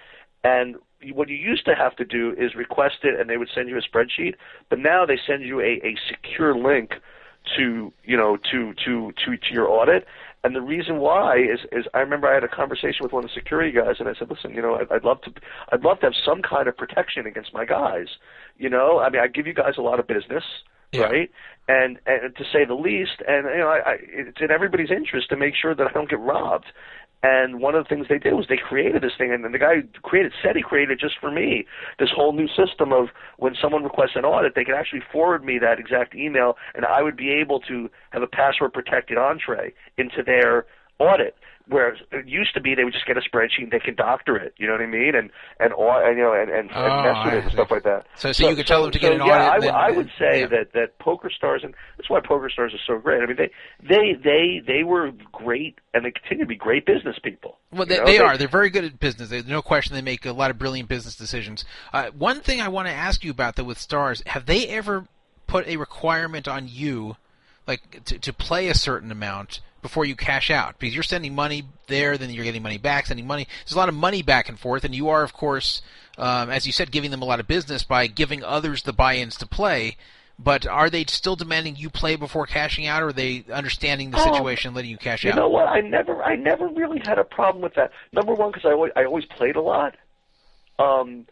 S2: and what you used to have to do is request it, and they would send you a spreadsheet. But now they send you a, a secure link to you know to to to to your audit. And the reason why is is I remember I had a conversation with one of the security guys, and I said, listen, you know, I'd, I'd love to I'd love to have some kind of protection against my guys. You know, I mean, I give you guys a lot of business,
S1: Yeah.
S2: right? And and to say the least, and you know, I, I, it's in everybody's interest to make sure that I don't get robbed. And one of the things they did was they created this thing, and the guy who created said he created it just for me. This whole new system of when someone requests an audit, they can actually forward me that exact email, and I would be able to have a password protected entree into their audit. Whereas it used to be they would just get a spreadsheet and they could doctor it, you know what I mean, and and, and you know and and,
S1: Oh,
S2: and mess with
S1: I
S2: it and stuff like that.
S1: So- so you could tell them to get an
S2: yeah,
S1: audit
S2: I, would-
S1: then-
S2: I would say
S1: yeah.
S2: that that Poker Stars and that's why Poker Stars are so great. I mean, they they they they were great and they continue to be great business people.
S1: Well,
S2: you
S1: they, they are. They're very good at business. There's no question they make a lot of brilliant business decisions. Uh, one thing I want to ask you about, though, with stars, have they ever put a requirement on you, like to, to play a certain amount before you cash out? Because you're sending money there, then you're getting money back, sending money. There's a lot of money back and forth, and you are, of course, um, as you said, giving them a lot of business by giving others the buy-ins to play. But are they still demanding you play before cashing out, or are they understanding the
S2: Oh,
S1: situation, letting you cash
S2: You
S1: out?
S2: You know what? I never, I never really had a problem with that. Number one, because I always, I always played a lot. Um,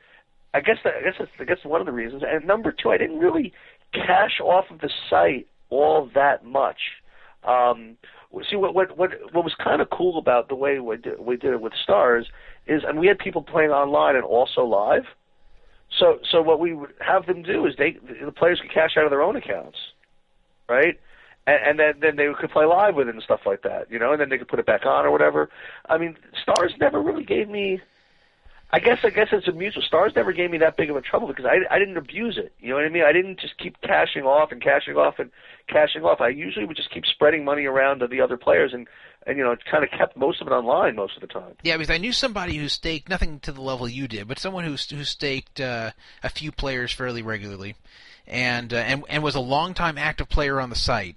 S2: I guess that, I guess that's, I guess one of the reasons. And number two, I didn't really cash off of the site all that much. Um, see, what what what what was kind of cool about the way we did, we did it with Stars is, and we had people playing online and also live. So so what we would have them do is they the players could cash out of their own accounts, right? And, and then then they could play live with it and stuff like that, you know, and then they could put it back on or whatever. I mean, Stars never really gave me. I guess I guess it's amusing. Stars never gave me that big of a trouble because I I didn't abuse it. You know what I mean? I didn't just keep cashing off and cashing off and cashing off. I usually would just keep spreading money around to the other players and and you know kind of kept most of it online most of the time.
S1: Yeah, because I knew somebody who staked nothing to the level you did, but someone who who staked uh, a few players fairly regularly, and uh, and and was a longtime active player on the site,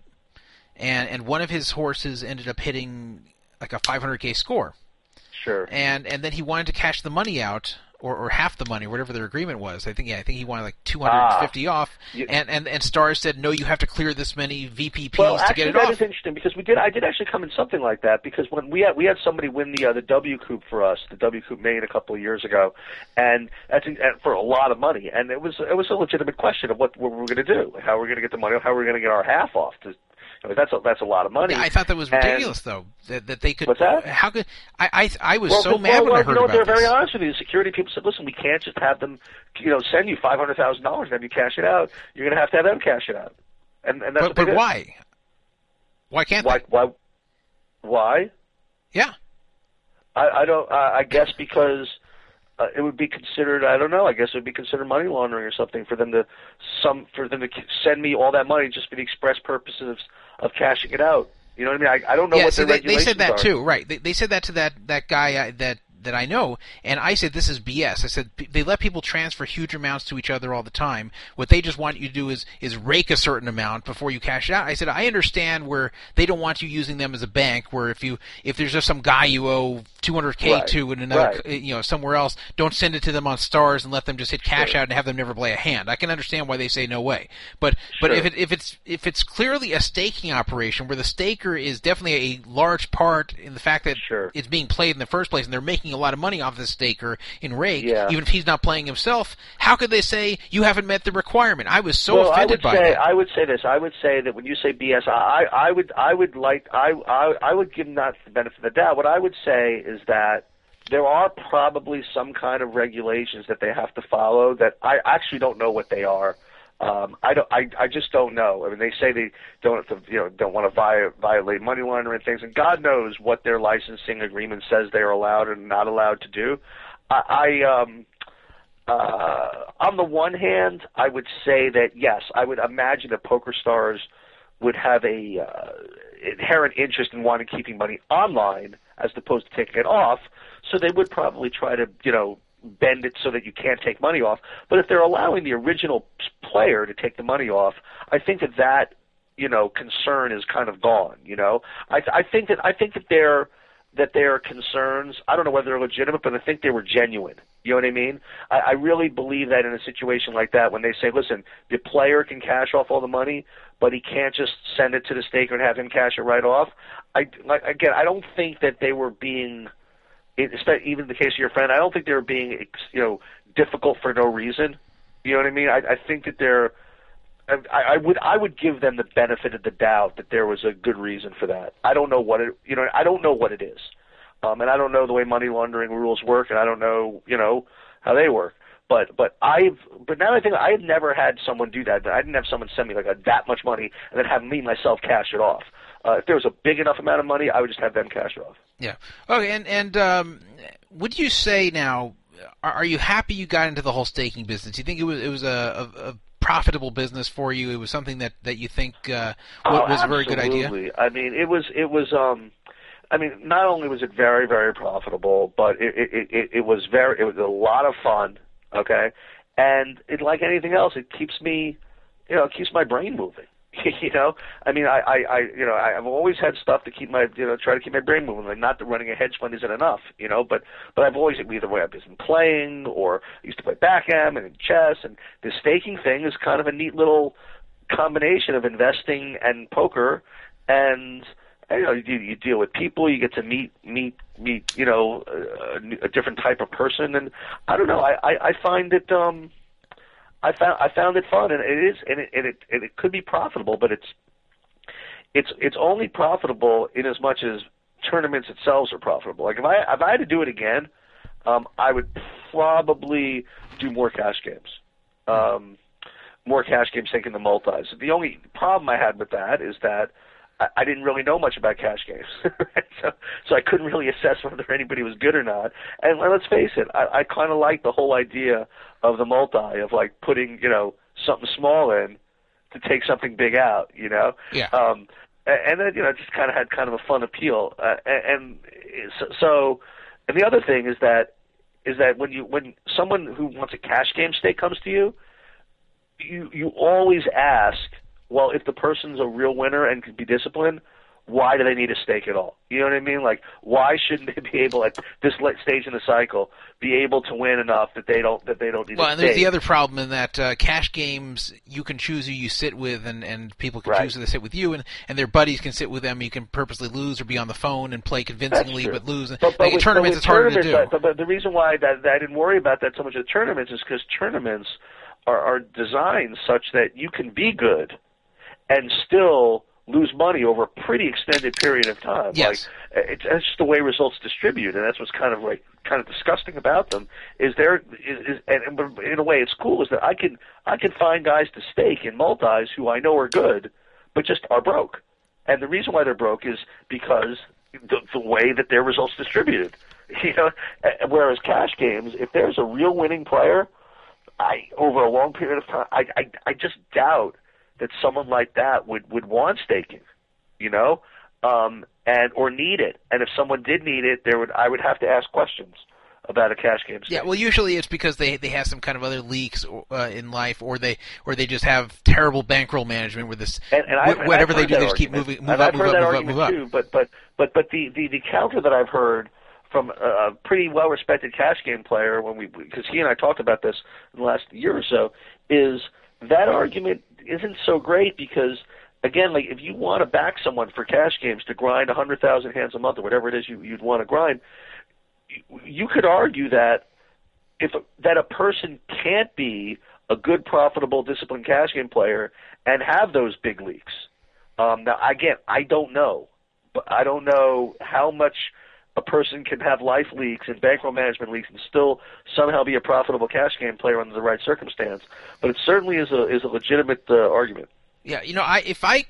S1: and and one of his horses ended up hitting like a 500k score,
S2: Sure.
S1: and and then he wanted to cash the money out. Or, or half the money, whatever their agreement was. I think yeah, I think he wanted like 250 off,
S2: Ah. You-
S1: and, and and Stars said no, you have to clear this many VPPs
S2: Well,
S1: to
S2: actually,
S1: get it
S2: that
S1: off.
S2: is interesting because we did. I did actually come in something like that because when we had we had somebody win the uh, the WCOOP for us, the WCOOP Main a couple of years ago, and that's and for a lot of money, and it was it was a legitimate question of what, what we're going to do, how we're going to get the money, how we're going to get our half off. To, I mean, that's a, that's a lot of money.
S1: Yeah, I thought that was
S2: And-
S1: ridiculous, though. That, that they could.
S2: What's that?
S1: How could I? I, I was
S2: Well,
S1: so
S2: well,
S1: mad
S2: well,
S1: when I heard
S2: you know,
S1: about
S2: they're
S1: this.
S2: very honest with you. The security people said, "Listen, we can't just have them, you know, send you five hundred thousand dollars and have you cash it out. You're going to have to have them cash it out." And and that's
S1: but but why? Why can't
S2: Why?
S1: they?
S2: Why? Why?
S1: Yeah.
S2: I, I don't. I, I guess because uh, it would be considered. I don't know. I guess it would be considered money laundering or something for them to some for them to send me all that money just for the express purposes of, of cashing it out. You know what I mean? I, I don't know
S1: yeah,
S2: what
S1: see,
S2: their
S1: they, they said that
S2: are.
S1: too, right? They, they said that to that that guy uh, that that I know, and I said this is BS. I said they let people transfer huge amounts to each other all the time. What they just want you to do is is rake a certain amount before you cash it out. I said I understand where they don't want you using them as a bank. Where if you if there's just some guy you owe 200k
S2: Right,
S1: to in another
S2: right.
S1: you know somewhere else, don't send it to them on stars and let them just hit cash
S2: Sure.
S1: out and have them never play a hand. I can understand why they say no way, but but if it if it's if it's clearly a staking operation where the staker is definitely a large part in the fact that
S2: Sure.
S1: it's being played in the first place and they're making a lot of money off the staker in rake,
S2: Yeah.
S1: even if he's not playing himself, how could they say you haven't met the requirement? I was so
S2: well, I
S1: offended
S2: would
S1: by
S2: say
S1: that.
S2: I would say this. I would say that when you say BS, I I would I would like I I I would give not the benefit of the doubt. What I would say is that there are probably some kind of regulations that they have to follow that I actually don't know what they are. Um, I don't. I, I just don't know. I mean, they say they don't, have to, you know, don't want to vi- violate money laundering things, and God knows what their licensing agreement says they are allowed and not allowed to do. I, I um, uh, on the one hand, I would say that yes, I would imagine that Poker Stars would have a uh, inherent interest in wanting keeping money online as opposed to taking it off. So they would probably try to, you know, bend it so that you can't take money off. But if they're allowing the original player to take the money off, I think that that you know concern is kind of gone. You know, I I think that I think that their that their concerns I don't know whether they're legitimate, but I think they were genuine. You know what I mean? I, I really believe that in a situation like that, when they say, "Listen, the player can cash off all the money, but he can't just send it to the staker and have him cash it right off." I like again, I don't think that they were being even in the case of your friend, I don't think they were being, you know, difficult for no reason. You know what I mean? I, I think that they're. I, I would I would give them the benefit of the doubt that there was a good reason for that. I don't know what it you know I don't know what it is, um, and I don't know the way money laundering rules work, and I don't know you know how they work. But but I've but now I think I had never had someone do that. I didn't have someone send me like a, that much money and then have me myself cash it off. Uh, if there was a big enough amount of money, I would just have them cash off.
S1: Yeah. Okay. And and um, would you say now? Are, are you happy you got into the whole staking business? Do you think it was it was a, a, a profitable business for you? It was something that that you think uh,
S2: Oh,
S1: was a very good idea.
S2: absolutely. I mean, it was it was um I mean, not only was it very very profitable, but it it it, it was very it was a lot of fun, okay? And it like anything else, it keeps me you know, it keeps my brain moving. (laughs) you know, I mean, I, I, I, you know, I've always had stuff to keep my, you know, try to keep my brain moving. Like, not that running a hedge fund isn't enough, you know, but, but I've always either way I've been playing or I used to play backgammon and chess, and the staking thing is kind of a neat little combination of investing and poker, and you know, you, you deal with people, you get to meet, meet, meet, you know, a, a different type of person, and I don't know, I, I, I find that, um. I found I found it fun, and it is, and it and it, and it could be profitable, but it's it's it's only profitable in as much as tournaments itself are profitable. Like if I if I had to do it again, um, I would probably do more cash games, um, more cash games taking the multis. The only problem I had with that is that I, I didn't really know much about cash games, (laughs) so so I couldn't really assess whether anybody was good or not. And let's face it, I, I kind of like the whole idea of the multi of like putting you know something small in to take something big out, you know.
S1: Yeah.
S2: Um, a- and then you know it just kind of had kind of a fun appeal, uh, and, and so, so and the other thing is that is that when you when someone who wants a cash game stake comes to you, you you always ask, well, if the person's a real winner and can be disciplined, why do they need a stake at all? You know what I mean? Like, why shouldn't they be able at this stage in the cycle be able to win enough that they don't that they don't need?
S1: Well, and there's the other problem in that uh, cash games, you can choose who you sit with, and, and people can
S2: Right.
S1: choose who they sit with you, and, and their buddies can sit with them. You can purposely lose or be on the phone and play convincingly, but lose.
S2: But, but
S1: like, in
S2: with,
S1: tournaments,
S2: but
S1: it's harder to do.
S2: But, but the reason why that, that I didn't worry about that so much with tournaments is because tournaments are, are designed such that you can be good and still lose money over a pretty extended period of time.
S1: Yes.
S2: Like it's that's just the way results distribute, and that's what's kind of like kind of disgusting about them. Is there is, is and, but in a way it's cool is that I can I can find guys to stake in multis who I know are good, but just are broke. And the reason why they're broke is because the, the way that their results distributed. (laughs) You know, whereas cash games, if there's a real winning player, I over a long period of time, I I, I just doubt that someone like that would would want staking. You know, um, and or need it. And if someone did need it, there would I would have to ask questions about a cash game.
S1: Yeah, well, usually it's because they they have some kind of other leaks uh, in life, or they or they just have terrible bankroll management with this
S2: And, and I've,
S1: wh- whatever
S2: I've
S1: they do, they just keep moving, move
S2: and
S1: up,
S2: I've
S1: move
S2: heard
S1: up,
S2: that
S1: move up,
S2: argument
S1: move up.
S2: too. But but but but the, the the counter that I've heard from a pretty well respected cash game player when we because he and I talked about this in the last year or so is that argument isn't so great because again like if you want to back someone for cash games to grind a hundred thousand hands a month or whatever it is you you'd want to grind you, you could argue that if that a person can't be a good profitable disciplined cash game player and have those big leaks. Um, now again I don't know but I don't know how much a person can have life leaks and bankroll management leaks and still somehow be a profitable cash game player under the right circumstance. But it certainly is a is a legitimate uh, argument.
S1: Yeah, you know, I if I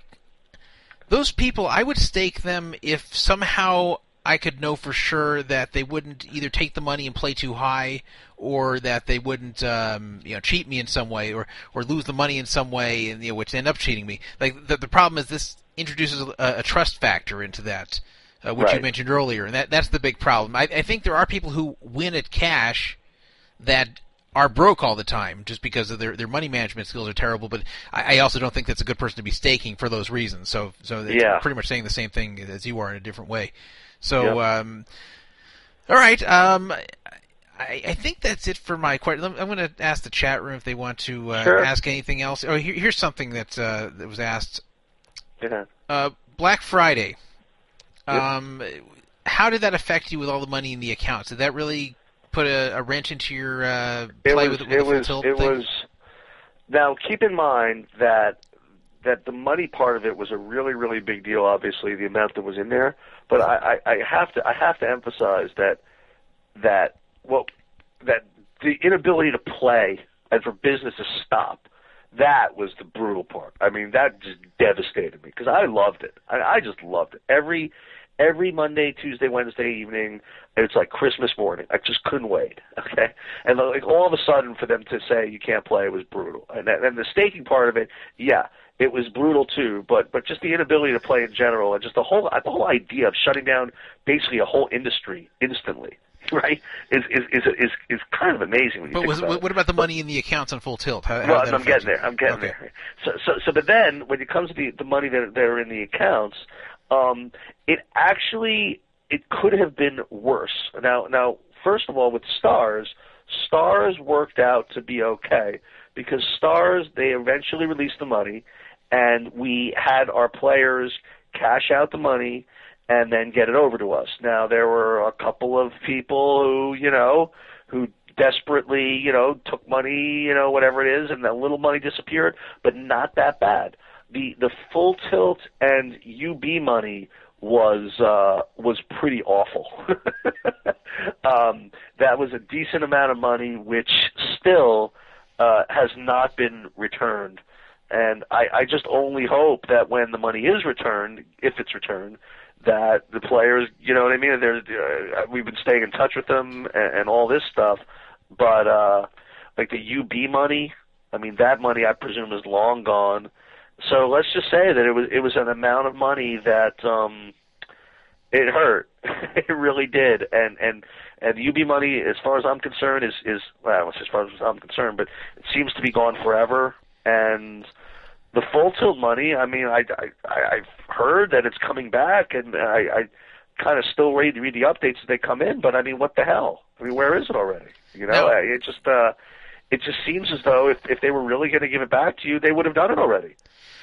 S1: those people, I would stake them if somehow I could know for sure that they wouldn't either take the money and play too high, or that they wouldn't, um, you know, cheat me in some way, or or lose the money in some way, and you know, which end up cheating me. Like the the problem is this introduces a, a trust factor into that, uh, which you mentioned earlier, and that that's the big problem. I, I think there are people who win at cash that are broke all the time just because of their their money management skills are terrible. But I, I also don't think that's a good person to be staking for those reasons. So so
S2: Yeah.
S1: pretty much saying the same thing as you are in a different way. So
S2: Yep.
S1: um, all right. Um, I, I think that's it for my question. I'm going to ask the chat room if they want to uh,
S2: Sure.
S1: ask anything else. Oh, here, here's something that uh, that was asked.
S2: Yeah.
S1: Uh, Black Friday.
S2: Yep.
S1: Um, how did that affect you with all the money in the accounts? Did that really put a, a wrench into your uh,
S2: It
S1: play
S2: was
S1: with, with
S2: it was it
S1: thing?
S2: was. Now keep in mind that that the money part of it was a really really big deal. Obviously, the amount that was in there, but I, I, I have to I have to emphasize that that well that the inability to play and for business to stop that was the brutal part. I mean, that just devastated me because I loved it. I, I just loved it. Every every Monday, Tuesday, Wednesday evening, it's like Christmas morning. I just couldn't wait. (laughs) Okay, and like all of a sudden, for them to say you can't play was brutal. And and the staking part of it, yeah, it was brutal too. But but just the inability to play in general, and just the whole the whole idea of shutting down basically a whole industry instantly (laughs) right? Is is is is, is kind of amazing.
S1: But was,
S2: about
S1: what about the money in the accounts on Full Tilt? How, how
S2: Well, I'm getting
S1: you?
S2: there. I'm getting
S1: Okay.
S2: there. So, so, so, but then when it comes to the the money that that are in the accounts, um, it actually it could have been worse. Now, now, first of all, with stars, stars worked out to be okay because stars they eventually released the money, and we had our players cash out the money and then get it over to us. Now there were a couple of people who, you know, who desperately, you know, took money, you know, whatever it is, and that little money disappeared, but not that bad. The the full tilt and UB money was uh was pretty awful. (laughs) um that was a decent amount of money which still uh has not been returned. And I, I just only hope that when the money is returned, if it's returned, that the players, you know what I mean? They're, uh, we've been staying in touch with them and, and all this stuff, but uh, like the UB money, I mean that money I presume is long gone. So let's just say that it was it was an amount of money that um, it hurt. (laughs) it really did, and and and UB money, as far as I'm concerned, is is well, as far as I'm concerned, but it seems to be gone forever. And the full tilt money, I mean, I, I I've heard that it's coming back, and I, I kind of still ready to read the updates as they come in. But I mean, what the hell? I mean, where is it already? You know,
S1: No.
S2: It just uh, it just seems as though if if they were really going to give it back to you, they would have done it already.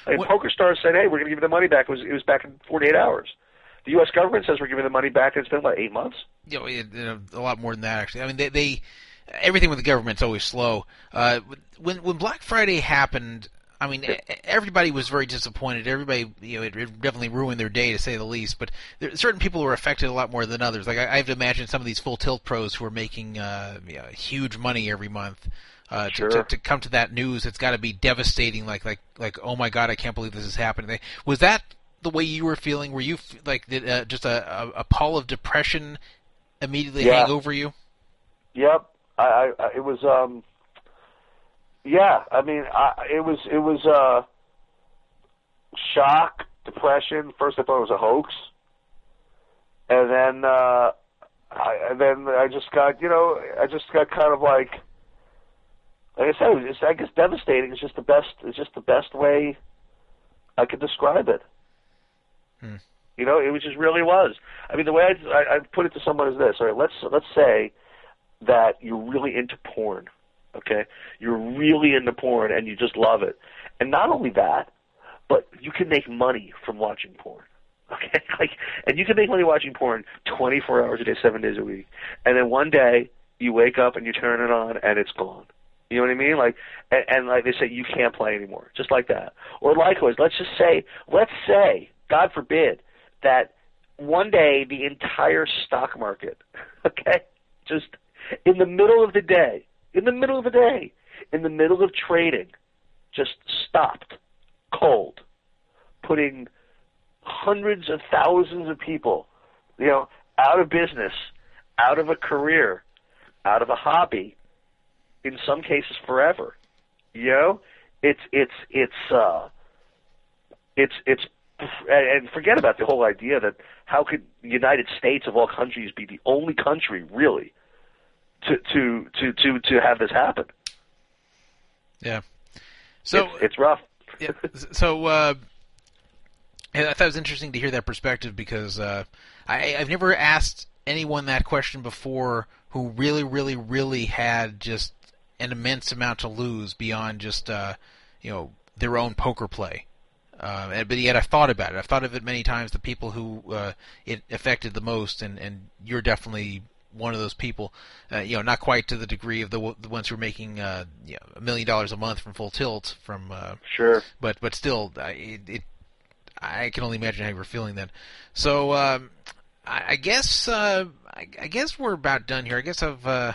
S2: Like
S1: What-
S2: PokerStars said, "Hey, we're going to give you the money back." It was it was back in 48 hours. The U.S. government says we're giving the money back, and it's been what eight months.
S1: it, you know, a lot more than that actually. I mean, they, they everything with the government's always slow. Uh, when when Black Friday happened, I mean, everybody was very disappointed. Everybody, you know, it, it definitely ruined their day to say the least. But there, certain people were affected a lot more than others. Like I, I have to imagine some of these full tilt pros who are making uh, you know, huge money every month. Uh,
S2: Sure.
S1: to, to, to come to that news, it's got to be devastating. Like like like, oh my god, I can't believe this is happening. Was that the way you were feeling? Were you like did, uh, just a, a, a pall of depression immediately
S2: Yeah.
S1: hang over you?
S2: Yep, I, I, I it was um, yeah. I mean, I, it was it was uh, shock, depression. First, I thought it was a hoax, and then uh, I, and then I just got you know I just got kind of like like I said, it was just, I guess devastating. It's just the best. It's just the best way I could describe it.
S1: Hmm.
S2: You know, it was just really was. I mean, the way I, I, I put it to someone is this: All right, let's let's say that you're really into porn. Okay, you're really into porn and you just love it, and not only that, but you can make money from watching porn. (laughs) Okay, like, and you can make money watching porn 24 hours a day, seven days a week, and then one day you wake up and you turn it on and it's gone. You know what I mean? Like, and, and like they say, you can't play anymore, just like that. Or likewise, let's just say, let's say, God forbid, that one day the entire stock market, (laughs) okay, just in the middle of the day, in the middle of the day, in the middle of trading, just stopped, cold, putting hundreds of thousands of people, you know, out of business, out of a career, out of a hobby, in some cases forever. You know, it's it's it's uh, it's it's and forget about the whole idea that how could the United States of all countries be the only country really to to to to to have this happen?
S1: Yeah. So
S2: it's, it's rough. (laughs)
S1: yeah, so uh, I thought it was interesting to hear that perspective because uh, I, I've never asked anyone that question before who really, really, really had just an immense amount to lose beyond just uh, you know their own poker play. Uh, and- but yet I've thought about it. I've thought of it many times. The people who uh, it affected the most, and, and you're definitely one of those people. Uh, you know, not quite to the degree of the, the ones who are making uh, you know, a million dollars a month from Full Tilt from uh,
S2: Sure.
S1: but but still, I, it, it I can only imagine how you were feeling then. So um, I, I guess uh, I, I guess we're about done here. I guess I've uh,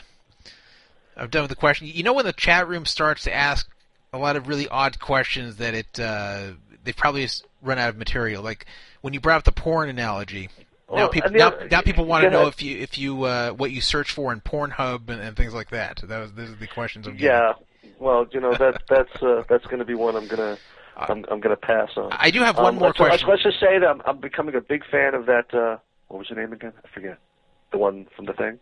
S1: I've done with the question. You know when the chat room starts to ask a lot of really odd questions that it uh, they've probably just run out of material. Like when you brought up the porn analogy. now people now,
S2: other-
S1: now people want to know if you if you uh, what you search for in Pornhub and, and things like that. That was those are the questions I'm getting.
S2: Yeah. Well, you know that that's uh, that's going to be one I'm gonna I'm I'm gonna pass on.
S1: I do have one
S2: Um,
S1: more
S2: let's,
S1: question.
S2: Let's, let's just say that I'm, I'm becoming a big fan of that. Uh, what was your name again? I forget. The one from the thing.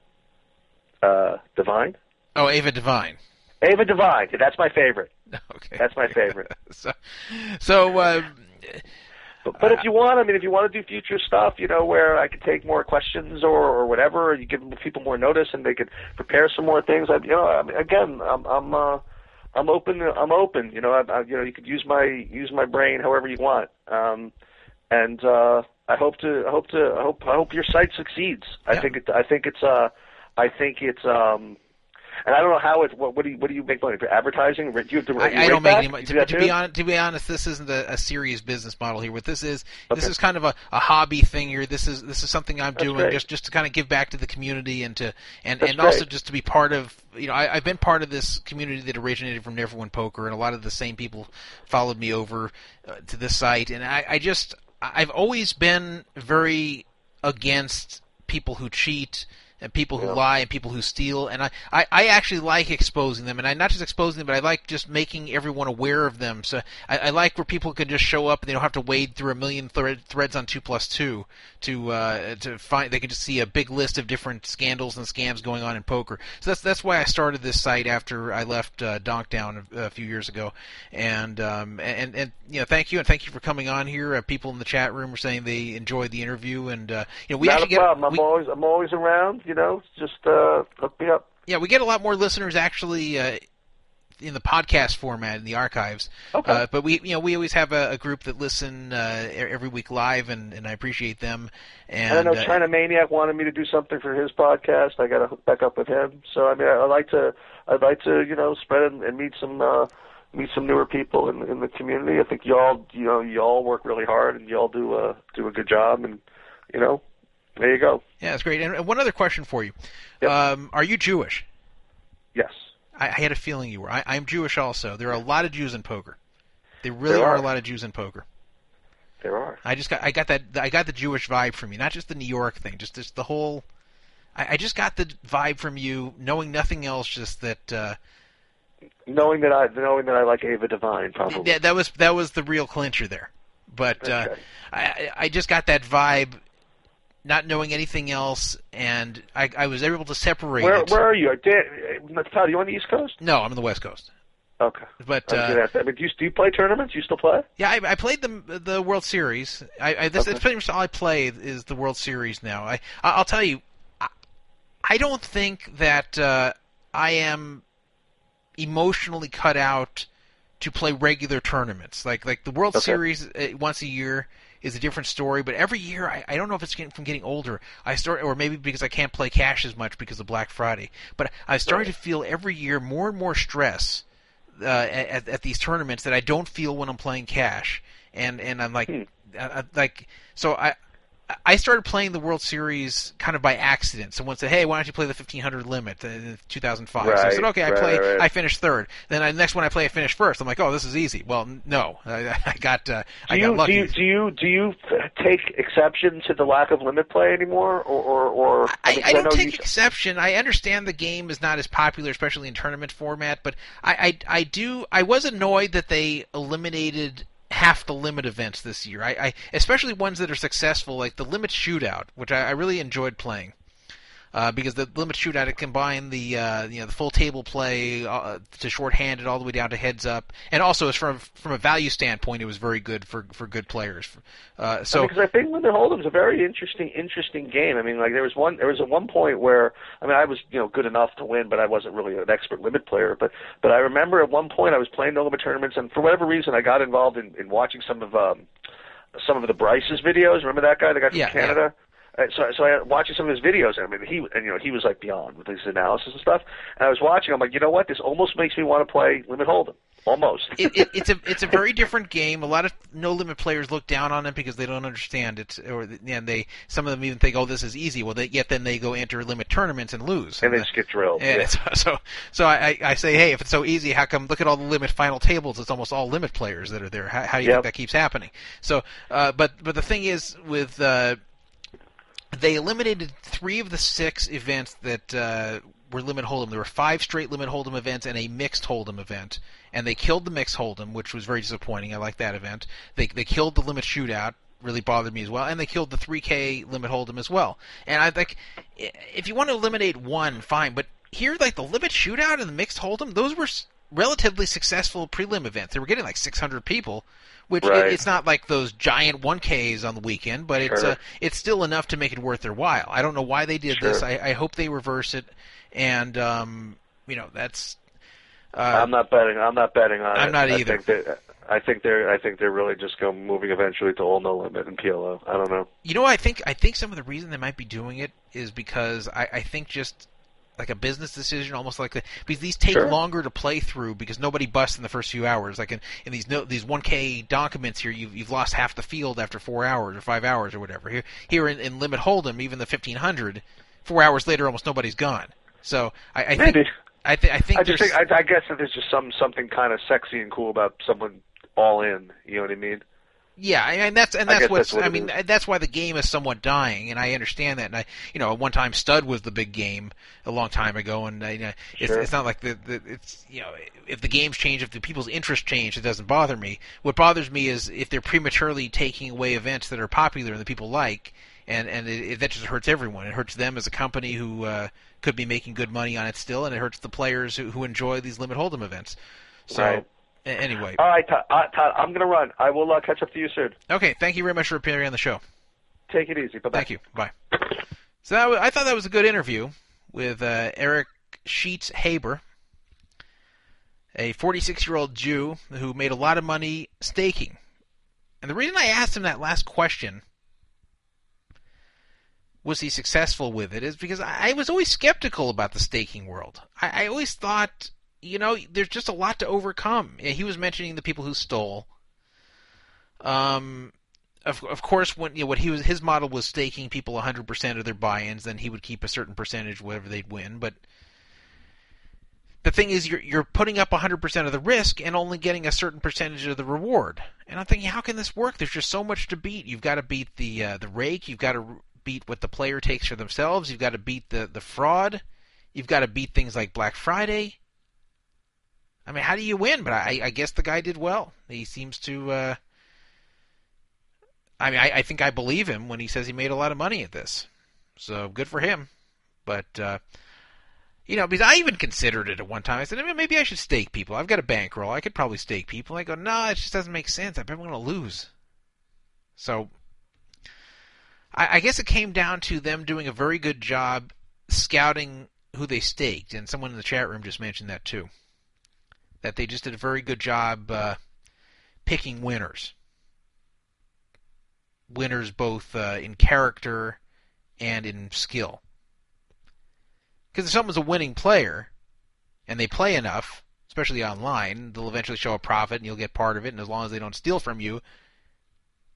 S2: Uh, Devine.
S1: Oh, Ava Devine.
S2: Ava Devine. That's my favorite. (laughs)
S1: Okay,
S2: That's my favorite. (laughs)
S1: so, so uh,
S2: But, but if you want, I mean, if you want to do future stuff, you know, where I could take more questions or, or whatever, or you give people more notice and they could prepare some more things. I, you know, I mean, again, I'm I'm uh, I'm open. I'm open. You know, I, I, you know, you could use my use my brain however you want. Um, and uh, I hope to I hope to I hope I hope your site succeeds. I
S1: Yeah.
S2: think it, I think it's uh I think it's um. And I don't know how it. What, what do you What do you make money for advertising? Do you have to, you
S1: I, I don't make any money. To, to be honest, to be honest, this isn't a, a serious business model here. What this is, this is kind of a, a hobby thing here. This is this is something I'm
S2: That's
S1: doing
S2: great.
S1: just just to kind of give back to the community and to and
S2: That's
S1: and also just to be part of. You know, I, I've been part of this community that originated from Neverwin Poker, and a lot of the same people followed me over uh, to this site. And I, I just I've always been very against people who cheat and people who
S2: Yeah.
S1: lie and people who steal and I, I, I actually like exposing them and I not just exposing them but I like just making everyone aware of them so I, I like where people can just show up and they don't have to wade through a million thread, threads on two plus two to uh, to find they can just see a big list of different scandals and scams going on in poker so that's that's why I started this site after I left uh, Donkdown a, a few years ago and um, and and you know thank you and thank you for coming on here uh, people in the chat room are saying they enjoyed the interview and uh, you know we
S2: Not
S1: actually
S2: a
S1: get
S2: problem. I'm
S1: we-
S2: always I'm always around. You know, just uh, look me up.
S1: yeah, we get a lot more listeners actually uh, in the podcast format in the archives.
S2: Okay.
S1: Uh, but we, you know, we always have a, a group that listen uh, every week live, and, and I appreciate them. And
S2: I know
S1: uh,
S2: China Maniac wanted me to do something for his podcast. I got to hook back up with him. So I mean, I, I'd like to I'd like to you know spread and, and meet some uh, meet some newer people in, in the community. I think y'all you know y'all work really hard and y'all do a do a good job. And you know, there you go.
S1: yeah, it's great. And one other question for you:
S2: Yep.
S1: um, Are you Jewish?
S2: Yes.
S1: I, I had a feeling you were. I, I'm Jewish also. There are a lot of Jews in poker. There really
S2: There
S1: are.
S2: are.
S1: a lot of Jews in poker.
S2: There are.
S1: I just got I got that I got the Jewish vibe from you, not just the New York thing, just just the whole. I, I just got the vibe from you, knowing nothing else, just that. Uh,
S2: Knowing that I knowing that I like Ava Devine, probably.
S1: that, that was that was the real clincher there. But uh,
S2: Okay.
S1: I I- I just got that vibe, not knowing anything else, and I I was able to separate
S2: Where
S1: it.
S2: where are you? Uh, Todd, are you on the East Coast?
S1: No, I'm on the West Coast.
S2: Okay.
S1: But uh,
S2: that. But do you, do you play tournaments? You still play?
S1: yeah, I, I played the the World Series. I, I this
S2: Okay.
S1: that's pretty much all I play is the World Series now. I I- I'll tell you, I, I don't think that uh, I am emotionally cut out to play regular tournaments. Like like the World
S2: Okay.
S1: Series uh, once a year is a different story. But every year, I, I don't know if it's getting, from getting older. I start, or maybe because I can't play cash as much because of Black Friday. But I started
S2: Right.
S1: to feel every year more and more stress uh, at, at these tournaments that I don't feel when I'm playing cash. And and I'm like,
S2: Hmm.
S1: I, I- like so I. I started playing the World Series kind of by accident. Someone said, "Hey, why don't you play the 1500 limit in 2005?" so I said,
S2: Right,
S1: "Okay, I
S2: right,
S1: play.
S2: right.
S1: I finished third. Then I, next one I play, I finished first. I'm like, "Oh, this is easy." Well, no, I, (laughs) I got uh, I
S2: Do
S1: got
S2: you,
S1: lucky.
S2: do you do you do you take exception to the lack of limit play anymore, or or, or
S1: I,
S2: mean,
S1: I don't take exception. I understand the game is not as popular, especially in tournament format. But I, I, I do. I was annoyed that they eliminated half the limit events this year. I, I especially ones that are successful, like the limit shootout, which I, I really enjoyed playing. Uh, because the limit shootout it combined the uh, you know the full table play uh, to shorthanded all the way down to heads up, and also as from from a value standpoint, it was very good for for good players. Uh, so
S2: because I think Limit Hold'em's a very interesting interesting game. I mean, like there was one there was at one point where I mean I was you know good enough to win, but I wasn't really an expert limit player. But but I remember at one point I was playing no limit tournaments, and for whatever reason I got involved in, in watching some of um some of the Bryce's videos. Remember that guy, the guy from
S1: Yeah, yeah.
S2: Canada? Uh, so, so I watching some of his videos, and I mean, he and you know he was like beyond with his analysis and stuff. And I was watching. I'm like, you know what? This almost makes me want to play Limit Hold'em. almost.
S1: it, it, it's a it's a very different game. A lot of no limit players look down on it because they don't understand it, or and they some of them even think, oh, this is easy. Well, they, yet then they go enter limit tournaments and lose,
S2: and they
S1: the-
S2: just get drilled.
S1: and
S2: Yeah.
S1: so, so, so I, I say, hey, if it's so easy, how come? Look at all the limit final tables. It's almost all limit players that are there. How, how do you
S2: Yep.
S1: think that keeps happening? So, uh, but but the thing is, with uh, they eliminated three of the six events that uh, were limit hold'em. There were five straight limit hold'em events and a mixed hold'em event, and they killed the mixed hold'em, which was very disappointing. I like that event. They they killed the limit shootout. Really bothered me as well, and they killed the 3K limit hold'em as well. And I think if you want to eliminate one, fine, but here, like the limit shootout and the mixed hold'em, those were relatively successful prelim events. They were getting like 600 people, which it- it's not like those giant 1Ks on the weekend, but it's
S2: Sure.
S1: uh, it's still enough to make it worth their while. I don't know why they did this. I, I hope they reverse it, and um, you know that's. Uh,
S2: I'm not betting. I'm not betting on it.
S1: I'm not
S2: I
S1: either.
S2: think that, I think they're. I think they're really just going moving eventually to all no limit and PLO. I don't know.
S1: You know, I think I think some of the reason they might be doing it is because I, I think just like a business decision, almost like the, because these take
S2: Sure.
S1: longer to play through because nobody busts in the first few hours. Like in, in these no, these one K documents here, you've you've lost half the field after four hours or five hours or whatever. Here here in, in Limit Hold'em, even the fifteen hundred, four hours later, almost nobody's gone. So I, I think I, th- I think
S2: I just think. I, I guess that there's just some something kind of sexy and cool about someone all in. You know what I mean?
S1: Yeah, and that's and that's what's.
S2: that's what
S1: I mean,
S2: is.
S1: that's why the game is somewhat dying, and I understand that. And I, you know, at one time Stud was the big game a long time ago, and I, you know, it's, it's not like the, the it's you know if the games change, if the people's interest change, it doesn't bother me. What bothers me is if they're prematurely taking away events that are popular and that people like, and and it, it, that just hurts everyone. It hurts them as a company who uh, could be making good money on it still, and it hurts the players who, who enjoy these limit hold'em events. So.
S2: Right.
S1: Anyway,
S2: All right, Todd. Uh, Todd I'm gonna run. I will uh, catch up to you soon.
S1: okay. Thank you very much for appearing on the show.
S2: Take it easy. Bye.
S1: Thank you. Bye. So that, wa- I thought that was a good interview with uh, Eric Sheets Haber, a 46 year old Jew who made a lot of money staking. And the reason I asked him that last question, was he successful with it, is because I I was always skeptical about the staking world. I, I always thought, you know, there's just a lot to overcome. He was mentioning the people who stole. Um, of, of course, when you know what he was, his model was staking people 100% of their buy-ins, then he would keep a certain percentage whatever they'd win. But the thing is, you're you're putting up 100% of the risk and only getting a certain percentage of the reward. And I'm thinking, how can this work? There's just so much to beat. You've got to beat the uh, the rake. You've got to beat what the player takes for themselves. You've got to beat the the fraud. You've got to beat things like Black Friday. I mean, how do you win? But I, I guess the guy did well. He seems to. Uh, I mean, I, I think I believe him when he says he made a lot of money at this. So good for him. But uh, you know, because I even considered it at one time. I said "Eh, maybe I should stake people. I've got a bankroll. I could probably stake people. I go, no, it just doesn't make sense. I'm going to lose. So I, I guess it came down to them doing a very good job scouting who they staked, and someone in the chat room just mentioned that too. That they just did a very good job uh, picking winners winners both uh, in character and in skill. Because if someone's a winning player and they play enough, especially online, they'll eventually show a profit and you'll get part of it. And as long as they don't steal from you,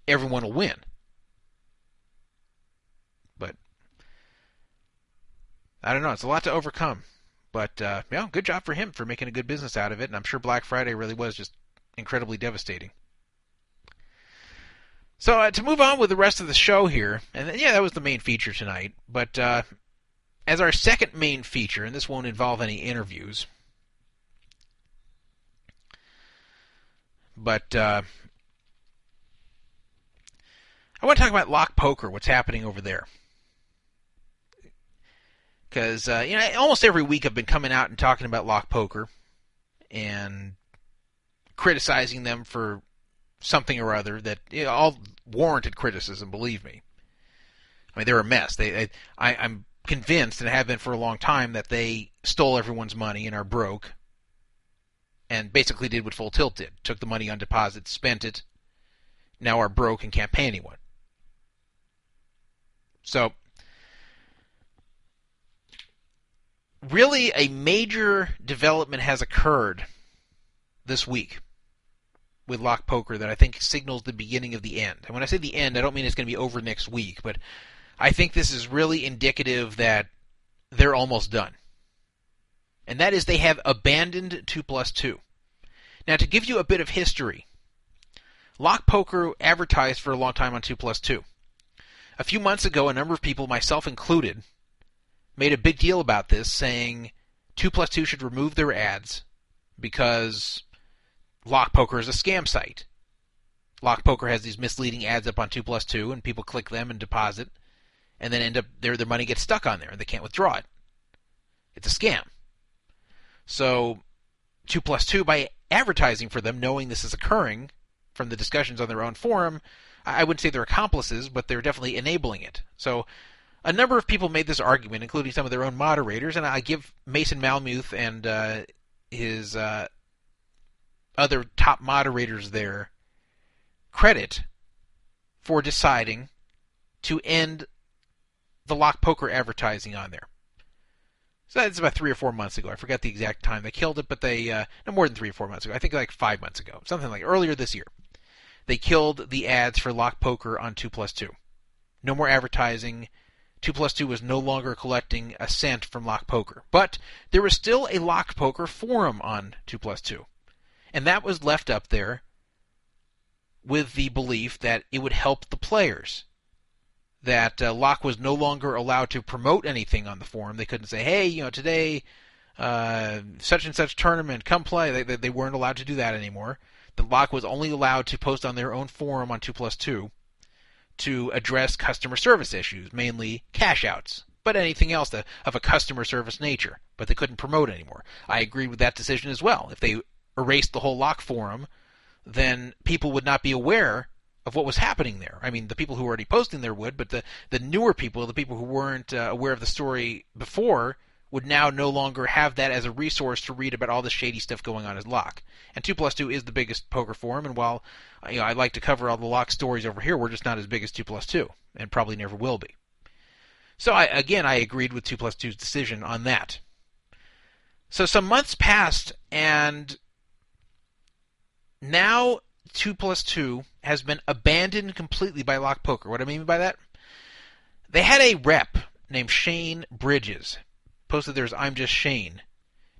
S1: everyone will win. But I don't know. It's a lot to overcome. But uh, yeah, good job for him for making a good business out of it. And I'm sure Black Friday really was just incredibly devastating. So uh, to move on with the rest of the show here, and yeah, that was the main feature tonight. But uh, as our second main feature, and this won't involve any interviews, but uh, I want to talk about Lock Poker. What's happening over there? Because uh, you know, almost every week I've been coming out and talking about Lock Poker and criticizing them for something or other that you know, all warranted criticism. Believe me. I mean, they're a mess. They, they I, I'm convinced, and have been for a long time, that they stole everyone's money and are broke, and basically did what Full Tilt did: took the money on deposit, spent it, now are broke and can't pay anyone. So, really, a major development has occurred this week with Lock Poker that I think signals the beginning of the end. And when I say the end, I don't mean it's going to be over next week, but I think this is really indicative that they're almost done. And that is they have abandoned 2 plus 2. Now, to give you a bit of history, Lock Poker advertised for a long time on 2 plus 2. A few months ago, a number of people, myself included, made a big deal about this, saying 2 plus 2 should remove their ads because Lock Poker is a scam site. Lock Poker has these misleading ads up on 2 plus 2, and people click them and deposit, and then end up their their money gets stuck on there, and they can't withdraw it. It's a scam. So, 2 plus 2, by advertising for them, knowing this is occurring from the discussions on their own forum, I wouldn't say they're accomplices, but they're definitely enabling it. So, a number of people made this argument, including some of their own moderators, and I give Mason Malmuth and uh, his uh, other top moderators there credit for deciding to end the lock poker advertising on there. So that's about three or four months ago. I forget the exact time they killed it, but they uh, no more than three or four months ago. I think like five months ago, something like earlier this year. They killed the ads for lock poker on two plus two. No more advertising. 2 plus 2 was no longer collecting a cent from Lock Poker. But there was still a Lock Poker forum on 2 plus 2. And that was left up there with the belief that it would help the players. That uh, Lock was no longer allowed to promote anything on the forum. They couldn't say, hey, you know, today, uh, such and such tournament, come play. They, they weren't allowed to do that anymore. The Lock was only allowed to post on their own forum on 2 plus 2 to address customer service issues, mainly cash outs, but anything else of a customer service nature. But they couldn't promote anymore. I agreed with that decision as well. If they erased the whole lock forum, then people would not be aware of what was happening there. I mean, the people who were already posting there would, but the, the newer people, the people who weren't uh, aware of the story before, would now no longer have that as a resource to read about all the shady stuff going on at Lock. And 2 plus 2 is the biggest poker forum, and while you know, I like to cover all the Lock stories over here, we're just not as big as 2 plus 2, and probably never will be. So I, again, I agreed with 2 plus 2's decision on that. So some months passed, and now 2 plus 2 has been abandoned completely by Lock Poker. What do I mean by that? They had a rep named Shane Bridges posted there's I'm just Shane.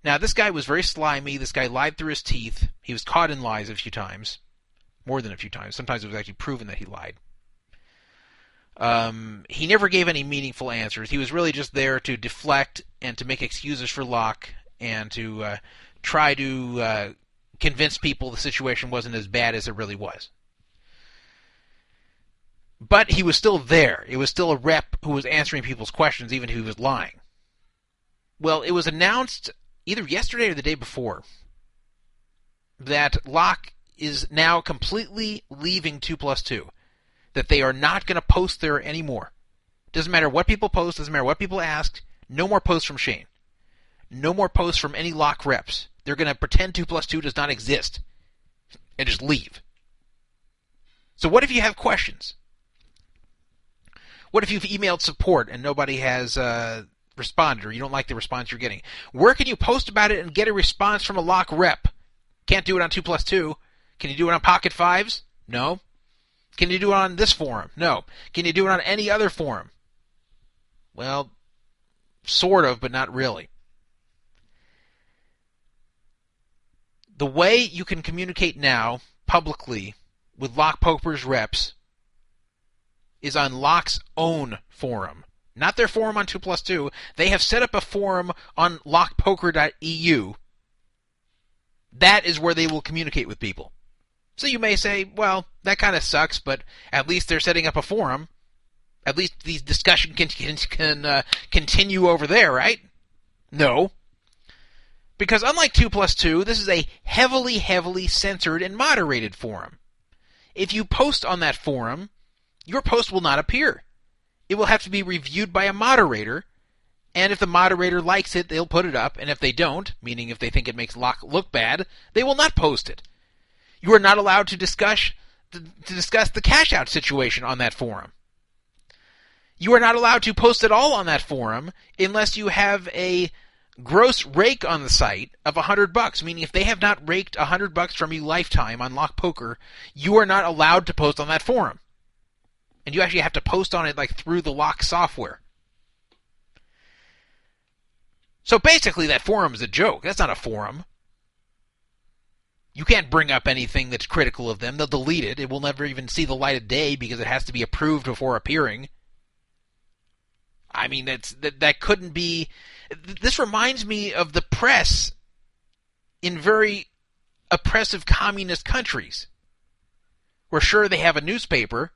S1: Now this guy was very slimy. This guy lied through his teeth. He was caught in lies a few times, more than a few times. Sometimes it was actually proven that he lied. Um, he never gave any meaningful answers. He was really just there to deflect and to make excuses for Lock and to uh, try to uh, convince people the situation wasn't as bad as it really was. But he was still there. It was still a rep who was answering people's questions, even if he was lying. Well, it was announced either yesterday or the day before that Lock is now completely leaving 2 plus 2. That they are not going to post there anymore. Doesn't matter what people post, doesn't matter what people ask. No more posts from Shane. No more posts from any Lock reps. They're going to pretend 2 plus 2 does not exist and just leave. So, what if you have questions? What if you've emailed support and nobody has uh, responded or you don't like the response you're getting. Where can you post about it and get a response from a lock rep? Can't do it on 2 plus 2. Can you do it on Pocket Fives? No. Can you do it on this forum? No. Can you do it on any other forum? Well, sort of, but not really. The way you can communicate now publicly with Lock Poker's reps is on Lock's own forum not their forum on 2 plus 2. They have set up a forum on lockpoker.eu. That is where they will communicate with people. So you may say, well, that kind of sucks, but at least they're setting up a forum. At least these discussion can, can, can uh, continue over there, right? No. Because unlike 2 plus 2, this is a heavily, heavily censored and moderated forum. If you post on that forum, your post will not appear it will have to be reviewed by a moderator. And if the moderator likes it, they'll put it up. And if they don't, meaning if they think it makes Lock look bad, they will not post it. You are not allowed to discuss to discuss the cash out situation on that forum. You are not allowed to post at all on that forum unless you have a gross rake on the site of a hundred bucks, meaning if they have not raked a hundred bucks from you lifetime on Lock Poker, you are not allowed to post on that forum. And you actually have to post on it like through the lock software. So basically that forum is a joke. That's not a forum. You can't bring up anything that's critical of them. They'll delete it. It will never even see the light of day because it has to be approved before appearing. I mean, that's that that couldn't be. This reminds me of the press in very oppressive communist countries, where sure they have a newspaper,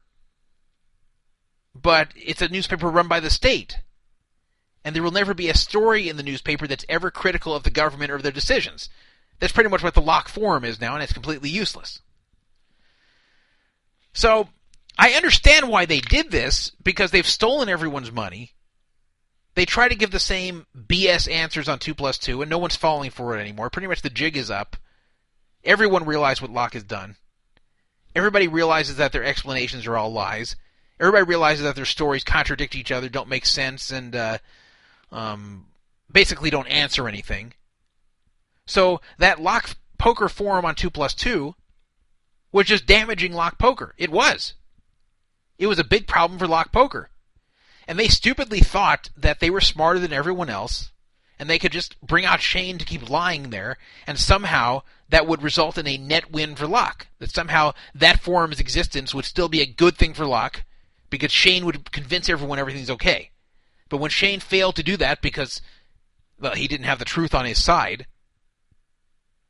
S1: but it's a newspaper run by the state, and there will never be a story in the newspaper that's ever critical of the government or their decisions. That's pretty much what the lock forum is now, and it's completely useless. So, I understand why they did this, because they've stolen everyone's money. They try to give the same BS answers on 2 plus 2, and no one's falling for it anymore. Pretty much the jig is up. Everyone realized what Lock has done. Everybody realizes that their explanations are all lies. Everybody realizes that their stories contradict each other, don't make sense, and uh, um, basically don't answer anything. So that lock poker forum on 2 plus 2 was just damaging lock poker. It was. It was a big problem for lock poker. And they stupidly thought that they were smarter than everyone else, and they could just bring out Shane to keep lying there, and somehow that would result in a net win for Lock. That somehow that forum's existence would still be a good thing for Lock, because Shane would convince everyone everything's okay. But when Shane failed to do that because well, he didn't have the truth on his side,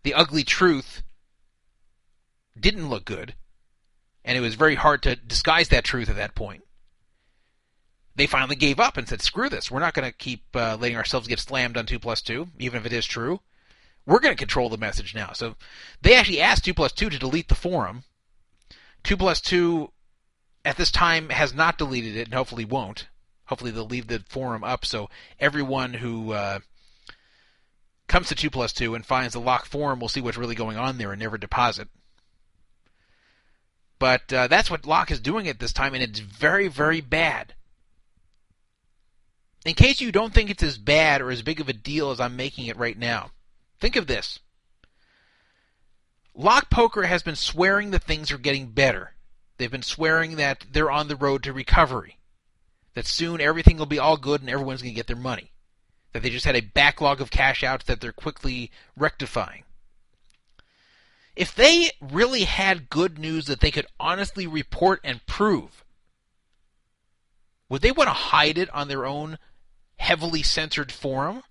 S1: the ugly truth didn't look good, and it was very hard to disguise that truth at that point. They finally gave up and said, "Screw this! We're not going to keep uh, letting ourselves get slammed on two plus two, even if it is true. We're going to control the message now." So they actually asked two plus two to delete the forum. Two plus two, at this time, has not deleted it, and hopefully won't. Hopefully they'll leave the forum up so everyone who uh, comes to 2 plus 2 and finds the lock forum will see what's really going on there and never deposit. But uh, that's what Lock is doing at this time, and it's very, very bad. In case you don't think it's as bad or as big of a deal as I'm making it right now, think of this. Lock Poker has been swearing that things are getting better. They've been swearing that they're on the road to recovery. That soon everything will be all good and everyone's going to get their money that they just had a backlog of cash outs that they're quickly rectifying. If they really had good news that they could honestly report and prove, would they want to hide it on their own heavily censored forum,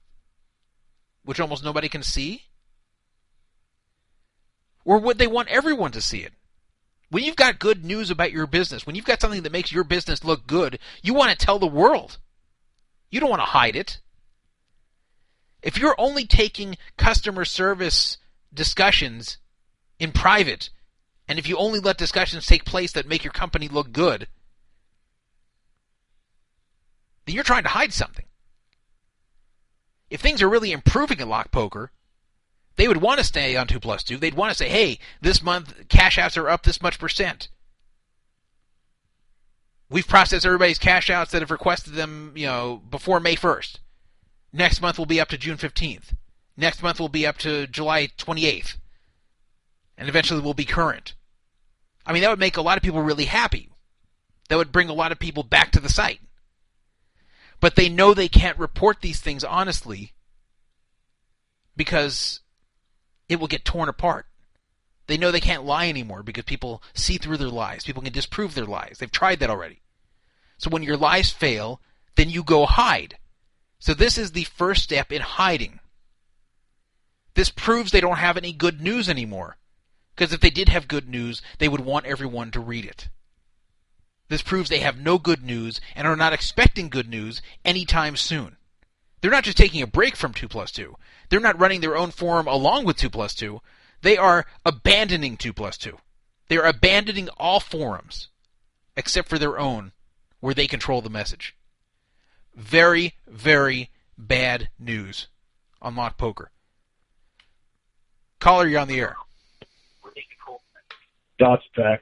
S1: which almost nobody can see? Or would they want everyone to see it? When you've got good news about your business, when you've got something that makes your business look good, you want to tell the world. You don't want to hide it. If you're only taking customer service discussions in private, and if you only let discussions take place that make your company look good, then you're trying to hide something. If things are really improving in lock poker, they would want to stay on 2 plus 2. They'd want to say, hey, this month cash outs are up this much percent. We've processed everybody's cash outs that have requested them, you know, before May 1st. Next month will be up to June 15th. Next month will be up to July 28th. And eventually will be current. I mean, that would make a lot of people really happy. That would bring a lot of people back to the site. But they know they can't report these things honestly because it will get torn apart. They know they can't lie anymore because people see through their lies. People can disprove their lies. They've tried that already. So when your lies fail, then you go hide. So this is the first step in hiding. This proves they don't have any good news anymore. Because if they did have good news, they would want everyone to read it. This proves they have no good news and are not expecting good news anytime soon. They're not just taking a break from 2 plus 2. They're not running their own forum along with 2 plus 2. They are abandoning 2 plus 2. They are abandoning all forums, except for their own, where they control the message. Very, very bad news on Lock Poker. Caller, you're on the air.
S3: DOTS attack.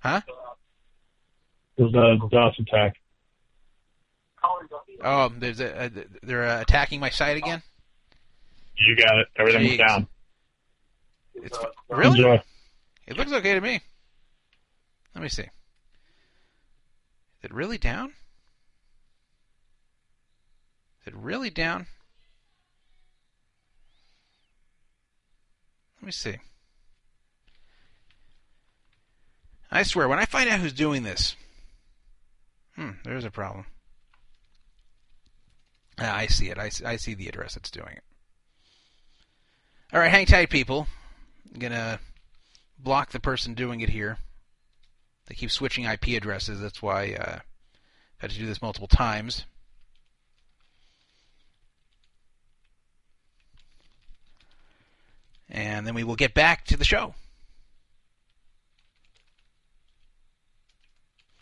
S1: Huh?
S3: It was uh, a DOS attack.
S1: Oh, there's a, a, they're uh, attacking my site again.
S3: You got it. Everything's
S1: Jeez.
S3: down.
S1: It's really.
S3: Enjoy.
S1: It looks okay to me. Let me see. Is it really down? Is it really down? Let me see. I swear, when I find out who's doing this, hmm, there's a problem. I see it. I see, I see the address that's doing it. All right, hang tight, people. I'm gonna block the person doing it here. They keep switching IP addresses. That's why uh, I've had to do this multiple times. And then we will get back to the show.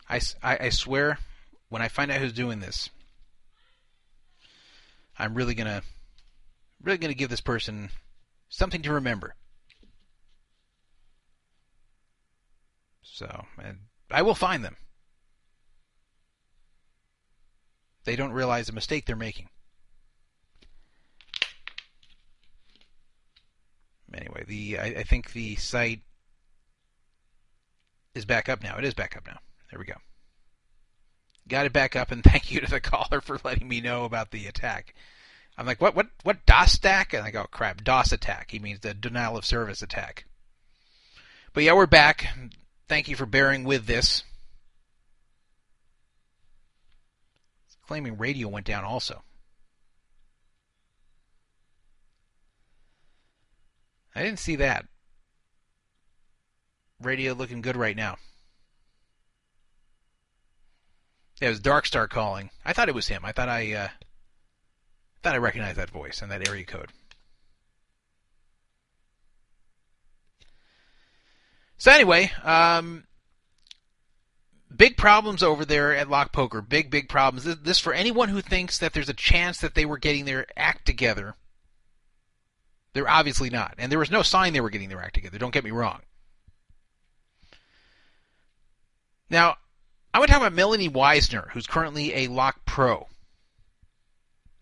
S1: I I swear, when I find out who's doing this, I'm really gonna really gonna give this person something to remember. So, and I will find them. They don't realize the mistake they're making. Anyway, the I, I think the site is back up now. It is back up now. There we go. Got it back up, and (laughs) thank you to the caller for letting me know about the attack. I'm like, what, what, what DOS stack? And I go, crap, DOS attack. He means the denial of service attack. But yeah, we're back. Thank you for bearing with this. It's claiming radio went down also. I didn't see that. Radio looking good right now. It was Darkstar calling. I thought it was him. I thought I uh, thought I recognized that voice and that area code. So anyway, um, big problems over there at Lock Poker. Big, big problems. This, this for anyone who thinks that there's a chance that they were getting their act together. They're obviously not, and there was no sign they were getting their act together. Don't get me wrong. Now, I want to talk about Melanie Weisner, who's currently a Lock Pro.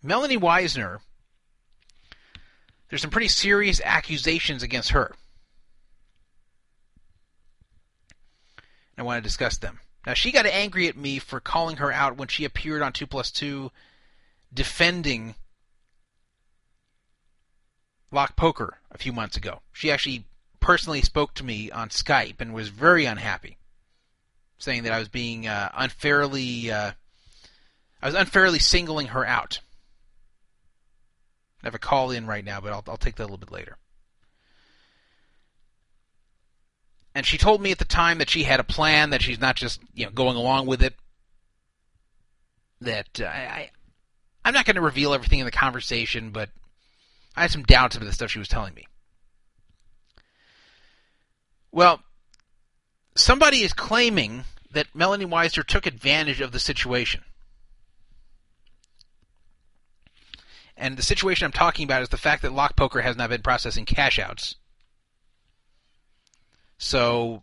S1: Melanie Weisner, there's some pretty serious accusations against her. I want to discuss them. Now, she got angry at me for calling her out when she appeared on 2 Plus 2 defending Lock Poker a few months ago. She actually personally spoke to me on Skype and was very unhappy, saying that I was being uh, unfairly, uh, I was unfairly singling her out. I have a call in right now, but I'll, I'll take that a little bit later. And she told me at the time that she had a plan, that she's not just you know going along with it. That uh, I, I'm not going to reveal everything in the conversation, but I had some doubts about the stuff she was telling me. Well, somebody is claiming that Melanie Weisner took advantage of the situation. And the situation I'm talking about is the fact that Lock Poker has not been processing cash outs. So,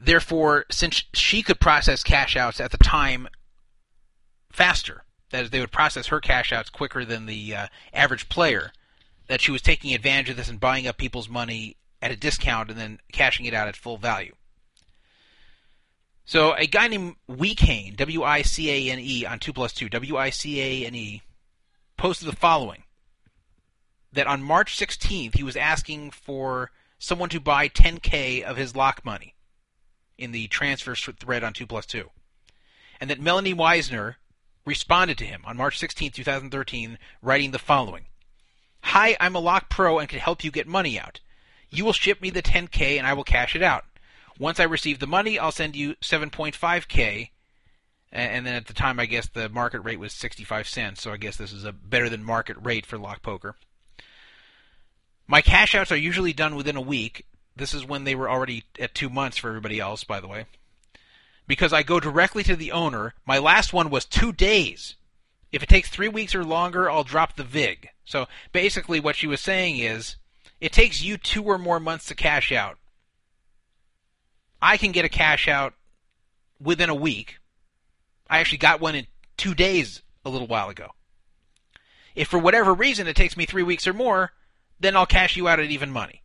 S1: therefore, since she could process cash outs at the time faster, that is, they would process her cash outs quicker than the uh, average player, that she was taking advantage of this and buying up people's money at a discount and then cashing it out at full value. So a guy named Wicane, W-I-C-A-N-E, on 2 plus 2, W-I-C-A-N-E, posted the following. That on March 16th, he was asking for someone to buy 10K of his lock money in the transfer thread on 2 plus 2. And that Melanie Weisner responded to him on March 16, 2013, writing the following Hi, I'm a lock pro and can help you get money out. You will ship me the 10K and I will cash it out. Once I receive the money, I'll send you 7.5K. And then at the time, I guess the market rate was 65 cents, so I guess this is a better than market rate for lock poker. My cash outs are usually done within a week. This is when they were already at two months for everybody else, by the way because I go directly to the owner. My last one was two days. If it takes three weeks or longer, I'll drop the VIG. So basically, what she was saying is, it takes you two or more months to cash out. I can get a cash out within a week. I actually got one in two days a little while ago. If for whatever reason it takes me three weeks or more, then I'll cash you out at even money.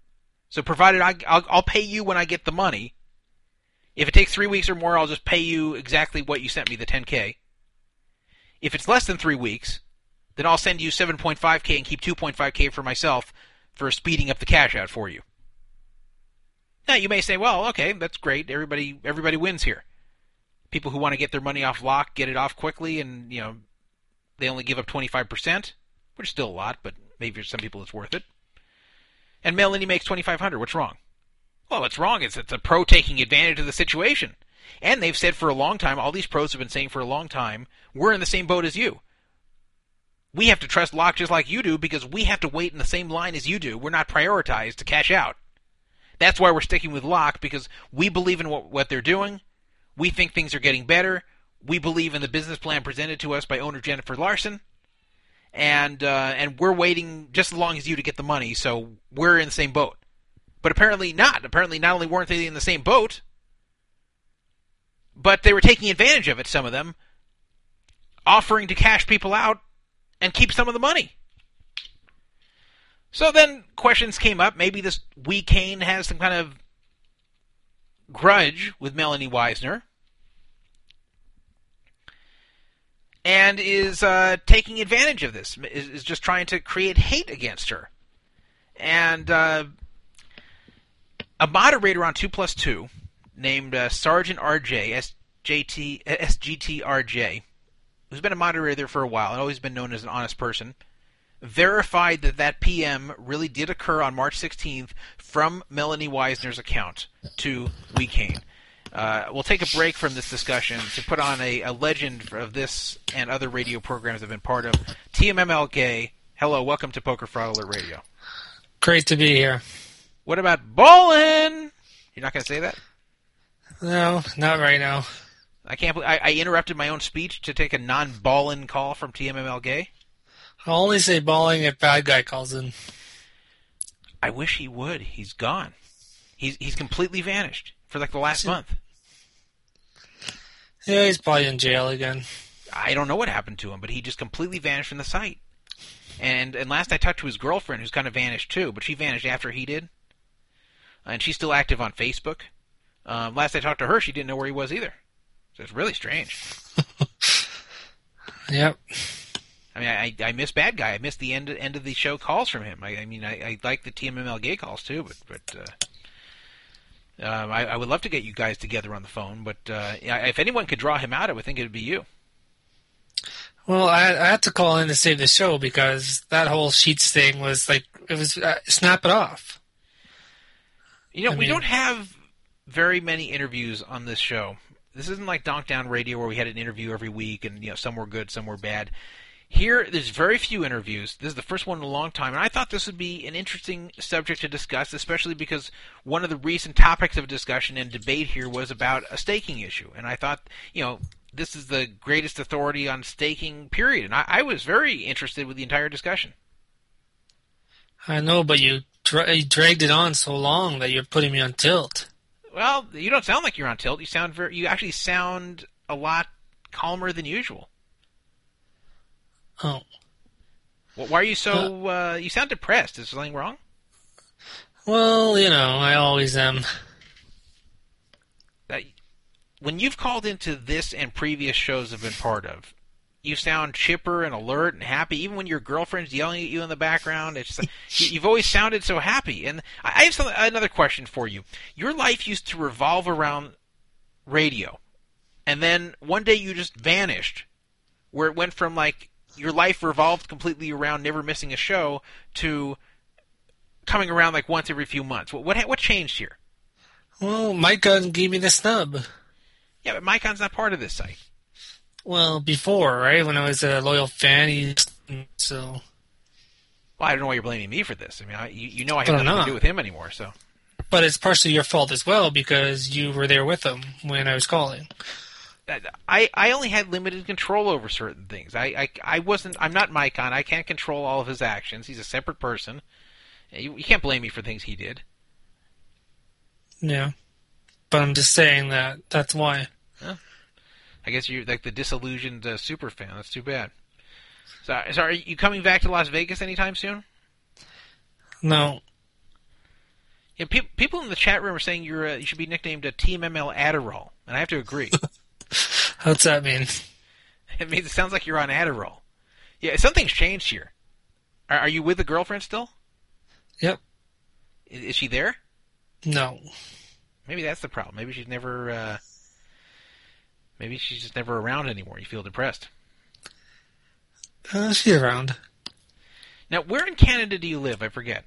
S1: So provided I, I'll, I'll pay you when I get the money. If it takes three weeks or more, I'll just pay you exactly what you sent me, the 10k. If it's less than three weeks, then I'll send you 7.5k and keep 2.5k for myself for speeding up the cash out for you. Now you may say, well, okay, that's great. Everybody, everybody wins here. People who want to get their money off lock get it off quickly, and you know, they only give up 25%, which is still a lot, but maybe for some people it's worth it. And Melanie makes 2,500. What's wrong? Well, what's wrong is it's a pro taking advantage of the situation. And they've said for a long time, all these pros have been saying for a long time, we're in the same boat as you. We have to trust Lock just like you do because we have to wait in the same line as you do. We're not prioritized to cash out. That's why we're sticking with Lock because we believe in what, what they're doing. We think things are getting better. We believe in the business plan presented to us by owner Jennifer Larson. And uh, and we're waiting just as long as you to get the money, so we're in the same boat. But apparently not. Apparently, not only weren't they in the same boat, but they were taking advantage of it, some of them, offering to cash people out and keep some of the money. So then questions came up. Maybe this Wicane has some kind of grudge with Melanie Weisner and is uh, taking advantage of this, is, is, just trying to create hate against her. And uh, a moderator on 2 plus 2 named uh, Sergeant RJ, SJT, SGTRJ, who's been a moderator there for a while and always been known as an honest person, verified that that PM really did occur on March 16th from Melanie Weisner's account to Wicane. Uh, we'll take a break from this discussion to put on a, a, legend of this and other radio programs I've been part of. TMMLK, hello, welcome to Poker Fraud Alert Radio.
S4: Great to be here.
S1: What about bowling? You're not going to say that?
S4: No, not right now.
S1: I can't. Believe, I, I interrupted my own speech to take a non-ballin call from TMML Gay.
S4: I'll only say balling if bad guy calls in.
S1: I wish he would. He's gone. He's he's completely vanished for like the last month.
S4: Yeah, he's probably in jail again.
S1: I don't know what happened to him, but he just completely vanished from the site. And and last I talked to his girlfriend, who's kind of vanished too, but she vanished after he did. And she's still active on Facebook. Um, last I talked to her, she didn't know where he was either. It's really strange. (laughs)
S4: yep.
S1: I mean, I, I miss Bad Guy. I miss the end end of the show calls from him. I, I mean, I, I like the TMML gay calls too, but but uh, um, I, I would love to get you guys together on the phone. But uh, if anyone could draw him out, I would think it would be you.
S4: Well, I, I had to call in to save the show because that whole sheets thing was like it was uh, snap it off.
S1: You know, I we mean, don't have very many interviews on this show. This isn't like DonkDown Radio where we had an interview every week and you know some were good, some were bad. Here, there's very few interviews. This is the first one in a long time, and I thought this would be an interesting subject to discuss, especially because one of the recent topics of discussion and debate here was about a staking issue. And I thought, you know, this is the greatest authority on staking, period. And I, I was very interested with the entire discussion.
S4: I know, but you, dra- you dragged it on so long that you're putting me on tilt.
S1: Well, you don't sound like you're on tilt. You sound very. You actually sound a lot calmer than usual.
S4: Oh.
S1: Well, why are you so? Uh, uh, you sound depressed. Is something wrong?
S4: Well, you know, I always am.
S1: That when you've called into this and previous shows I've been part of, you sound chipper and alert and happy. Even when your girlfriend's yelling at you in the background, it's (laughs) you've always sounded so happy. And I have some, another question for you. Your life used to revolve around radio, and then one day you just vanished, where it went from like your life revolved completely around never missing a show to coming around like once every few months. What what, what changed here?
S4: Well, Micon gave me the snub.
S1: Yeah, but Micon's not part of this site.
S4: Well, before, right? When I was a loyal fan, he, so.
S1: Well, I don't know why you're blaming me for this. I mean, I, you, you know I have nothing to do with him anymore, so.
S4: But it's partially your fault as well because you were there with him when I was calling.
S1: I, I only had limited control over certain things. I, I, I wasn't. I'm not Micon. I can't control all of his actions. He's a separate person. You, you can't blame me for things he did.
S4: Yeah, but I'm just saying that that's why.
S1: I guess you're like the disillusioned uh, super fan. That's too bad. So, so are you coming back to Las Vegas anytime soon?
S4: No.
S1: Yeah, pe- people in the chat room are saying you're uh, you should be nicknamed a TMML Adderall, and I have to agree. (laughs)
S4: What's that mean?
S1: it means it sounds like you're on Adderall. Yeah, something's changed here. Are, are you with the girlfriend still?
S4: Yep.
S1: Is, is she there?
S4: No.
S1: Maybe that's the problem. Maybe she's never. Uh, maybe she's just never around anymore. You feel depressed.
S4: Uh, she's around.
S1: Now, where in Canada do you live? I forget.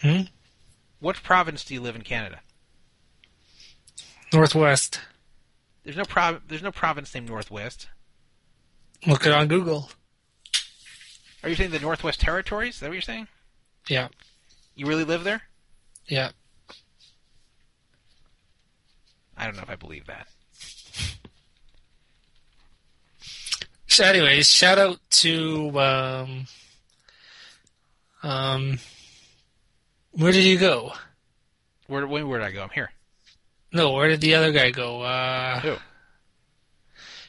S4: Hmm?
S1: What province do you live in Canada?
S4: Northwest.
S1: There's no prov- There's no province named Northwest.
S4: Look it on Google.
S1: Are you saying the Northwest Territories? Is that what you're saying?
S4: Yeah.
S1: You really live there?
S4: Yeah.
S1: I don't know if I believe that.
S4: So, anyways, shout out to um, um, where did you go?
S1: Where when where did I go? I'm here.
S4: No, where did the other guy go? Uh,
S1: Who?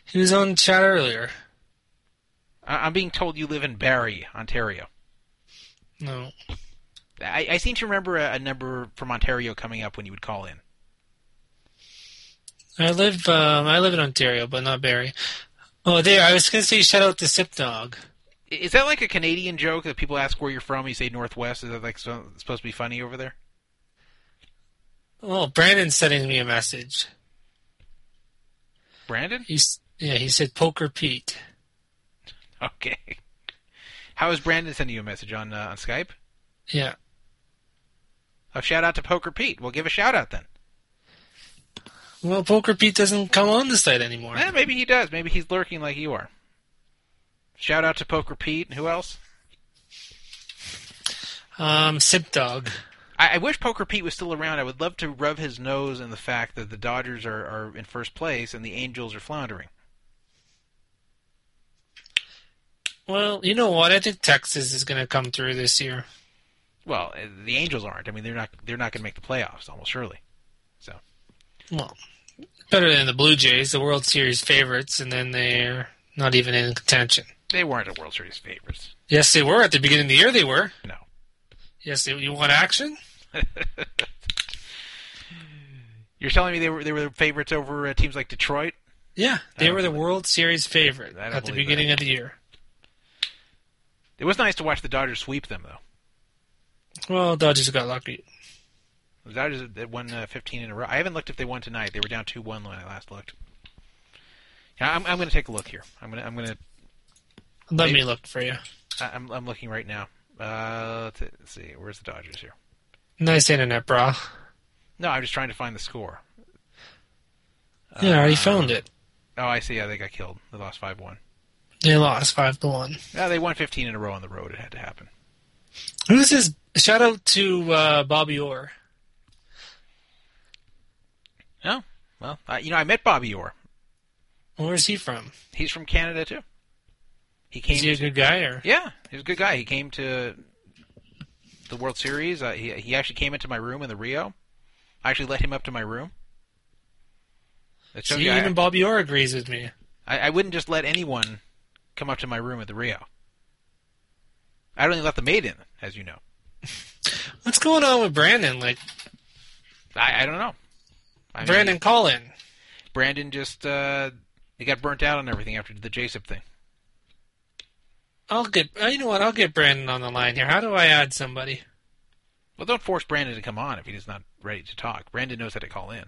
S4: he was on chat earlier.
S1: I- I'm being told you live in Barrie, Ontario.
S4: No,
S1: I, I seem to remember a, a number from Ontario coming up when you would call in.
S4: I live um, I live in Ontario, but not Barrie. Oh, there. I was gonna say shout out to Sip Dog.
S1: Is that like a Canadian joke that people ask where you're from? You say Northwest. Is that like so, supposed to be funny over there?
S4: Oh, Brandon's sending me a message.
S1: Brandon?
S4: He's yeah. He said Poker Pete.
S1: Okay. How is Brandon sending you a message on uh, on Skype?
S4: Yeah.
S1: Oh, shout out to Poker Pete. We'll give a shout out then.
S4: Well, Poker Pete doesn't come on the site anymore.
S1: Eh, maybe he does. Maybe he's lurking like you are. Shout out to Poker Pete. Who else?
S4: Um, Sip Dog.
S1: I, I wish Poker Pete was still around. I would love to rub his nose in the fact that the Dodgers are, are in first place and the Angels are floundering.
S4: Well, you know what? I think Texas is going to come through this year.
S1: Well, the Angels aren't. I mean, they're not. They're not going to make the playoffs almost surely.
S4: Well, better than the Blue Jays, the World Series favorites, and then they're not even in contention.
S1: they weren't a World Series favorites.
S4: Yes, they were at the beginning of the year. They were.
S1: No.
S4: Yes, they, you want action? (laughs)
S1: You're telling me they were they were favorites over uh, teams like Detroit?
S4: Yeah, they were the World Series favorite at the beginning
S1: that.
S4: of the year.
S1: It was nice to watch the Dodgers sweep them, though.
S4: Well, Dodgers got lucky.
S1: Dodgers they won uh, 15 in a row. I haven't looked if they won tonight. They were down 2-1 when I last looked. Yeah, I'm, I'm going to take a look here. I'm going to I'm going to
S4: Let
S1: Maybe-
S4: me look for you.
S1: I'm I'm looking right now. Uh, let's, let's see. Where's the Dodgers here?
S4: Nice internet, bro.
S1: No, I'm just trying to find the score.
S4: Yeah, I already
S1: Uh,
S4: found it.
S1: Oh, I see. Yeah, they got killed. They lost 5-1.
S4: They lost five to one.
S1: Yeah, they won 15 in a row on the road. It had to happen.
S4: Who's this? Shout out to uh, Bobby Orr.
S1: Oh, well, uh, you know, I met Bobby Orr.
S4: Where's he from?
S1: He's from Canada too. He came.
S4: Is he a good guy or?
S1: Yeah, he's a good guy. He came to the World Series. Uh, he he actually came into my room in the Rio. I actually let him up to my room. That shows
S4: See,
S1: I,
S4: even Bobby Orr agrees with me.
S1: I, I wouldn't just let anyone come up to my room at the Rio. I don't even let the maid in, as you know. (laughs)
S4: What's going on with Brandon? Like
S1: I, I don't know. I mean,
S4: Brandon Collin.
S1: Brandon just uh, he got burnt out on everything after the JSIP thing.
S4: I'll get. uh, You know what? I'll get Brandon on the line here. How do I add somebody?
S1: Well, don't force Brandon to come on if he's not ready to talk. Brandon knows how to call in.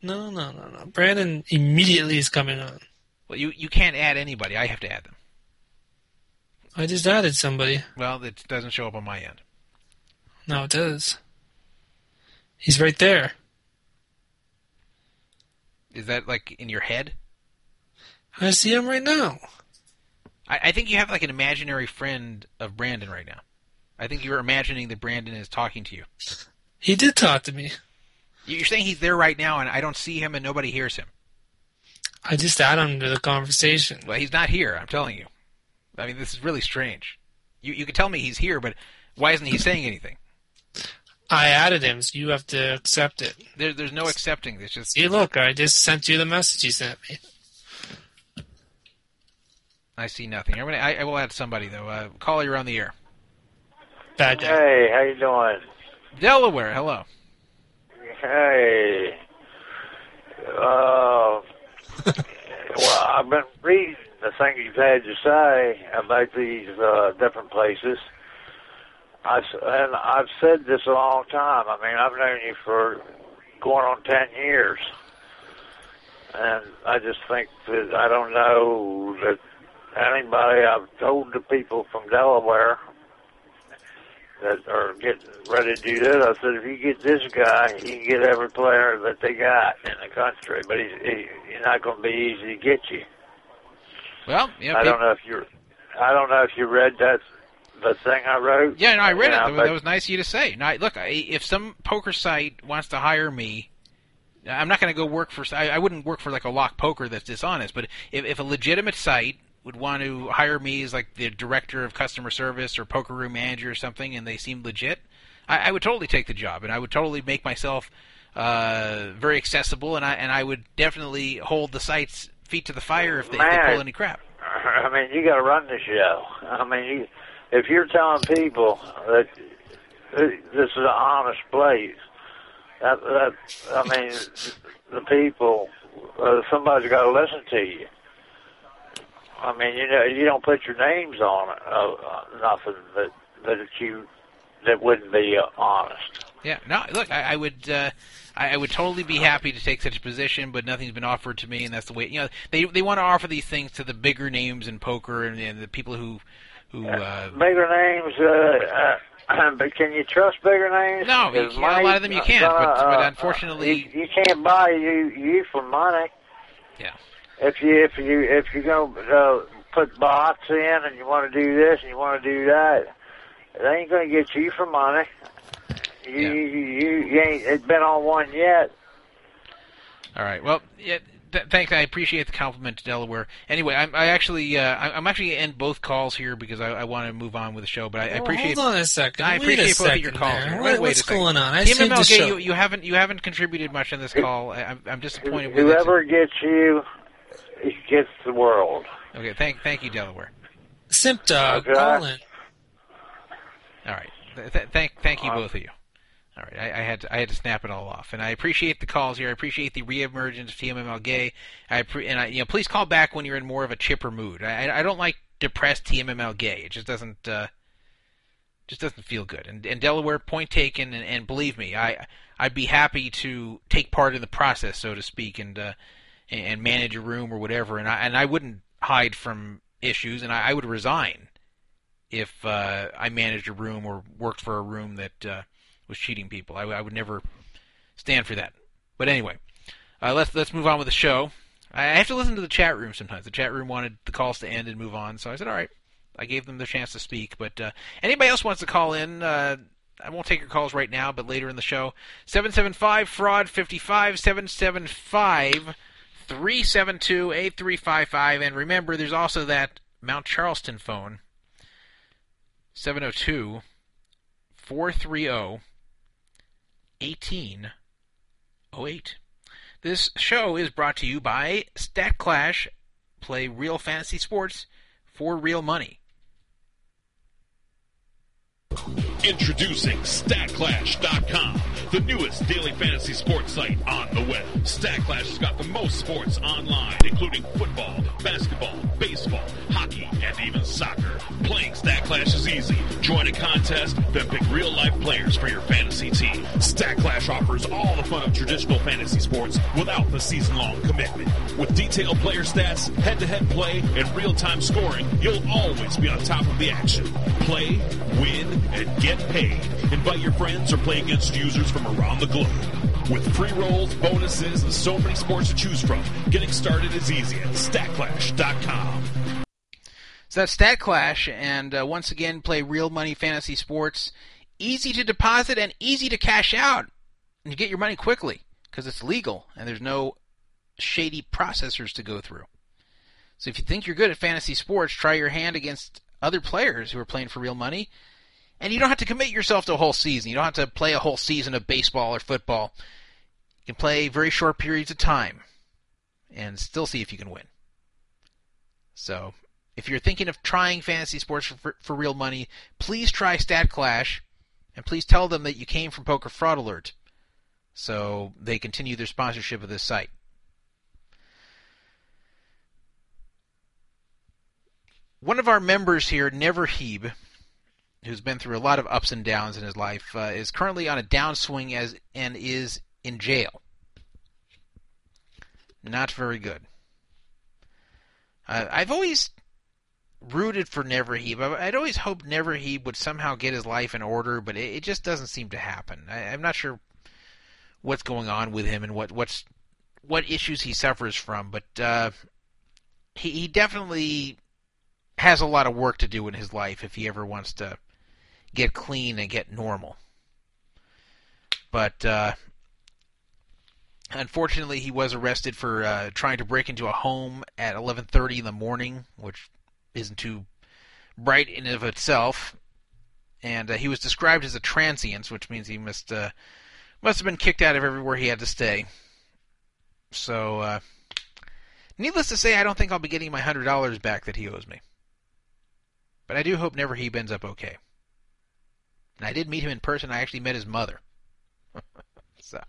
S4: No, no, no, no. Brandon immediately is coming on.
S1: Well, you you can't add anybody. I have to add them.
S4: I just added somebody.
S1: Well, it doesn't show up on my end.
S4: No, it does. He's right there.
S1: Is that like in your head?
S4: I see him right now.
S1: I, I think you have like an imaginary friend of Brandon right now. I think you're imagining that Brandon is talking to you.
S4: He did talk to me.
S1: You're saying he's there right now, and I don't see him, and nobody hears him.
S4: I just add him to the conversation.
S1: Well, he's not here. I'm telling you. I mean, this is really strange. You you can tell me he's here, but why isn't he saying anything?
S4: I added him, so you have to accept it.
S1: There, there's no accepting. It's just
S4: See, look, I just sent you the message you sent me.
S1: I see nothing. I'm gonna, I, I will add somebody though. Uh, call you're on the air.
S4: Bad day.
S5: Hey, how you doing?
S1: Delaware. Hello.
S5: Hey. Uh, well, I've been reading the things you've had to say about these uh, different places. I, and I've said this a long time. I mean, I've known you for going on 10 years. And I just think that I don't know that anybody, I've told the people from Delaware that are getting ready to do this. I said, if you get this guy, you can get every player that they got in the country, but he's, he, he's not going to be easy to get you.
S1: Well, yeah.
S5: I don't know if you're. I don't know if you read that, the thing I wrote.
S1: Yeah, no, I read
S5: Yeah,
S1: it. That, that was nice of you to say. Now, look, I, if some poker site wants to hire me, I'm not going to go work for. I, I wouldn't work for like a lock poker that's dishonest. But if, if a legitimate site would want to hire me as like the director of customer service or poker room manager or something, and they seem legit, I, I would totally take the job, and I would totally make myself uh, very accessible, and I and I would definitely hold the site's feet to the fire if they, if they pull any crap. (laughs)
S5: I mean, you got to run the show. I mean, you, if you're telling people that this is an honest place, that, that I mean, the people, uh, somebody's got to listen to you. I mean, you know, you don't put your names on it, uh, nothing that that you that wouldn't be uh, honest.
S1: Yeah, no, look, I, I would, uh, I, I would totally be happy to take such a position, but nothing's been offered to me, and that's the way. You know, they they want to offer these things to the bigger names in poker and, and the people who, who. Uh,
S5: Bigger names, uh, uh, (clears throat) but can you trust bigger names?
S1: No, you can't- a lot of them you can't, but-
S5: uh,
S1: but
S5: uh,
S1: unfortunately-
S5: you, you can't buy you you for money.
S1: Yeah.
S5: If you if you if you go uh, put bots in and you want to do this and you want to do that, it ain't going to get you for money. You,
S1: Yeah.
S5: you, you, you ain't it's been on one yet.
S1: all right, well, yeah. Th- thanks, I appreciate the compliment to Delaware. Anyway, I'm, I actually, uh, I- I'm actually gonna end both calls here because I, I want to move on with the show. But I, I
S4: Well,
S1: appreciate.
S4: Hold on a second.
S1: I appreciate both of your calls.
S4: there.
S1: Wait-
S4: What-
S1: wait
S4: what's going on? I
S1: Team
S4: saved the
S1: MLK,
S4: show.
S1: you, you haven't you haven't contributed much on this call. I, I'm, I'm disappointed with
S5: Whoever gets you, gets the world.
S1: Okay, thank thank you, Delaware.
S4: Simp Dog,
S5: Okay.
S1: All right. Th- th- thank thank you
S5: Uh,
S1: both of you. All right, I, I had to, I had to snap it all off, and I appreciate the calls here. I appreciate the reemergence of TMML Gay. I pre- and I, you know, please call back when you're in more of a chipper mood. I, I don't like depressed TMML Gay. It just doesn't uh, just doesn't feel good. And, and Delaware, point taken. And, and believe me, I I'd be happy to take part in the process, so to speak, and uh, and manage a room or whatever. And I and I wouldn't hide from issues, and I, I would resign if uh, I managed a room or worked for a room that uh, was cheating people. I, I would never stand for that. But anyway, uh, let's let's move on with the show. I have to listen to the chat room sometimes. The chat room wanted the calls to end and move on, so I said, all right. I gave them the chance to speak. But uh, anybody else wants to call in, uh, I won't take your calls right now, but later in the show. 775 fraud 55 775 372 8355. And remember, there's also that Mount Charleston phone 702 430 1808. This show is brought to you by Stat Clash. Play real fantasy sports for real money.
S6: Introducing StatClash.com, the newest daily fantasy sports site on the web. StatClash has got the most sports online, including football, basketball, baseball, hockey, and even soccer. Playing StatClash is easy. Join a contest, then pick real life players for your fantasy team. StatClash offers all the fun of traditional fantasy sports without the season long commitment. With detailed player stats, head to head play, and real time scoring, you'll always be on top of the action. Play, win, and get paid. Invite your friends or play against users from around the globe. With free rolls, bonuses, and so many sports to choose from, getting started is easy at StatClash.com.
S1: So that's Stat Clash, and uh, once again, play real money fantasy sports. Easy to deposit and easy to cash out, and you get your money quickly because it's legal and there's no shady processors to go through. So if you think you're good at fantasy sports, try your hand against other players who are playing for real money, And you don't have to commit yourself to a whole season. You don't have to play a whole season of baseball or football. You can play very short periods of time and still see if you can win. So, if you're thinking of trying fantasy sports for, for real money, please try Stat Clash and please tell them that you came from Poker Fraud Alert so they continue their sponsorship of this site. One of our members here, Never Heeb, who's been through a lot of ups and downs in his life, uh, is currently on a downswing as and is in jail. Not very good. Uh, I've always rooted for Neverheeb. I'd always hoped Neverheeb would somehow get his life in order, but it, it just doesn't seem to happen. I, am not sure what's going on with him and what what's what issues he suffers from, but uh, he he definitely has a lot of work to do in his life if he ever wants to get clean and get normal. But uh, unfortunately, he was arrested for uh, trying to break into a home at 11:30 in the morning, which isn't too bright in of itself. And uh, he was described as a transient, which means he must uh, must have been kicked out of everywhere he had to stay. So, uh, needless to say, I don't think I'll be getting my hundred dollars back that he owes me. But I do hope Never He ends up okay. And I did meet him in person. I actually met his mother. (laughs) so,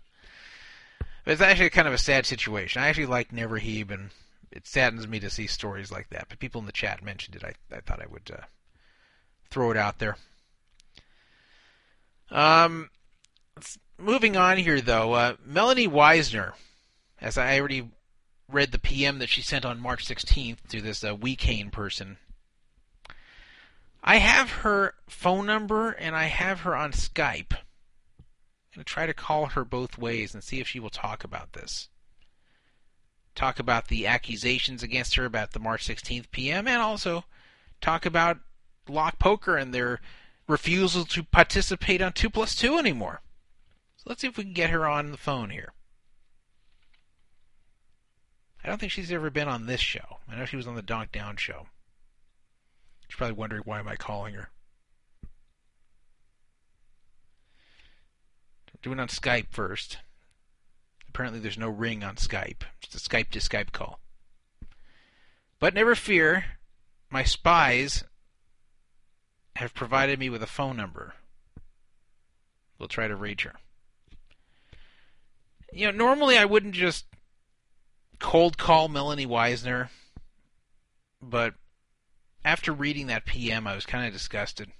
S1: it's actually kind of a sad situation. I actually like Never Heeb, and it saddens me to see stories like that. But people in the chat mentioned it. I, I thought I would uh, throw it out there. Um, moving on here, though, uh, Melanie Weisner, as I already read the PM that she sent on March 16th to this uh, Wicane person I have her phone number and I have her on Skype. I'm going to try to call her both ways and see if she will talk about this. Talk about the accusations against her about the March 16th PM and also talk about Lock Poker and their refusal to participate on 2 plus 2 anymore. So let's see if we can get her on the phone here. I don't think she's ever been on this show. I know she was on the DonkDown show. She's probably wondering why am I calling her. doing on Skype first. Apparently there's no ring on Skype. It's a Skype to Skype call. But never fear, my spies have provided me with a phone number. We'll try to reach her. You know, normally I wouldn't just cold call Melanie Weisner, but after reading that PM, I was kind of disgusted.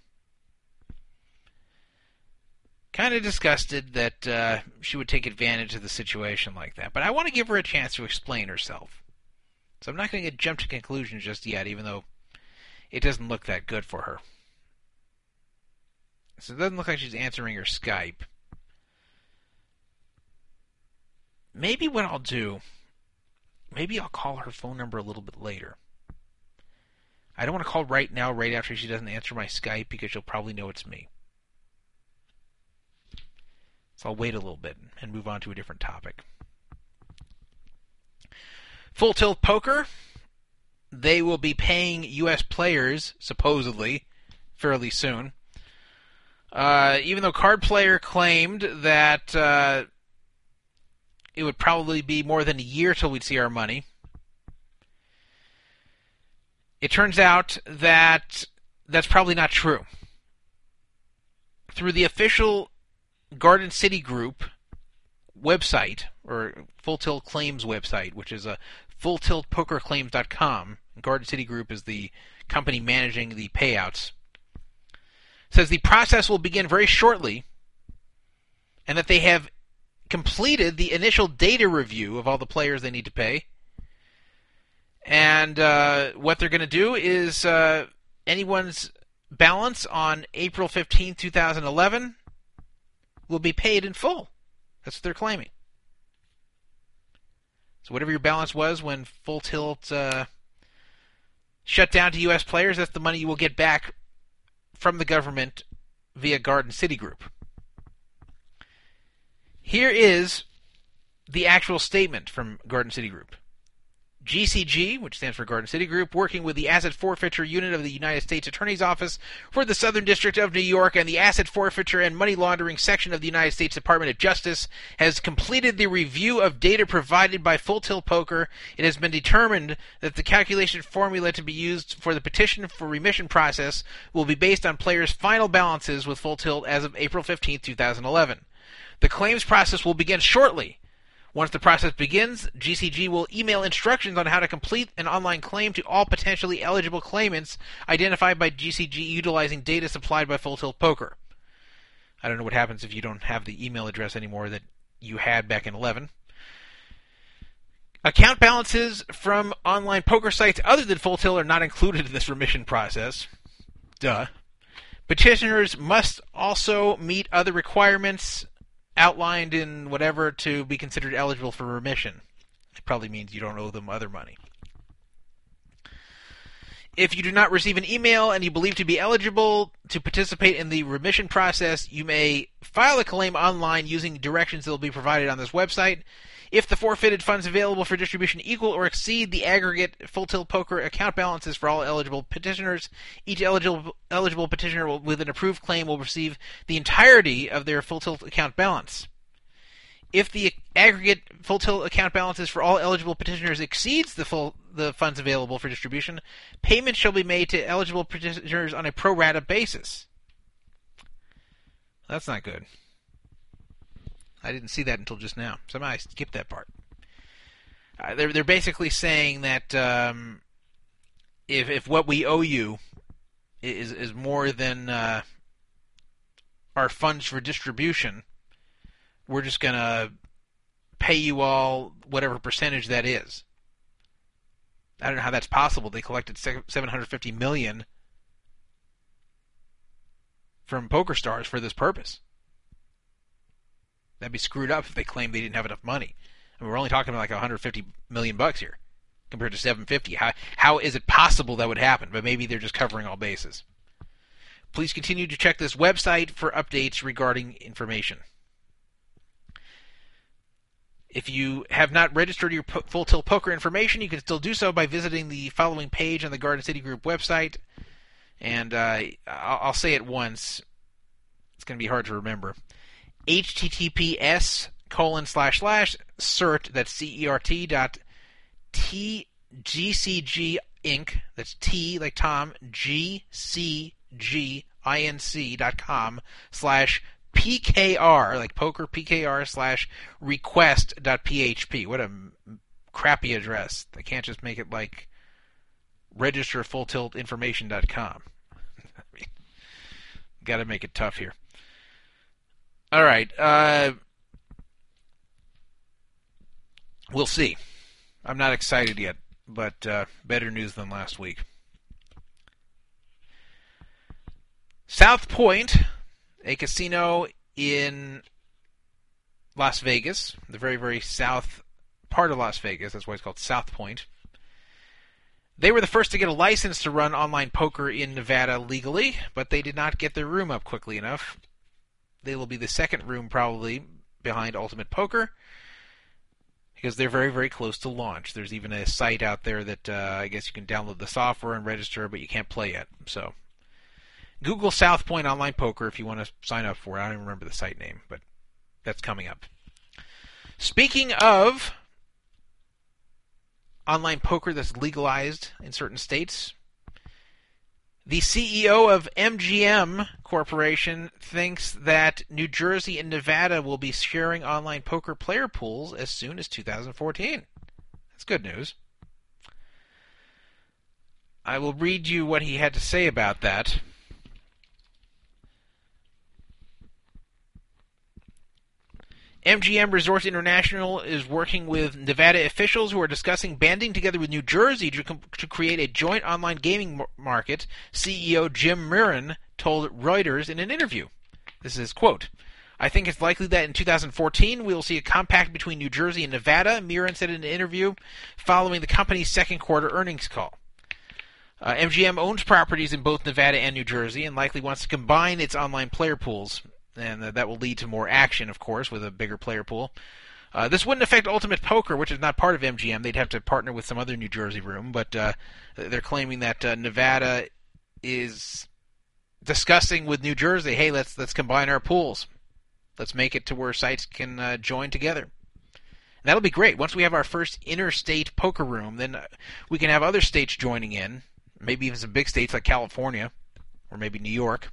S1: Kind of disgusted that uh, she would take advantage of the situation like that. But I want to give her a chance to explain herself. So I'm not going to jump to conclusions just yet, even though it doesn't look that good for her. So it doesn't look like she's answering her Skype. Maybe what I'll do, maybe I'll call her phone number a little bit later. I don't want to call right now, right after she doesn't answer my Skype, because she'll probably know it's me. So I'll wait a little bit and move on to a different topic. Full Tilt Poker. They will be paying U.S. players, supposedly, fairly soon. Uh, even though Card Player claimed that uh, it would probably be more than a year till we'd see our money. It turns out that that's probably not true. Through the official Garden City Group website, or Full Tilt Claims website, which is a fulltiltpokerclaims.com, Garden City Group is the company managing the payouts, says the process will begin very shortly and that they have completed the initial data review of all the players they need to pay and uh, what they're going to do is uh, anyone's balance on April 15, 2011 will be paid in full. That's what they're claiming. So whatever your balance was when Full Tilt uh, shut down to U.S. players, that's the money you will get back from the government via Garden City Group. Here is the actual statement from Garden City Group. GCG, which stands for Garden City Group, working with the Asset Forfeiture Unit of the United States Attorney's Office for the Southern District of New York and the Asset Forfeiture and Money Laundering Section of the United States Department of Justice, has completed the review of data provided by Full Tilt Poker. It has been determined that the calculation formula to be used for the petition for remission process will be based on players' final balances with Full Tilt as of April 15, 2011. The claims process will begin shortly. Once the process begins, GCG will email instructions on how to complete an online claim to all potentially eligible claimants identified by GCG utilizing data supplied by Full Tilt Poker. I don't know what happens if you don't have the email address anymore that you had back in 11. Account balances from online poker sites other than Full Tilt are not included in this remission process. Duh. Petitioners must also meet other requirements outlined in whatever to be considered eligible for remission. It probably means you don't owe them other money. If you do not receive an email and you believe to be eligible to participate in the remission process, you may file a claim online using directions that will be provided on this website. If the forfeited funds available for distribution equal or exceed the aggregate Full Tilt Poker account balances for all eligible petitioners, each eligible eligible petitioner will, with an approved claim will receive the entirety of their Full Tilt account balance. If the aggregate Full Tilt account balances for all eligible petitioners exceeds the full the funds available for distribution, payment shall be made to eligible petitioners on a pro rata basis. That's not good. I didn't see that until just now. Somehow I skipped that part. Uh, they're they're basically saying that um, if if what we owe you is is more than uh, our funds for distribution, we're just gonna pay you all whatever percentage that is. I don't know how that's possible. They collected 750 million from Poker Stars for this purpose. That'd be screwed up if they claimed they didn't have enough money. I mean, we're only talking about like 150 million bucks here compared to 750. How how is it possible that would happen? But maybe they're just covering all bases. Please continue to check this website for updates regarding information. If you have not registered your Full Tilt Poker information, you can still do so by visiting the following page on the Garden City Group website. And uh, I'll, I'll say it once. It's going to be hard to remember https colon slash slash cert that's c-e-r-t dot t-g-c-g inc. That's t like tom g-c-g-i-n-c dot com slash pkr like poker pkr slash request dot php what a crappy address. They can't just make it like register full tilt information dot com. (laughs) I mean, gotta make it tough here all right. Uh, we'll see. I'm not excited yet, but uh, better news than last week. South Point, a casino in Las Vegas, the very, very south part of Las Vegas. That's why it's called South Point. They were the first to get a license to run online poker in Nevada legally, but they did not get their room up quickly enough they will be the second room probably behind Ultimate Poker because they're very very close to launch. There's even a site out there that uh, I guess you can download the software and register, but you can't play yet. So Google South Point Online Poker if you want to sign up for it. I don't even remember the site name, but that's coming up. Speaking of online poker that's legalized in certain states, the CEO of MGM Corporation thinks that New Jersey and Nevada will be sharing online poker player pools as soon as 2014. That's good news. I will read you what he had to say about that. MGM Resorts International is working with Nevada officials who are discussing banding together with New Jersey to, com- to create a joint online gaming market, CEO Jim Murren told Reuters in an interview. This is quote. I think it's likely that in 2014 we will see a compact between New Jersey and Nevada, Murren said in an interview following the company's second quarter earnings call. Uh, MGM owns properties in both Nevada and New Jersey and likely wants to combine its online player pools and that will lead to more action, of course, with a bigger player pool. Uh, this wouldn't affect Ultimate Poker, which is not part of MGM. They'd have to partner with some other New Jersey room, but uh, they're claiming that uh, Nevada is discussing with New Jersey, hey, let's let's combine our pools, let's make it to where sites can uh, join together. And that'll be great. Once we have our first interstate poker room, then uh, we can have other states joining in, maybe even some big states like California or maybe New York,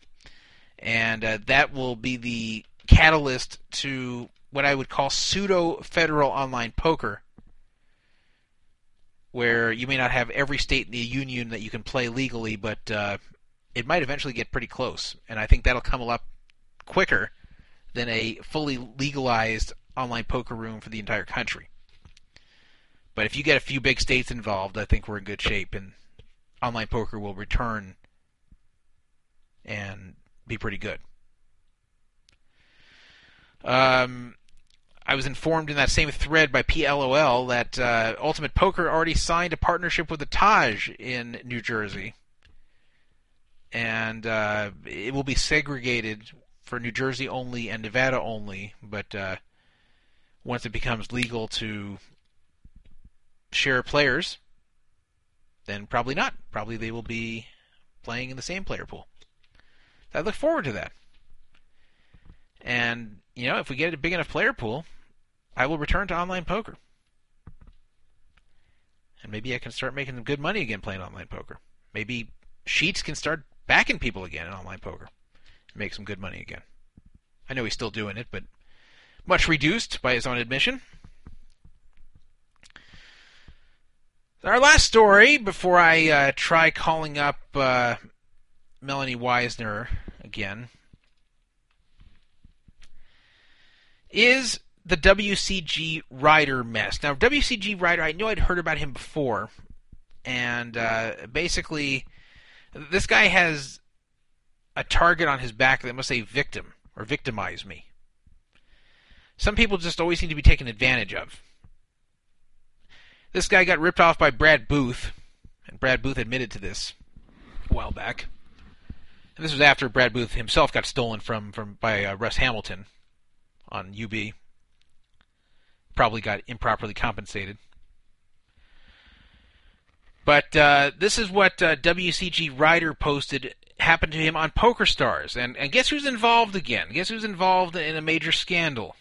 S1: and uh, that will be the catalyst to what I would call pseudo federal online poker, where you may not have every state in the union that you can play legally, but uh, it might eventually get pretty close. And I think that'll come up quicker than a fully legalized online poker room for the entire country. But if you get a few big states involved, I think we're in good shape, and online poker will return and be pretty good. Um, I was informed in that same thread by PLOL that uh, Ultimate Poker already signed a partnership with the Taj in New Jersey, and uh, it will be segregated for New Jersey only and Nevada only. But uh, once it becomes legal to share players, then probably not. Probably they will be playing in the same player pool. I look forward to that. And you know, if we get a big enough player pool, I will return to online poker. And maybe I can start making some good money again playing online poker. Maybe Sheets can start backing people again in online poker make some good money again. I know he's still doing it, but much reduced by his own admission. Our last story before I uh, try calling up uh, Melanie Weisner again is the WCGRider mess. Now, WCGRider, I knew I'd heard about him before, and uh, basically, this guy has a target on his back that must say victim or victimize me. Some people just always seem to be taken advantage of. This guy got ripped off by Brad Booth, and Brad Booth admitted to this a while back. And this was after Brad Booth himself got stolen from, from by uh, Russ Hamilton on UB. Probably got improperly compensated. But uh, this is what uh, WCGRider posted happened to him on PokerStars. And, and guess who's involved again? Guess who's involved in a major scandal?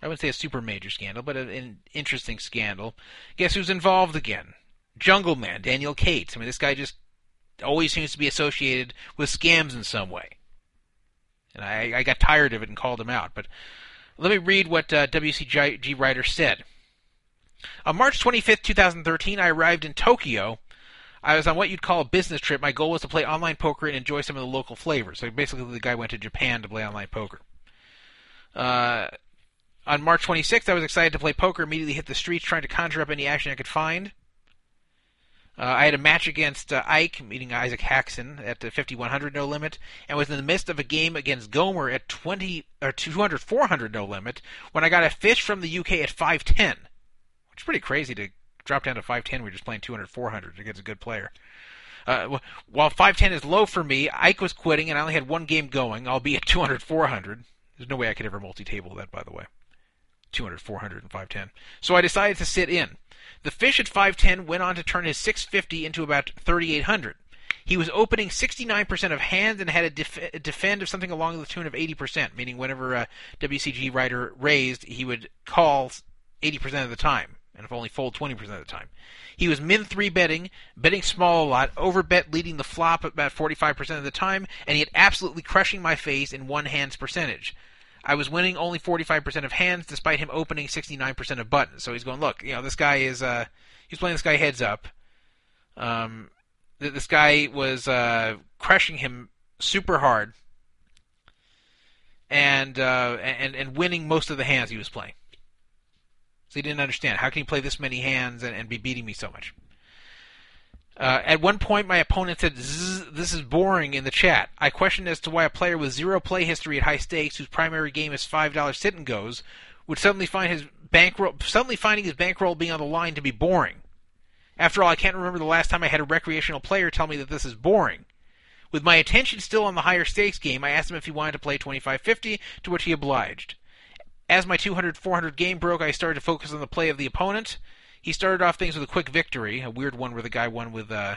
S1: I wouldn't say a super major scandal, but an interesting scandal. Guess who's involved again? Jungle Man, Daniel Cates. I mean, this guy just always seems to be associated with scams in some way. And I, I got tired of it and called him out. But let me read what uh, WCGRider said. On March 25th, 2013, I arrived in Tokyo. I was on what you'd call a business trip. My goal was to play online poker and enjoy some of the local flavors. So basically, the guy went to Japan to play online poker. Uh, on March 26th, I was excited to play poker. Immediately hit the streets trying to conjure up any action I could find. Uh, I had a match against uh, Ike, meeting Isaac Haxton at the 5100 no limit, and was in the midst of a game against Gomer at 20 or 200 400 no limit when I got a fish from the UK at 510, is pretty crazy to drop down to 510. We're just playing 200 400 against a good player. Uh, while 510 is low for me, Ike was quitting, and I only had one game going, I'll albeit 200 400. There's no way I could ever multi-table that, by the way. 200 400 and 510. So I decided to sit in. The fish at 510 went on to turn his 650 into about 3800. He was opening 69% of hands and had a, def- a defend of something along the tune of 80%, meaning whenever a WCGRider raised, he would call 80% of the time, and if only fold 20% of the time. He was min 3 betting, betting small a lot, overbet leading the flop about 45% of the time, and he had absolutely crushing my face in one hand's percentage. I was winning only 45% of hands despite him opening 69% of buttons. So he's going, look, you know, this guy is, uh, he's playing this guy heads up. Um, th- this guy was, uh, crushing him super hard. And, uh, and, and winning most of the hands he was playing. So he didn't understand. How can he play this many hands and, and be beating me so much? Uh, at one point, my opponent said, "This is boring." In the chat, I questioned as to why a player with zero play history at high stakes, whose primary game is five dollars sit and goes, would suddenly find his bankroll suddenly finding his bankroll being on the line to be boring. After all, I can't remember the last time I had a recreational player tell me that this is boring. With my attention still on the higher stakes game, I asked him if he wanted to play 25.50, to which he obliged. As my 200 400 game broke, I started to focus on the play of the opponent. He started off things with a quick victory, a weird one where the guy won with uh,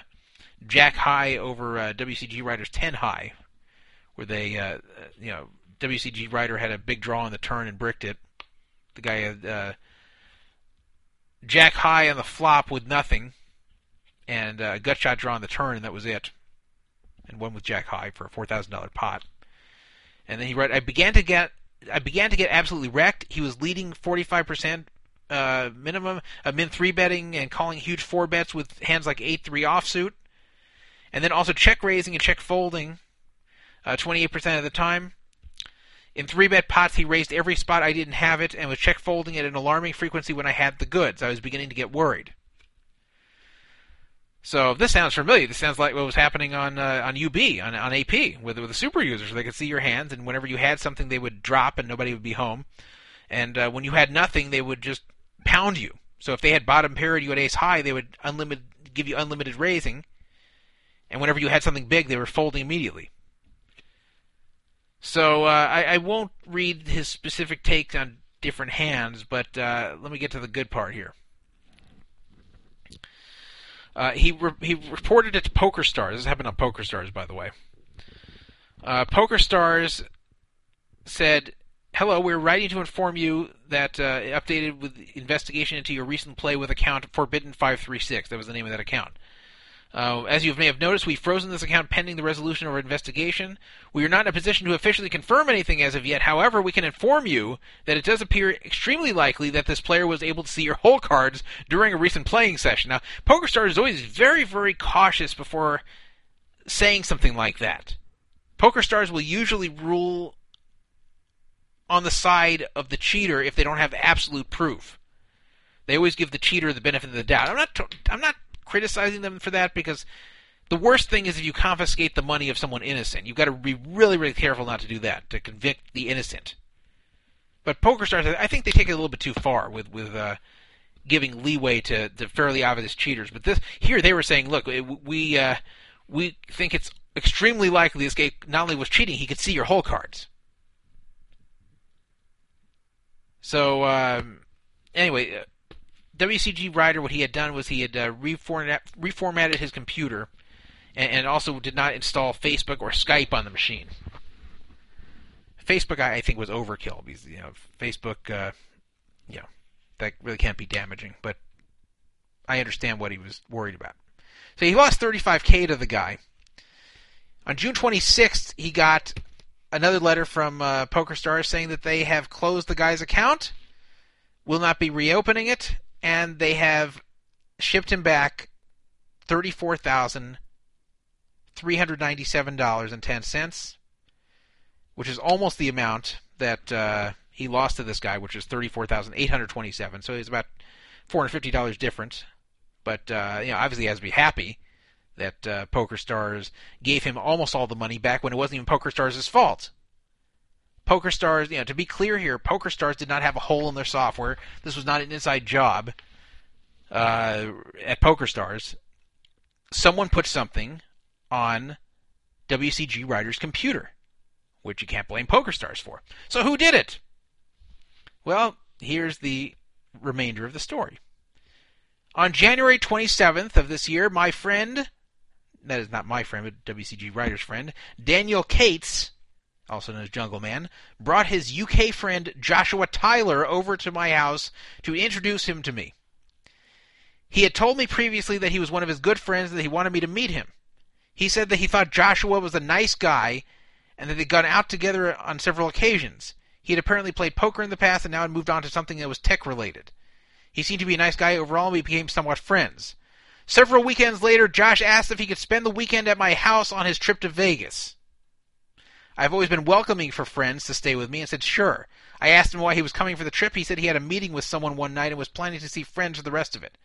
S1: Jack High over uh, WCG Riders 10 High, where they, uh, you know, WCG Rider had a big draw on the turn and bricked it. The guy had uh, Jack High on the flop with nothing, and uh, a gut shot draw on the turn, and that was it. And won with Jack High for a four thousand dollar pot. And then he read, I began to get, I began to get absolutely wrecked. He was leading forty five percent uh, minimum, uh, min three betting and calling huge four bets with hands like eight three offsuit, and then also check raising and check folding, eight percent of the time. In three bet pots, he raised every spot I didn't have it, and was check folding at an alarming frequency when I had the goods. I was beginning to get worried. So this sounds familiar. This sounds like what was happening on uh, on UB on on AP with with the super users. They could see your hands, and whenever you had something, they would drop, and nobody would be home. And uh, when you had nothing, they would just pound you. So if they had bottom pair and you had ace high, they would unlimited give you unlimited raising. And whenever you had something big, they were folding immediately. So uh, I, I, won't read his specific takes on different hands, but uh, let me get to the good part here. Uh, he re- he reported it to Poker Stars. This happened on Poker Stars, by the way. Uh, Poker Stars said, "Hello, we're writing to inform you that uh, updated with investigation into your recent play with account Forbidden Five Three Six. That was the name of that account." Uh, as you may have noticed, we've frozen this account pending the resolution of our investigation. We are not in a position to officially confirm anything as of yet. However, we can inform you that it does appear extremely likely that this player was able to see your hole cards during a recent playing session. Now, PokerStars is always very, very cautious before saying something like that. PokerStars will usually rule on the side of the cheater if they don't have absolute proof. They always give the cheater the benefit of the doubt. I'm not. I'm not criticizing them for that because the worst thing is if you confiscate the money of someone innocent. You've got to be really, really careful not to do that to convict the innocent. But poker stars, I think they take it a little bit too far with with uh, giving leeway to, to fairly obvious cheaters. But this here they were saying, look, we uh, we think it's extremely likely this guy not only was cheating, he could see your hole cards. So um, anyway, uh, WCG Rider, what he had done was he had uh, reformat, reformatted his computer, and, and, also did not install Facebook or Skype on the machine. Facebook, I, I think, was overkill because you know Facebook, uh, you know, that really can't be damaging. But I understand what he was worried about. So he lost 35k to the guy. On June 26th, he got another letter from uh, PokerStars saying that they have closed the guy's account, will not be reopening it, and they have shipped him back thirty-four thousand three hundred ninety-seven dollars and ten cents, which is almost the amount that uh, he lost to this guy, which is thirty-four thousand eight hundred twenty-seven. So he's about four hundred fifty dollars difference. But uh, you know, obviously, he has to be happy that uh, Poker Stars gave him almost all the money back when it wasn't even Poker Stars' fault. Poker Stars, you know, to be clear here, Poker Stars did not have a hole in their software. This was not an inside job uh, at Poker Stars. Someone put something on WCG Rider's computer, which you can't blame Poker Stars for. So who did it? Well, here's the remainder of the story. On January 27th of this year, my friend, that is not my friend, but WCG Rider's friend, Daniel Cates, also known as Jungle Man, brought his UK friend Joshua Tyler over to my house to introduce him to me. He had told me previously that he was one of his good friends and that he wanted me to meet him. He said that he thought Joshua was a nice guy and that they'd gone out together on several occasions. He had apparently played poker in the past and now had moved on to something that was tech related. He seemed to be a nice guy overall and we became somewhat friends. Several weekends later, Josh asked if he could spend the weekend at my house on his trip to Vegas. I've always been welcoming for friends to stay with me and said sure. I asked him why he was coming for the trip. He said he had a meeting with someone one night and was planning to see friends for the rest of it.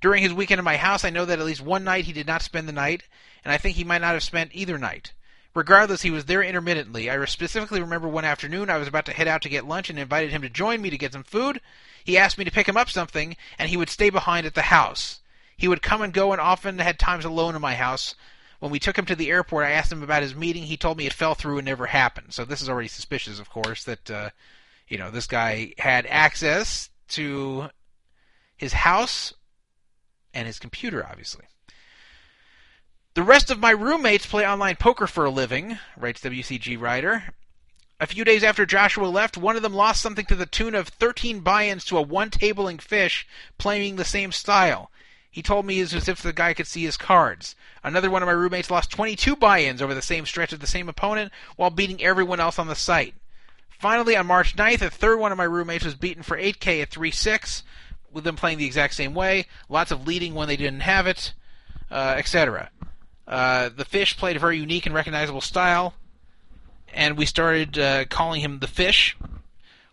S1: During his weekend at my house, I know that at least one night he did not spend the night, and I think he might not have spent either night. Regardless, he was there intermittently. I specifically remember one afternoon I was about to head out to get lunch and invited him to join me to get some food. He asked me to pick him up something, and he would stay behind at the house. He would come and go and often had times alone in my house, when we took him to the airport, I asked him about his meeting. He told me it fell through and never happened. So this is already suspicious, of course, that uh, You know, this guy had access to his house and his computer, obviously. The rest of my roommates play online poker for a living, writes WCG Rider. A few days after Joshua left, one of them lost something to the tune of 13 buy-ins to a one-tabling fish playing the same style. He told me it was as if the guy could see his cards. Another one of my roommates lost 22 buy-ins over the same stretch of the same opponent while beating everyone else on the site. Finally, on March 9th, a third one of my roommates was beaten for 8K at 3-6, with them playing the exact same way. Lots of leading when they didn't have it, uh, etc. Uh, the fish played a very unique and recognizable style and we started uh, calling him the Fish.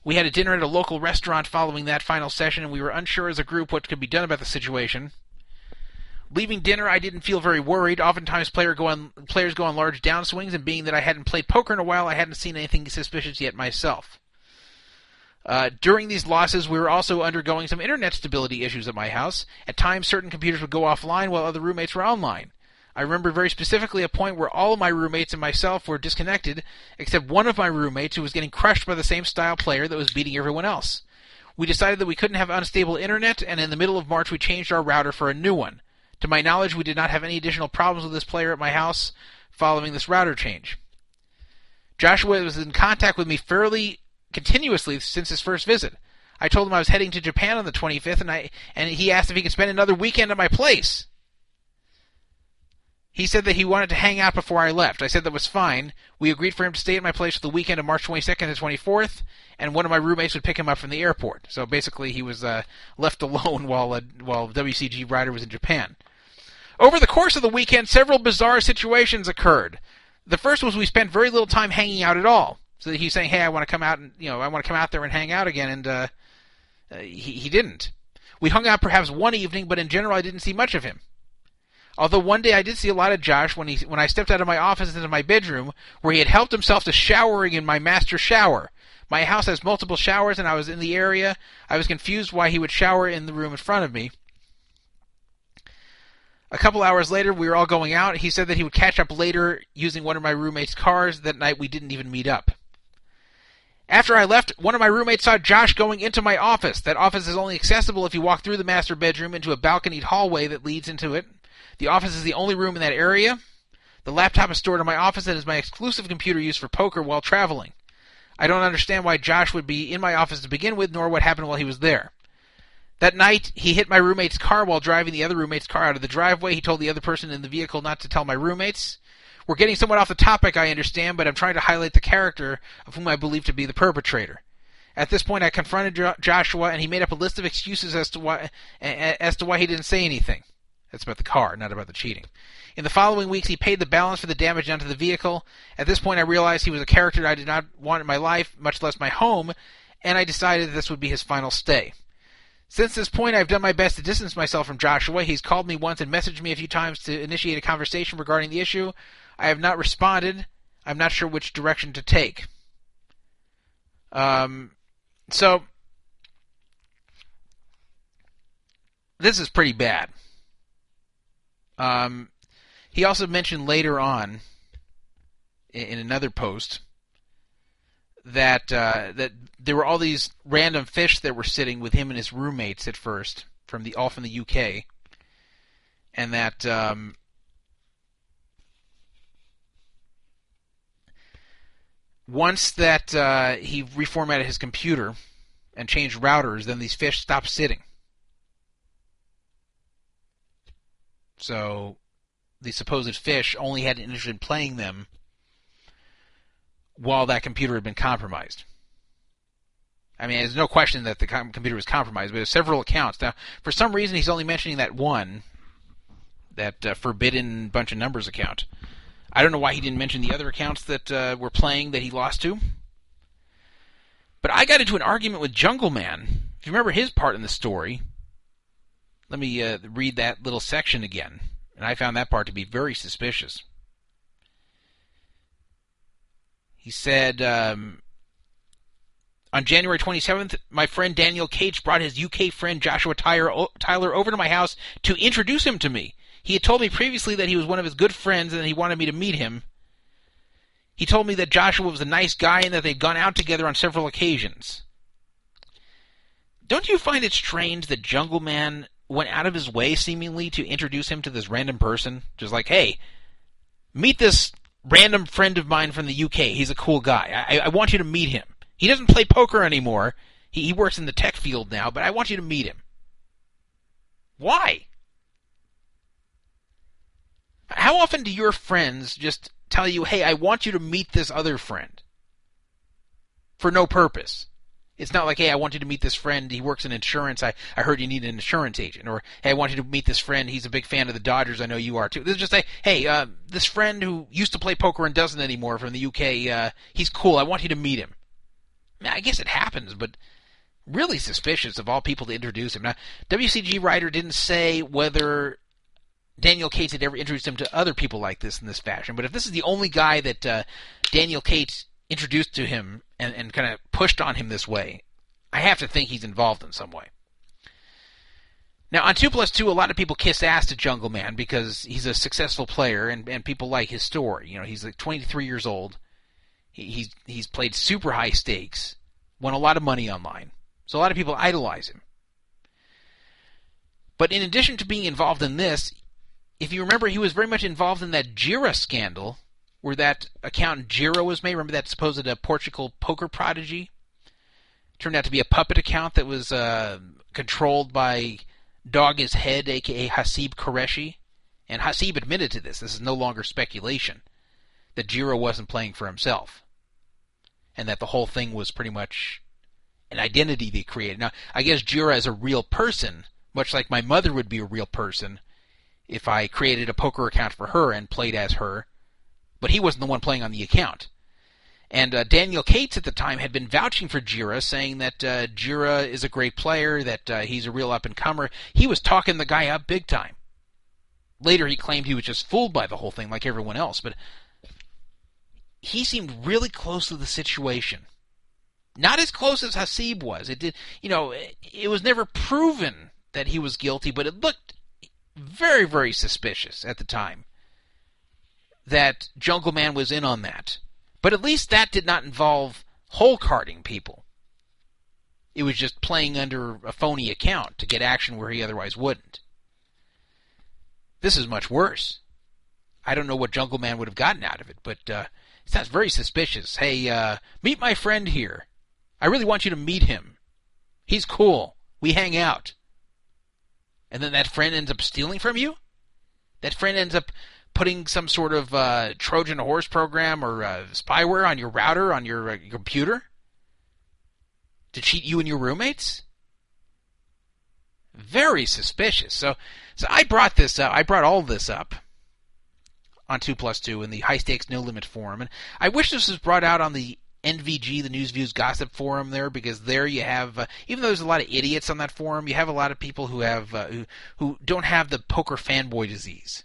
S1: We had a dinner at a local restaurant following that final session, and we were unsure as a group what could be done about the situation. Leaving dinner, I didn't feel very worried. Oftentimes, player go on, players go on large downswings, and being that I hadn't played poker in a while, I hadn't seen anything suspicious yet myself. Uh, during these losses, we were also undergoing some internet stability issues at my house. At times, certain computers would go offline while other roommates were online. I remember very specifically a point where all of my roommates and myself were disconnected, except one of my roommates who was getting crushed by the same style player that was beating everyone else. We decided that we couldn't have unstable internet, and in the middle of March we changed our router for a new one. To my knowledge, we did not have any additional problems with this player at my house following this router change. Joshua was in contact with me fairly continuously since his first visit. I told him I was heading to Japan on the 25th, and I and he asked if he could spend another weekend at my place. He said that he wanted to hang out before I left. I said that was fine. We agreed for him to stay at my place for the weekend of March 22nd to 24th, and one of my roommates would pick him up from the airport. So basically, he was uh, left (laughs) alone while uh, while WCG Rider was in Japan. Over the course of the weekend, several bizarre situations occurred. The first was we spent very little time hanging out at all. So he's saying, "Hey, I want to come out and you know I want to come out there and hang out again," and uh, uh, he he didn't. We hung out perhaps one evening, but in general, I didn't see much of him. Although one day I did see a lot of Josh when he when I stepped out of my office into my bedroom, where he had helped himself to showering in my master shower. My house has multiple showers, and I was in the area. I was confused why he would shower in the room in front of me. A couple hours later, we were all going out. He said that he would catch up later using one of my roommate's cars. That night, we didn't even meet up. After I left, one of my roommates saw Josh going into my office. That office is only accessible if you walk through the master bedroom into a balconied hallway that leads into it. The office is the only room in that area. The laptop is stored in my office and is my exclusive computer used for poker while traveling. I don't understand why Josh would be in my office to begin with, nor what happened while he was there. That night, he hit my roommate's car while driving the other roommate's car out of the driveway. He told the other person in the vehicle not to tell my roommates. We're getting somewhat off the topic, I understand, but I'm trying to highlight the character of whom I believe to be the perpetrator. At this point, I confronted jo- Joshua, and he made up a list of excuses as to why as to why he didn't say anything. That's about the car, not about the cheating. In the following weeks, he paid the balance for the damage done to the vehicle. At this point, I realized he was a character I did not want in my life, much less my home, and I decided this would be his final stay. Since this point, I've done my best to distance myself from Joshua. He's called me once and messaged me a few times to initiate a conversation regarding the issue. I have not responded. I'm not sure which direction to take. Um, so, this is pretty bad. Um, he also mentioned later on in, another post that uh, that there were all these random fish that were sitting with him and his roommates at first from the all the UK, and that um, once that uh, he reformatted his computer and changed routers, then these fish stopped sitting. So the supposed fish only had an interest in playing them while that computer had been compromised. I mean, there's no question that the com- computer was compromised, but there's several accounts. Now, for some reason, he's only mentioning that one, that uh, forbidden bunch of numbers account. I don't know why he didn't mention the other accounts that uh, were playing that he lost to. But I got into an argument with Jungle Man. If you remember his part in the story, let me uh, read that little section again. And I found that part to be very suspicious. He said, um, on January 27th, my friend Daniel Cates brought his UK friend Joshua Tyler over to my house to introduce him to me. He had told me previously that he was one of his good friends and that he wanted me to meet him. He told me that Joshua was a nice guy and that they'd gone out together on several occasions. Don't you find it strange that Jungle Man went out of his way, seemingly, to introduce him to this random person? Just like, hey, meet this random friend of mine from the UK. He's a cool guy. I, I want you to meet him. He doesn't play poker anymore. He, he works in the tech field now, but I want you to meet him. Why? How often do your friends just tell you, hey, I want you to meet this other friend? For no purpose. It's not like, hey, I want you to meet this friend. He works in insurance. I, I heard you need an insurance agent. Or, hey, I want you to meet this friend. He's a big fan of the Dodgers. I know you are too. This is just say, hey, uh, this friend who used to play poker and doesn't anymore from the UK, uh, he's cool. I want you to meet him. I, guess it happens, but really suspicious of all people to introduce him. Now, WCG Rider didn't say whether Daniel Cates had ever introduced him to other people like this in this fashion, but if this is the only guy that uh, Daniel Cates introduced to him and, and kind of pushed on him this way, I have to think he's involved in some way. Now, on 2 plus 2, a lot of people kiss ass to Jungle Man because he's a successful player and, and people like his story. You know, he's like 23 years old. He, he's, he's played super high stakes, won a lot of money online. So a lot of people idolize him. But in addition to being involved in this, if you remember, he was very much involved in that Girah scandal where that account Girah was made. Remember that supposed uh, Portugal poker prodigy? Turned out to be a puppet account that was uh, controlled by Dog Is Head, aka Haseeb Qureshi. And Haseeb admitted to this. This is no longer speculation. That Girah wasn't playing for himself. And that the whole thing was pretty much an identity they created. Now, I guess Girah is a real person, much like my mother would be a real person if I created a poker account for her and played as her but he wasn't the one playing on the account. And uh, Daniel Cates at the time had been vouching for Girah, saying that uh, Girah is a great player, that uh, he's a real up and comer. He was talking the guy up big time. Later, he claimed he was just fooled by the whole thing, like everyone else, but he seemed really close to the situation. Not as close as Haseeb was. It did, you know, it, it was never proven that he was guilty, but it looked very, very suspicious at the time that Jungle Man was in on that. But at least that did not involve hole carding people. It was just playing under a phony account to get action where he otherwise wouldn't. This is much worse. I don't know what Jungle Man would have gotten out of it, but uh, sounds very suspicious. Hey, uh, meet my friend here. I really want you to meet him. He's cool. We hang out. And then that friend ends up stealing from you? That friend ends up putting some sort of uh, Trojan horse program or uh, spyware on your router on your, uh, computer to cheat you and your roommates? Very suspicious. So, so I brought this up. I brought all this up on two plus two in the high stakes no limit forum, and I wish this was brought out on the NVG, the News Views Gossip Forum, there because there you have, uh, even though there's a lot of idiots on that forum, you have a lot of people who have uh, who who don't have the poker fanboy disease.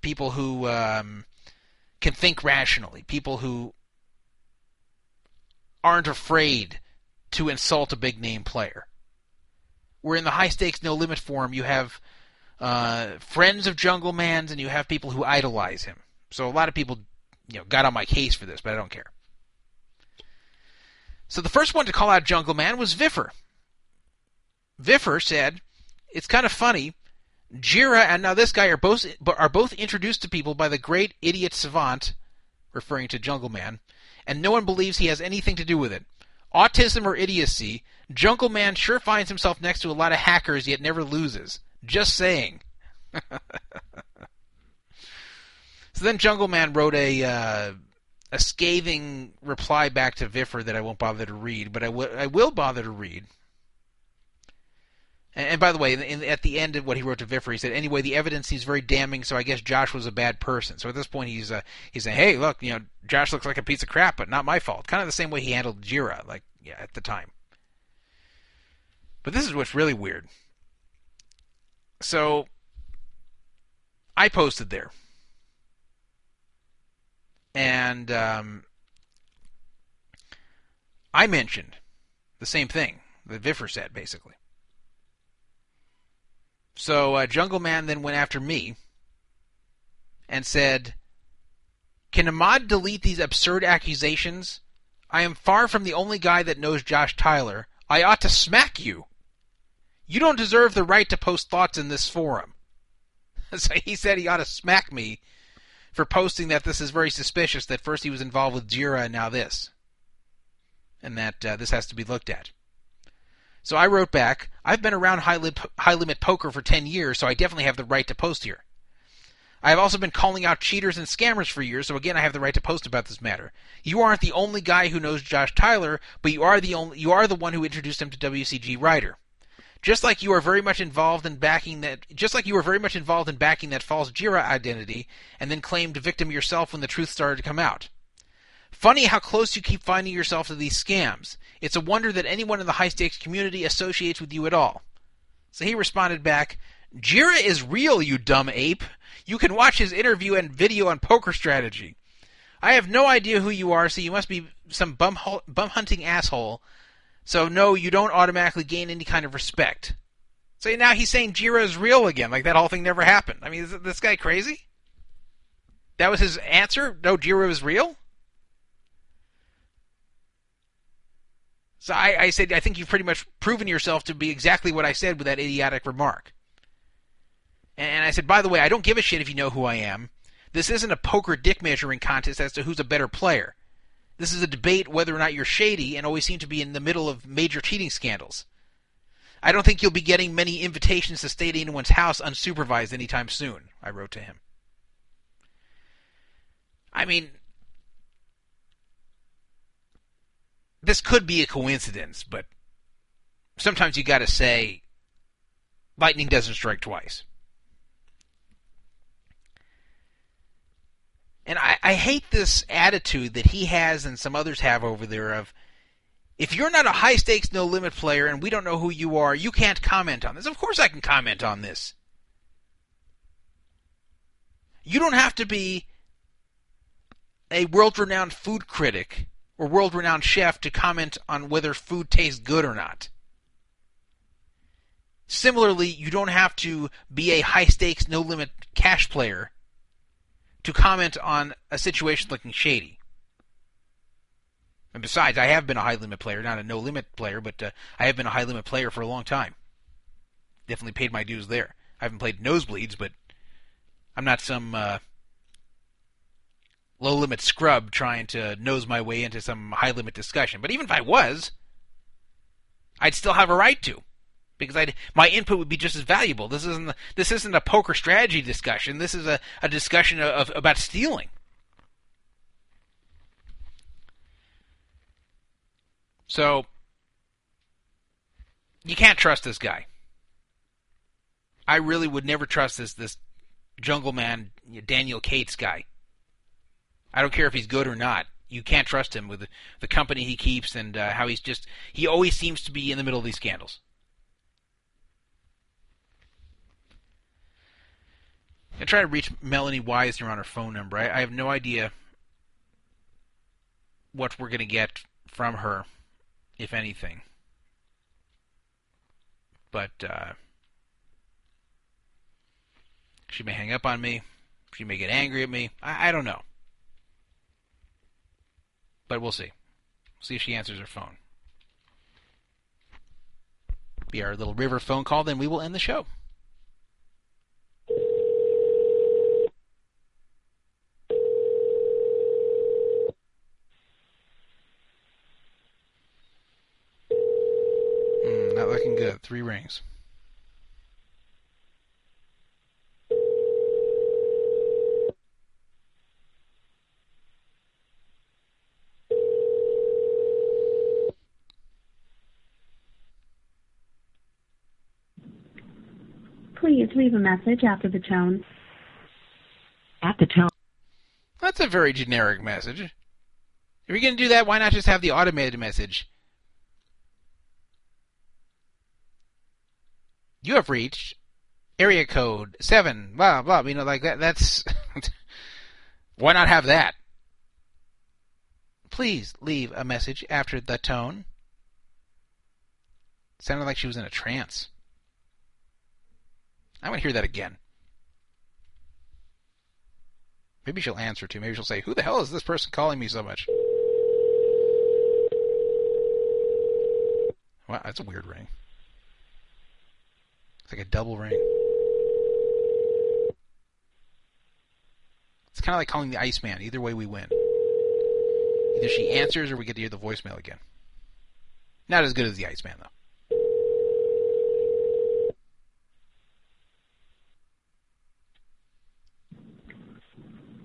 S1: People who um, can think rationally, people who aren't afraid to insult a big name player. Where in the high stakes no limit forum, you have uh, friends of Jungle Man's and you have people who idolize him. So a lot of people, you know, got on my case for this, but I don't care. So the first one to call out Jungle Man was Viffer. Viffer said, "It's kind of funny Girah and now this guy are both are both introduced to people by the great idiot savant, referring to Jungle Man, and no one believes he has anything to do with it. Autism or idiocy, Jungle Man sure finds himself next to a lot of hackers yet never loses. Just saying. (laughs) so then Jungle Man wrote a uh, a scathing reply back to Viffer that I won't bother to read, but I, w- I will bother to read. And, and by the way, in, at the end of what he wrote to Viffer, he said, "Anyway, the evidence seems very damning, so I guess Josh was a bad person." So at this point, he's uh, he's saying, "Hey, look, you know, Josh looks like a piece of crap, but not my fault." Kind of the same way he handled Girah, like yeah, at the time. But this is what's really weird. So I posted there, and um, I mentioned the same thing that Viffer said, basically. So uh, Jungle Man then went after me and said, Can Ahmad delete these absurd accusations? I am far from the only guy that knows Josh Tyler. I ought to smack you. You don't deserve the right to post thoughts in this forum. (laughs) so he said he ought to smack me for posting that this is very suspicious that first he was involved with Girah and now this. And that uh, this has to be looked at. So I wrote back, I've been around high, high limit poker for 10 years, so I definitely have the right to post here. I have also been calling out cheaters and scammers for years, so again I have the right to post about this matter. You aren't the only guy who knows Josh Tyler, but you are the only you are the one who introduced him to WCG Rider. Just like you are very much involved in backing that just like you were very much involved in backing that false Girah identity and then claimed victim yourself when the truth started to come out. Funny how close you keep finding yourself to these scams. It's a wonder that anyone in the high stakes community associates with you at all. So he responded back, Girah is real, you dumb ape. You can watch his interview and video on poker strategy. I have no idea who you are, so you must be some bum, bum hunting asshole. So no, you don't automatically gain any kind of respect. So now he's saying Girah is real again, like that whole thing never happened. I mean, is this guy crazy? That was his answer? No, Girah is real? So I, I said, I think you've pretty much proven yourself to be exactly what I said with that idiotic remark. And I said, by the way, I don't give a shit if you know who I am. This isn't a poker dick measuring contest as to who's a better player. This is a debate whether or not you're shady and always seem to be in the middle of major cheating scandals. I don't think you'll be getting many invitations to stay at anyone's house unsupervised anytime soon, I wrote to him. I mean, this could be a coincidence, but sometimes you gotta say, lightning doesn't strike twice. And I, I hate this attitude that he has and some others have over there of if you're not a high stakes no limit player and we don't know who you are, you can't comment on this. Of course I can comment on this. You don't have to be a world renowned food critic or world renowned chef to comment on whether food tastes good or not. Similarly, you don't have to be a high stakes no limit cash player to comment on a situation looking shady. And besides, I have been a high limit player, not a no limit player, but uh, I have been a high limit player for a long time. Definitely paid my dues there. I haven't played nosebleeds, but I'm not some uh, low limit scrub trying to nose my way into some high limit discussion. But even if I was, I'd still have a right to because I'd, my input would be just as valuable. This isn't this isn't a poker strategy discussion. This is a, a discussion of, of about stealing. So you can't trust this guy. I really would never trust this this jungle man Daniel Cates guy. I don't care if he's good or not. You can't trust him with the, company he keeps and uh, how he's just he always seems to be in the middle of these scandals. I try to reach Melanie Weisner on her phone number. I, I have no idea what we're going to get from her, if anything. But uh, she may hang up on me. She may get angry at me. I, I don't know. But we'll see. See if she answers her phone. Be our little river phone call, then we will end the show. Good. Three rings.
S7: Please leave a message after the tone.
S8: At the tone.
S1: That's a very generic message. If you're going to do that, why not just have the automated message? You have reached area code seven, blah blah. You know, like that. That's (laughs) why not have that? Please leave a message after the tone. Sounded like she was in a trance. I want to hear that again. Maybe she'll answer too. Maybe she'll say, "Who the hell is this person calling me so much?" Wow, that's a weird ring. It's like a double ring. It's kind of like calling the Iceman. Either way, we win. Either she answers or we get to hear the voicemail again. Not as good as the Iceman, though.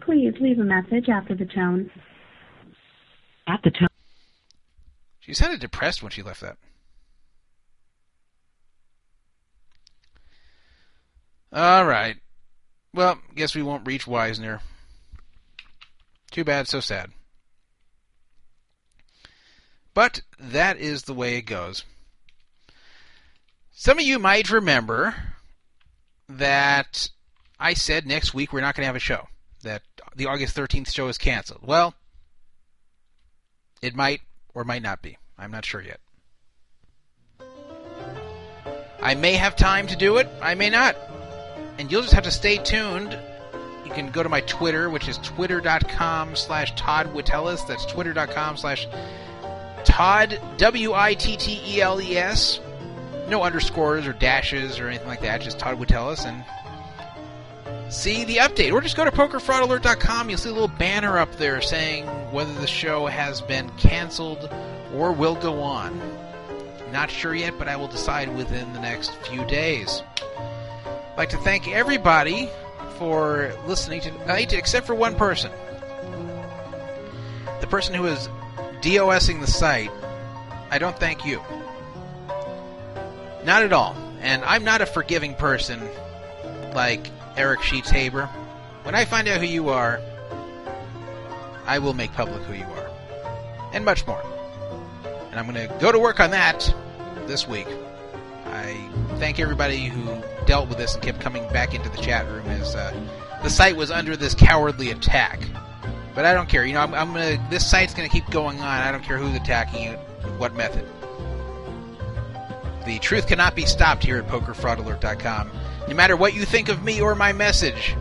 S7: Please leave a message after the tone.
S8: At the tone.
S1: She sounded depressed when she left that. All right. Well, guess we won't reach Weisner. Too bad, so sad. But that is the way it goes. Some of you might remember that I said next week we're not going to have a show, that the August 13th show is canceled. Well, it might or might not be. I'm not sure yet. I may have time to do it, I may not. And you'll just have to stay tuned. You can go to my Twitter, which is twitter.com slash Todd Witteles. That's twitter.com slash Todd, W I T T E L E S. No underscores or dashes or anything like that, just Todd Witteles. And see the update. Or just go to pokerfraudalert.com. You'll see a little banner up there saying whether the show has been canceled or will go on. Not sure yet, but I will decide within the next few days. I'd like to thank everybody for listening tonight, except for one person. The person who is DOSing the site. I don't thank you. Not at all. And I'm not a forgiving person like Eric Sheets Haber. When I find out who you are, I will make public who you are. And much more. And I'm going to go to work on that this week. I thank everybody who dealt with this and kept coming back into the chat room as uh, the site was under this cowardly attack. But I don't care. You know, I'm, I'm gonna. This site's gonna keep going on. I don't care who's attacking it, what method. The truth cannot be stopped here at PokerFraudAlert.com. No matter what you think of me or my message,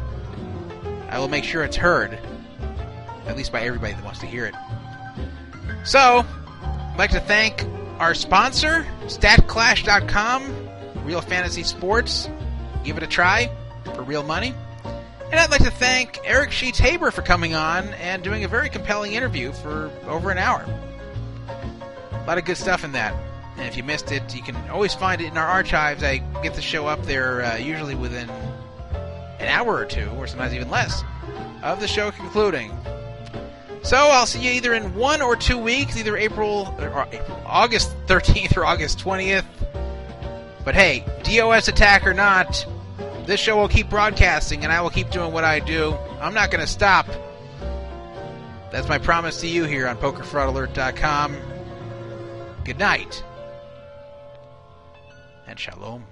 S1: I will make sure it's heard, at least by everybody that wants to hear it. So, I'd like to thank our sponsor, StatClash.com, Real Fantasy Sports. Give it a try for real money. And I'd like to thank Eric Sheets Haber for coming on and doing a very compelling interview for over an hour. A lot of good stuff in that. And if you missed it, you can always find it in our archives. I get the show up there uh, usually within an hour or two, or sometimes even less, of the show concluding. So I'll see you either in one or two weeks, either April or August 13th or August 20th. But hey, DOS attack or not, this show will keep broadcasting and I will keep doing what I do. I'm not going to stop. That's my promise to you here on PokerFraudAlert.com. Good night. And shalom.